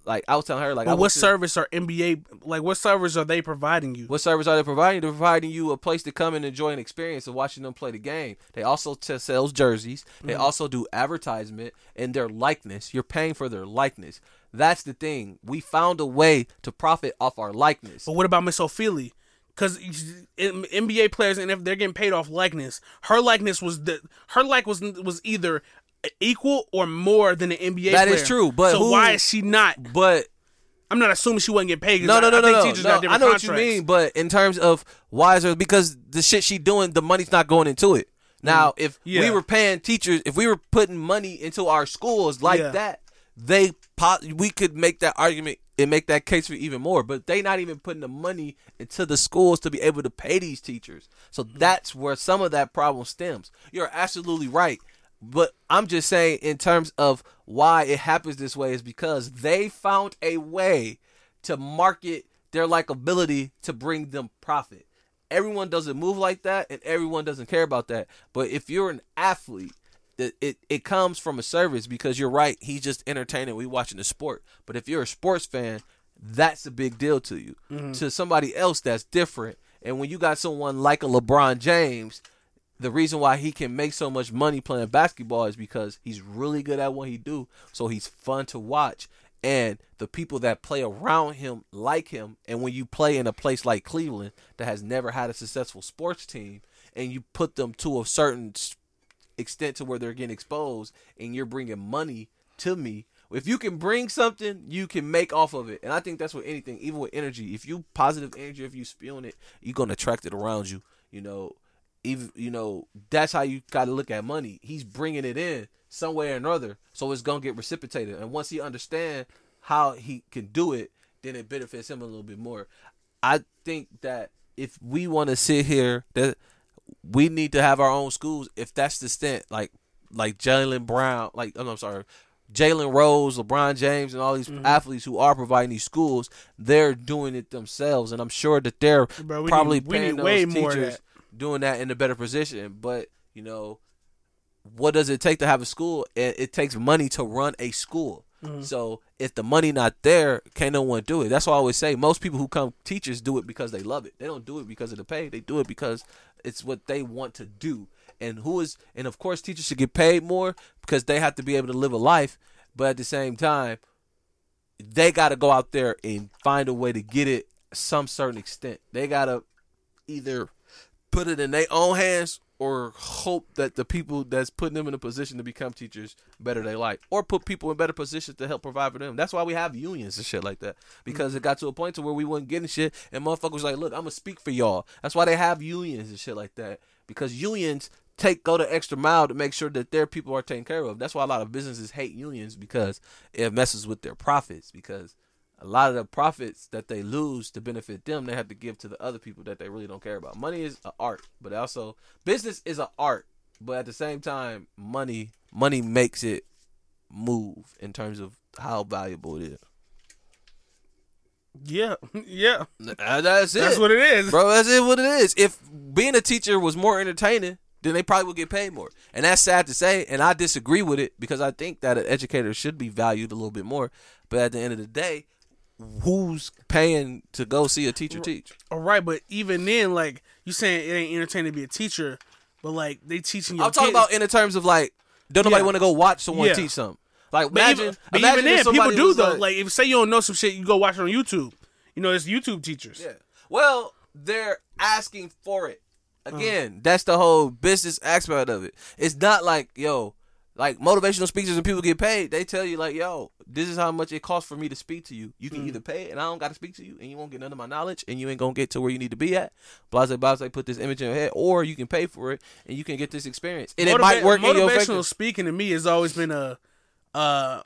like I was telling her like what service are NBA like? What service are they providing you? what service are they providing? They're providing you a place to come and enjoy an experience of watching them play the game. They also t- sells jerseys. They Mhm. also do advertisement and their likeness. You're paying for their likeness. That's the thing. We found a way to profit off our likeness. But what about Miss Ophelia? Because NBA players, and if they're getting paid off likeness, her likeness was the her like was was either equal or more than an NBA. That player. is true, but so who- why is she not? But I'm not assuming she wasn't getting paid. No, no, no, I no, think no. teachers no. got I know what you mean, but in terms of why is it because the shit she doing, the money's not going into it. Now, if we Mm. Were paying teachers, if we were putting money into our schools like Yeah. that, they we could make that argument and make that case for even more. But they not even putting the money into the schools to be able to pay these teachers. So Mm. that's where some of that problem stems. You're absolutely right. But I'm just saying, in terms of why it happens this way, is because they found a way to market their likability to bring them profit. Everyone doesn't move like that, and everyone doesn't care about that. But if you're an athlete, it, it, comes from a service because you're right. He's just entertaining. We watching the sport. But if you're a sports fan, that's a big deal to you. Mhm. To somebody else, that's different. And when you got someone like a LeBron James, the reason why he can make so much money playing basketball is because he's really good at what he do. So he's fun to watch. And the people that play around him like him. And when you play in a place like Cleveland that has never had a successful sports team, and you put them to a certain extent to where they're getting exposed, and you're bringing money to me. If you can bring something, you can make off of it, and I think that's with anything, even with energy. If you positive energy, if you spewing it, you're gonna attract it around you. You know, even you know that's how you got to look at money. He's bringing it in some way or another, so it's gonna get reciprocated. And once he understand how he can do it, then it benefits him a little bit more. I think that if we want to sit here, that we need to have our own schools. If that's the stint, like like Jaylen Brown, like oh, no, I'm sorry, Jalen Rose, LeBron James, and all these Mhm. athletes who are providing these schools, they're doing it themselves, and I'm sure that they're Bro, probably need- paying those way more teachers that. doing that in a better position. But you know, what does it take to have a school? It, it takes money to run a school. Mhm. So if the money not there, can't no one do it. That's why I always say most people who come teachers do it because they love it. They don't do it because of the pay. They do it because it's what they want to do. And who is and of course teachers should get paid more because they have to be able to live a life. But at the same time, they got to go out there and find a way to get it some certain extent. They got to either put it in their own hands or hope that the people that's putting them in a position to become teachers better they like or put people in better positions to help provide for them. That's why we have unions and shit like that because it got to a point to where we wasn't getting shit and motherfuckers was like look i'm gonna speak for y'all. That's why they have unions and shit like that because unions take go the extra mile to make sure that their people are taken care of. That's why a lot of businesses hate unions because it messes with their profits because a lot of the profits that they lose to benefit them, they have to give to the other people that they really don't care about. Money is an art, but also business is an art. But at the same time, money money makes it move in terms of how valuable it is. Yeah, yeah. That's it. That's what it is. bro. That's it. What it is. If being a teacher was more entertaining, then they probably would get paid more. And that's sad to say. And I disagree with it because I think that an educator should be valued a little bit more. But at the end of the day, who's paying to go see a teacher teach? All right, but even then, like you saying, it ain't entertaining to be a teacher, but like they teaching you. I'm talking about in the terms of like, don't nobody Yeah. want to go watch someone Yeah. teach something. Like But imagine, even, but imagine even if then, people do though. like- Like, if say you don't know some shit, you go watch it on YouTube. You know, there's YouTube teachers. Yeah. Well, they're asking for it. Uh-huh. Again, that's the whole business aspect of it. It's not like, yo, like motivational speakers and people get paid. They tell you like, yo, this is how much it costs for me to speak to you. You can Mm. either pay it and I don't got to speak to you and you won't get none of my knowledge and you ain't going to get to where you need to be at. Blase, blase, put this image in your head or you can pay for it and you can get this experience. And it might Motiva- work Motivational speaking to me has always been a, uh,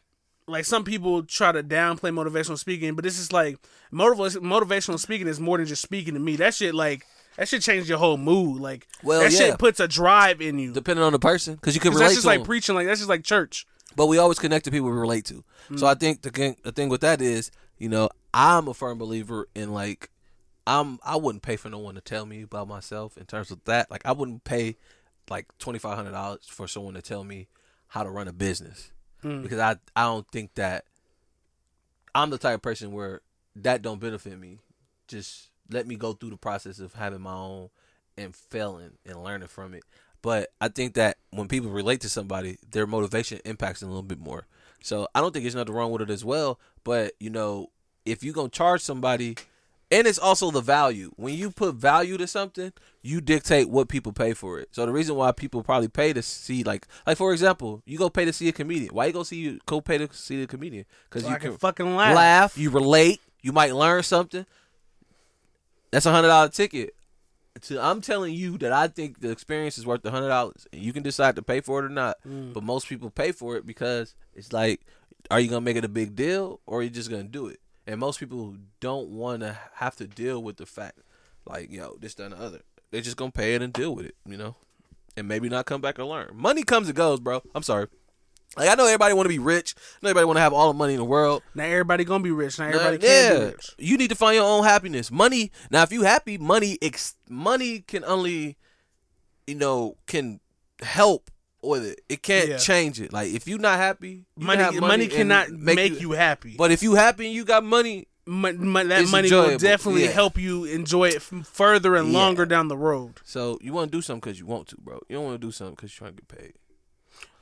like some people try to downplay motivational speaking, but this is like motiv- motivational speaking is more than just speaking to me. That shit like that shit changes your whole mood. Like Well, that yeah. shit puts a drive in you. Depending on the person, because you can 'Cause relate that's just like them. preaching. Like that's just like church. but we always connect to people we relate to. So Mm. I think the thing, the thing with that is, you know, I'm a firm believer in like, I'm I wouldn't pay for no one to tell me about myself in terms of that. Like I wouldn't pay like twenty five hundred dollars for someone to tell me how to run a business Mm. because I I don't think that I'm the type of person where that don't benefit me. Just let me go through the process of having my own and failing and learning from it. But I think that when people relate to somebody, their motivation impacts a little bit more. So I don't think there's nothing wrong with it as well. But you know, if you're gonna charge somebody, and it's also the value. When you put value to something, you dictate what people pay for it. So the reason why people probably pay to see, like, like for example, you go pay to see a comedian. Why you go see you go pay to see the comedian? Because So you can can fucking laugh. laugh, you relate, you might learn something. That's a hundred dollar ticket. To, I'm telling you that I think the experience is worth a hundred dollars, and you can decide to pay for it or not. Mm. But most people pay for it because it's like, are you gonna make it a big deal or are you just gonna do it? And most people don't want to have to deal with the fact, like, yo, this, that, and the other. They're just gonna pay it and deal with it, you know, and maybe not come back and learn. Money comes and goes, bro. I'm sorry. Like I know everybody want to be rich. I know everybody want to have all the money in the world. Not everybody gonna be rich. Not Nah, everybody can yeah, be rich. you need to find your own happiness. Money. Now, if you happy, money, ex- money can only, you know, can help with it. It can't Yeah. change it. Like if you're not happy, you Money- have money cannot make you happy. But if you happy and you got money, mon- mon- that It's money will definitely yeah. help you enjoy it further and Yeah. longer down the road. So you want to do something because you want to, bro. You don't want to do something because you're trying to get paid.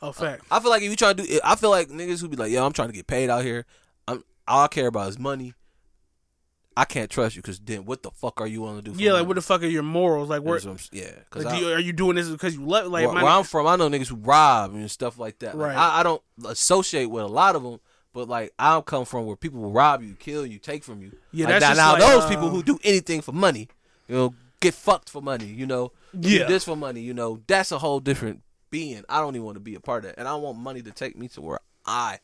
Oh, fact. I feel like if you try to do, I feel like niggas who be like, "Yo, I'm trying to get paid out here. I'm all I care about is money." I can't trust you because then what the fuck are you willing to do? For yeah, like money? what the fuck are your morals? Like, where, what yeah, because like, are you doing this because you love? Like, where, where I'm from, I know niggas who rob and stuff like that. Like, Right. I, I don't associate with a lot of them, but like I come from where people will rob you, kill you, take from you. Yeah, Like, that's now, now like, those people uh, who do anything for money, you know, get fucked for money. You know, do Yeah. this for money. You know, that's a whole different being. I don't even want to be a part of that, and I want money to take me to where I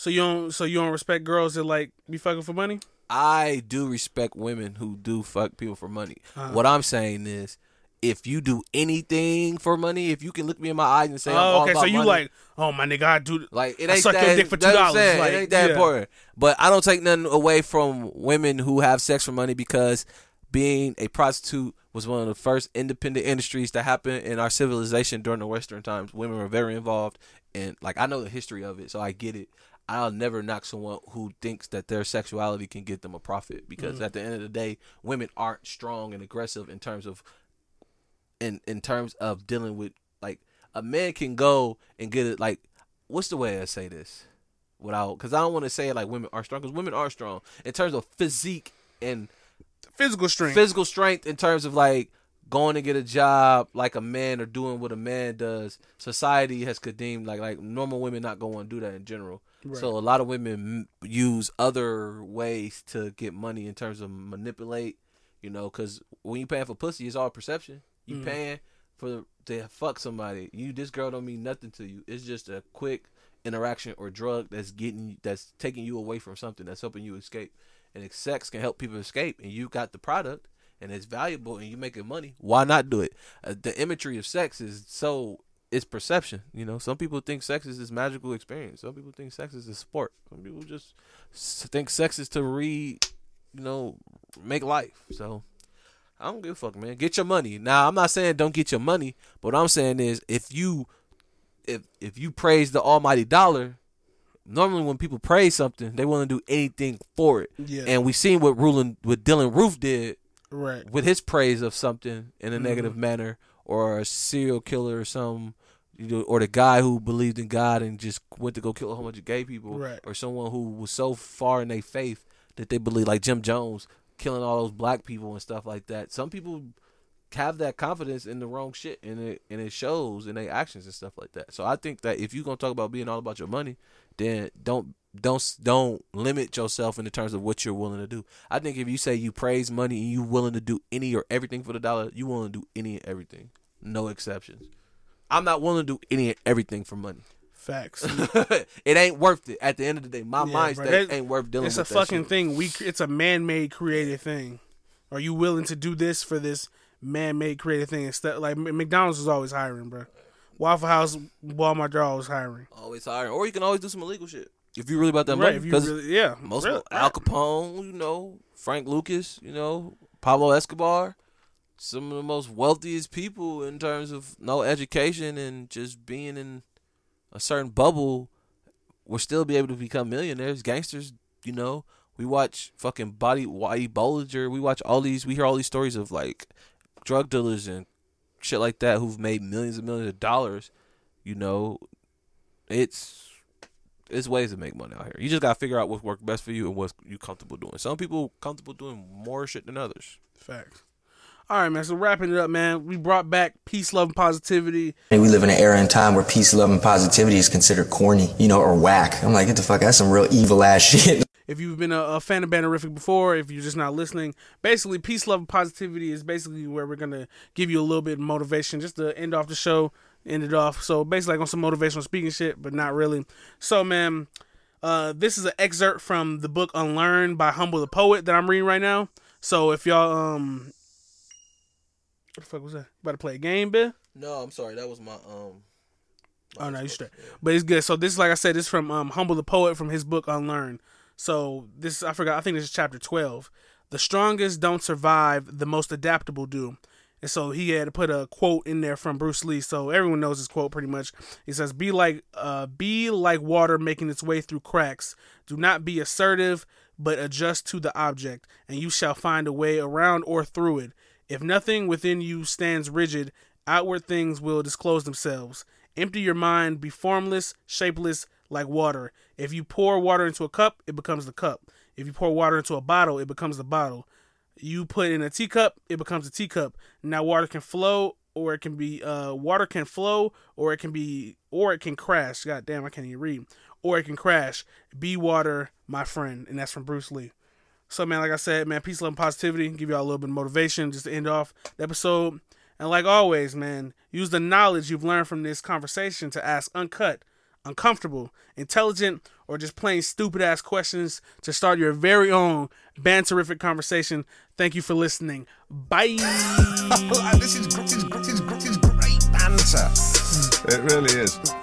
so you don't, so you don't respect girls that like be fucking for money. I do respect women who do fuck people for money. Uh-huh. What I'm saying is, if you do anything for money, if you can look me in my eyes and say, Oh, okay. So you money, like, oh my nigga, I do like it I ain't suck that, your dick for two that's what I'm dollars. Like, it ain't that yeah. important. But I don't take nothing away from women who have sex for money because being a prostitute was one of the first independent industries to happen in our civilization during the Western times. Women were very involved, and like I know the history of it, so I get it. I'll never knock someone who thinks that their sexuality can get them a profit because Mhm. at the end of the day, women aren't strong and aggressive in terms of in in terms of dealing with like a man can go and get it like what's the way I say this without because I don't want to say it like women are strong because women are strong in terms of physique and physical strength. physical strength in terms of like going to get a job like a man or doing what a man does society has condemned like like normal women not going to do that in general Right. so a lot of women m- use other ways to get money in terms of manipulate you know because when you paying for pussy it's all perception you Mhm. paying for to fuck somebody you this girl don't mean nothing to you it's just a quick interaction or drug that's getting that's taking you away from something that's helping you escape and sex can help people escape and you got the product and it's valuable and you're making money why not do it? Uh, the imagery of sex is so it's perception you know? Some people think sex is this magical experience. Some people think sex is a sport. Some people just think sex is to re you know make life. So I don't give a fuck, man. Get your money. Now, I'm not saying don't get your money, but what I'm saying is if you if if you praise the almighty dollar, normally when people praise something, they want to do anything for it. Yeah. And we've seen what ruling what Dylann Roof did Right. with his praise of something in a Mhm. negative manner or a serial killer or some you know, or the guy who believed in God and just went to go kill a whole bunch of gay people Right. or someone who was so far in their faith that they believe like Jim Jones killing all those black people and stuff like that. Some people have that confidence in the wrong shit and it and it shows in their actions and stuff like that. So I think that if you're gonna talk about being all about your money, then don't don't don't limit yourself in the terms of what you're willing to do. I think if you say you praise money and you willing to do any or everything for the dollar, you willing to do any and everything, no exceptions. I'm not willing to do any and everything for money. Facts. it ain't worth it. At the end of the day, my Yeah, mind state ain't worth dealing It's a fucking shit. thing. We it's a man-made created thing. Are you willing to do this for this man-made creative thing instead? Like McDonald's is always hiring, bro. Waffle House, Walmart, they're always hiring. Always hiring, or you can always do some illegal shit if you really about that Right, money. if you really- yeah, most really, Al Capone, you know, Frank Lucas, you know, Pablo Escobar, some of the most wealthiest people in terms of no education and just being in a certain bubble, will still be able to become millionaires. Gangsters, you know, we watch fucking Body Whitey Bollinger. We watch all these. We hear all these stories of like drug dealers and shit like that who've made millions and millions of dollars. You know, it's it's ways to make money out here. You just gotta figure out what works best for you and what you comfortable doing. Some people comfortable doing more shit than others. Facts. All right, man. So wrapping it up, man. We brought back peace, love, and positivity. Hey, we live in an era and time where peace, love, and positivity is considered corny, you know, or whack. I'm like, get the fuck, that's some real evil ass shit. If you've been a, a fan of Banterrific before, if you're just not listening, basically, peace, love, and positivity is basically where we're gonna give you a little bit of motivation just to end off the show, end it off. So basically, like on some motivational speaking shit, but not really. So, man, uh, this is an excerpt from the book Unlearn by Humble the Poet that I'm reading right now. So if y'all um, what the fuck was that? About to play a game, bit? No, I'm sorry. That was my um. Oh no, you straight. But it's good. So this, like I said, this is from um, Humble the Poet from his book Unlearn. So this, I forgot. I think this is chapter twelve. The strongest don't survive. The most adaptable do. And so he had to put a quote in there from Bruce Lee. So everyone knows his quote pretty much. He says, "Be like, uh, be like water making its way through cracks. Do not be assertive. but adjust to the object, and you shall find a way around or through it. If nothing within you stands rigid, outward things will disclose themselves. Empty your mind, be formless, shapeless, like water. If you pour water into a cup, it becomes the cup. If you pour water into a bottle, it becomes the bottle. You put in a teacup, it becomes a teacup. Now water can flow or it can be uh water can flow or it can be or it can crash. God damn, I can't even read. Or it can crash. Be water, my friend. And that's from Bruce Lee. So man, like I said, man, peace, love, and positivity. Give y'all a little bit of motivation just to end off the episode. And like always, man, use the knowledge you've learned from this conversation to ask uncut, uncomfortable, intelligent, or just plain stupid ass questions to start your very own banterrific conversation. Thank you for listening. Bye. this is, this is, this is great banter. It really is.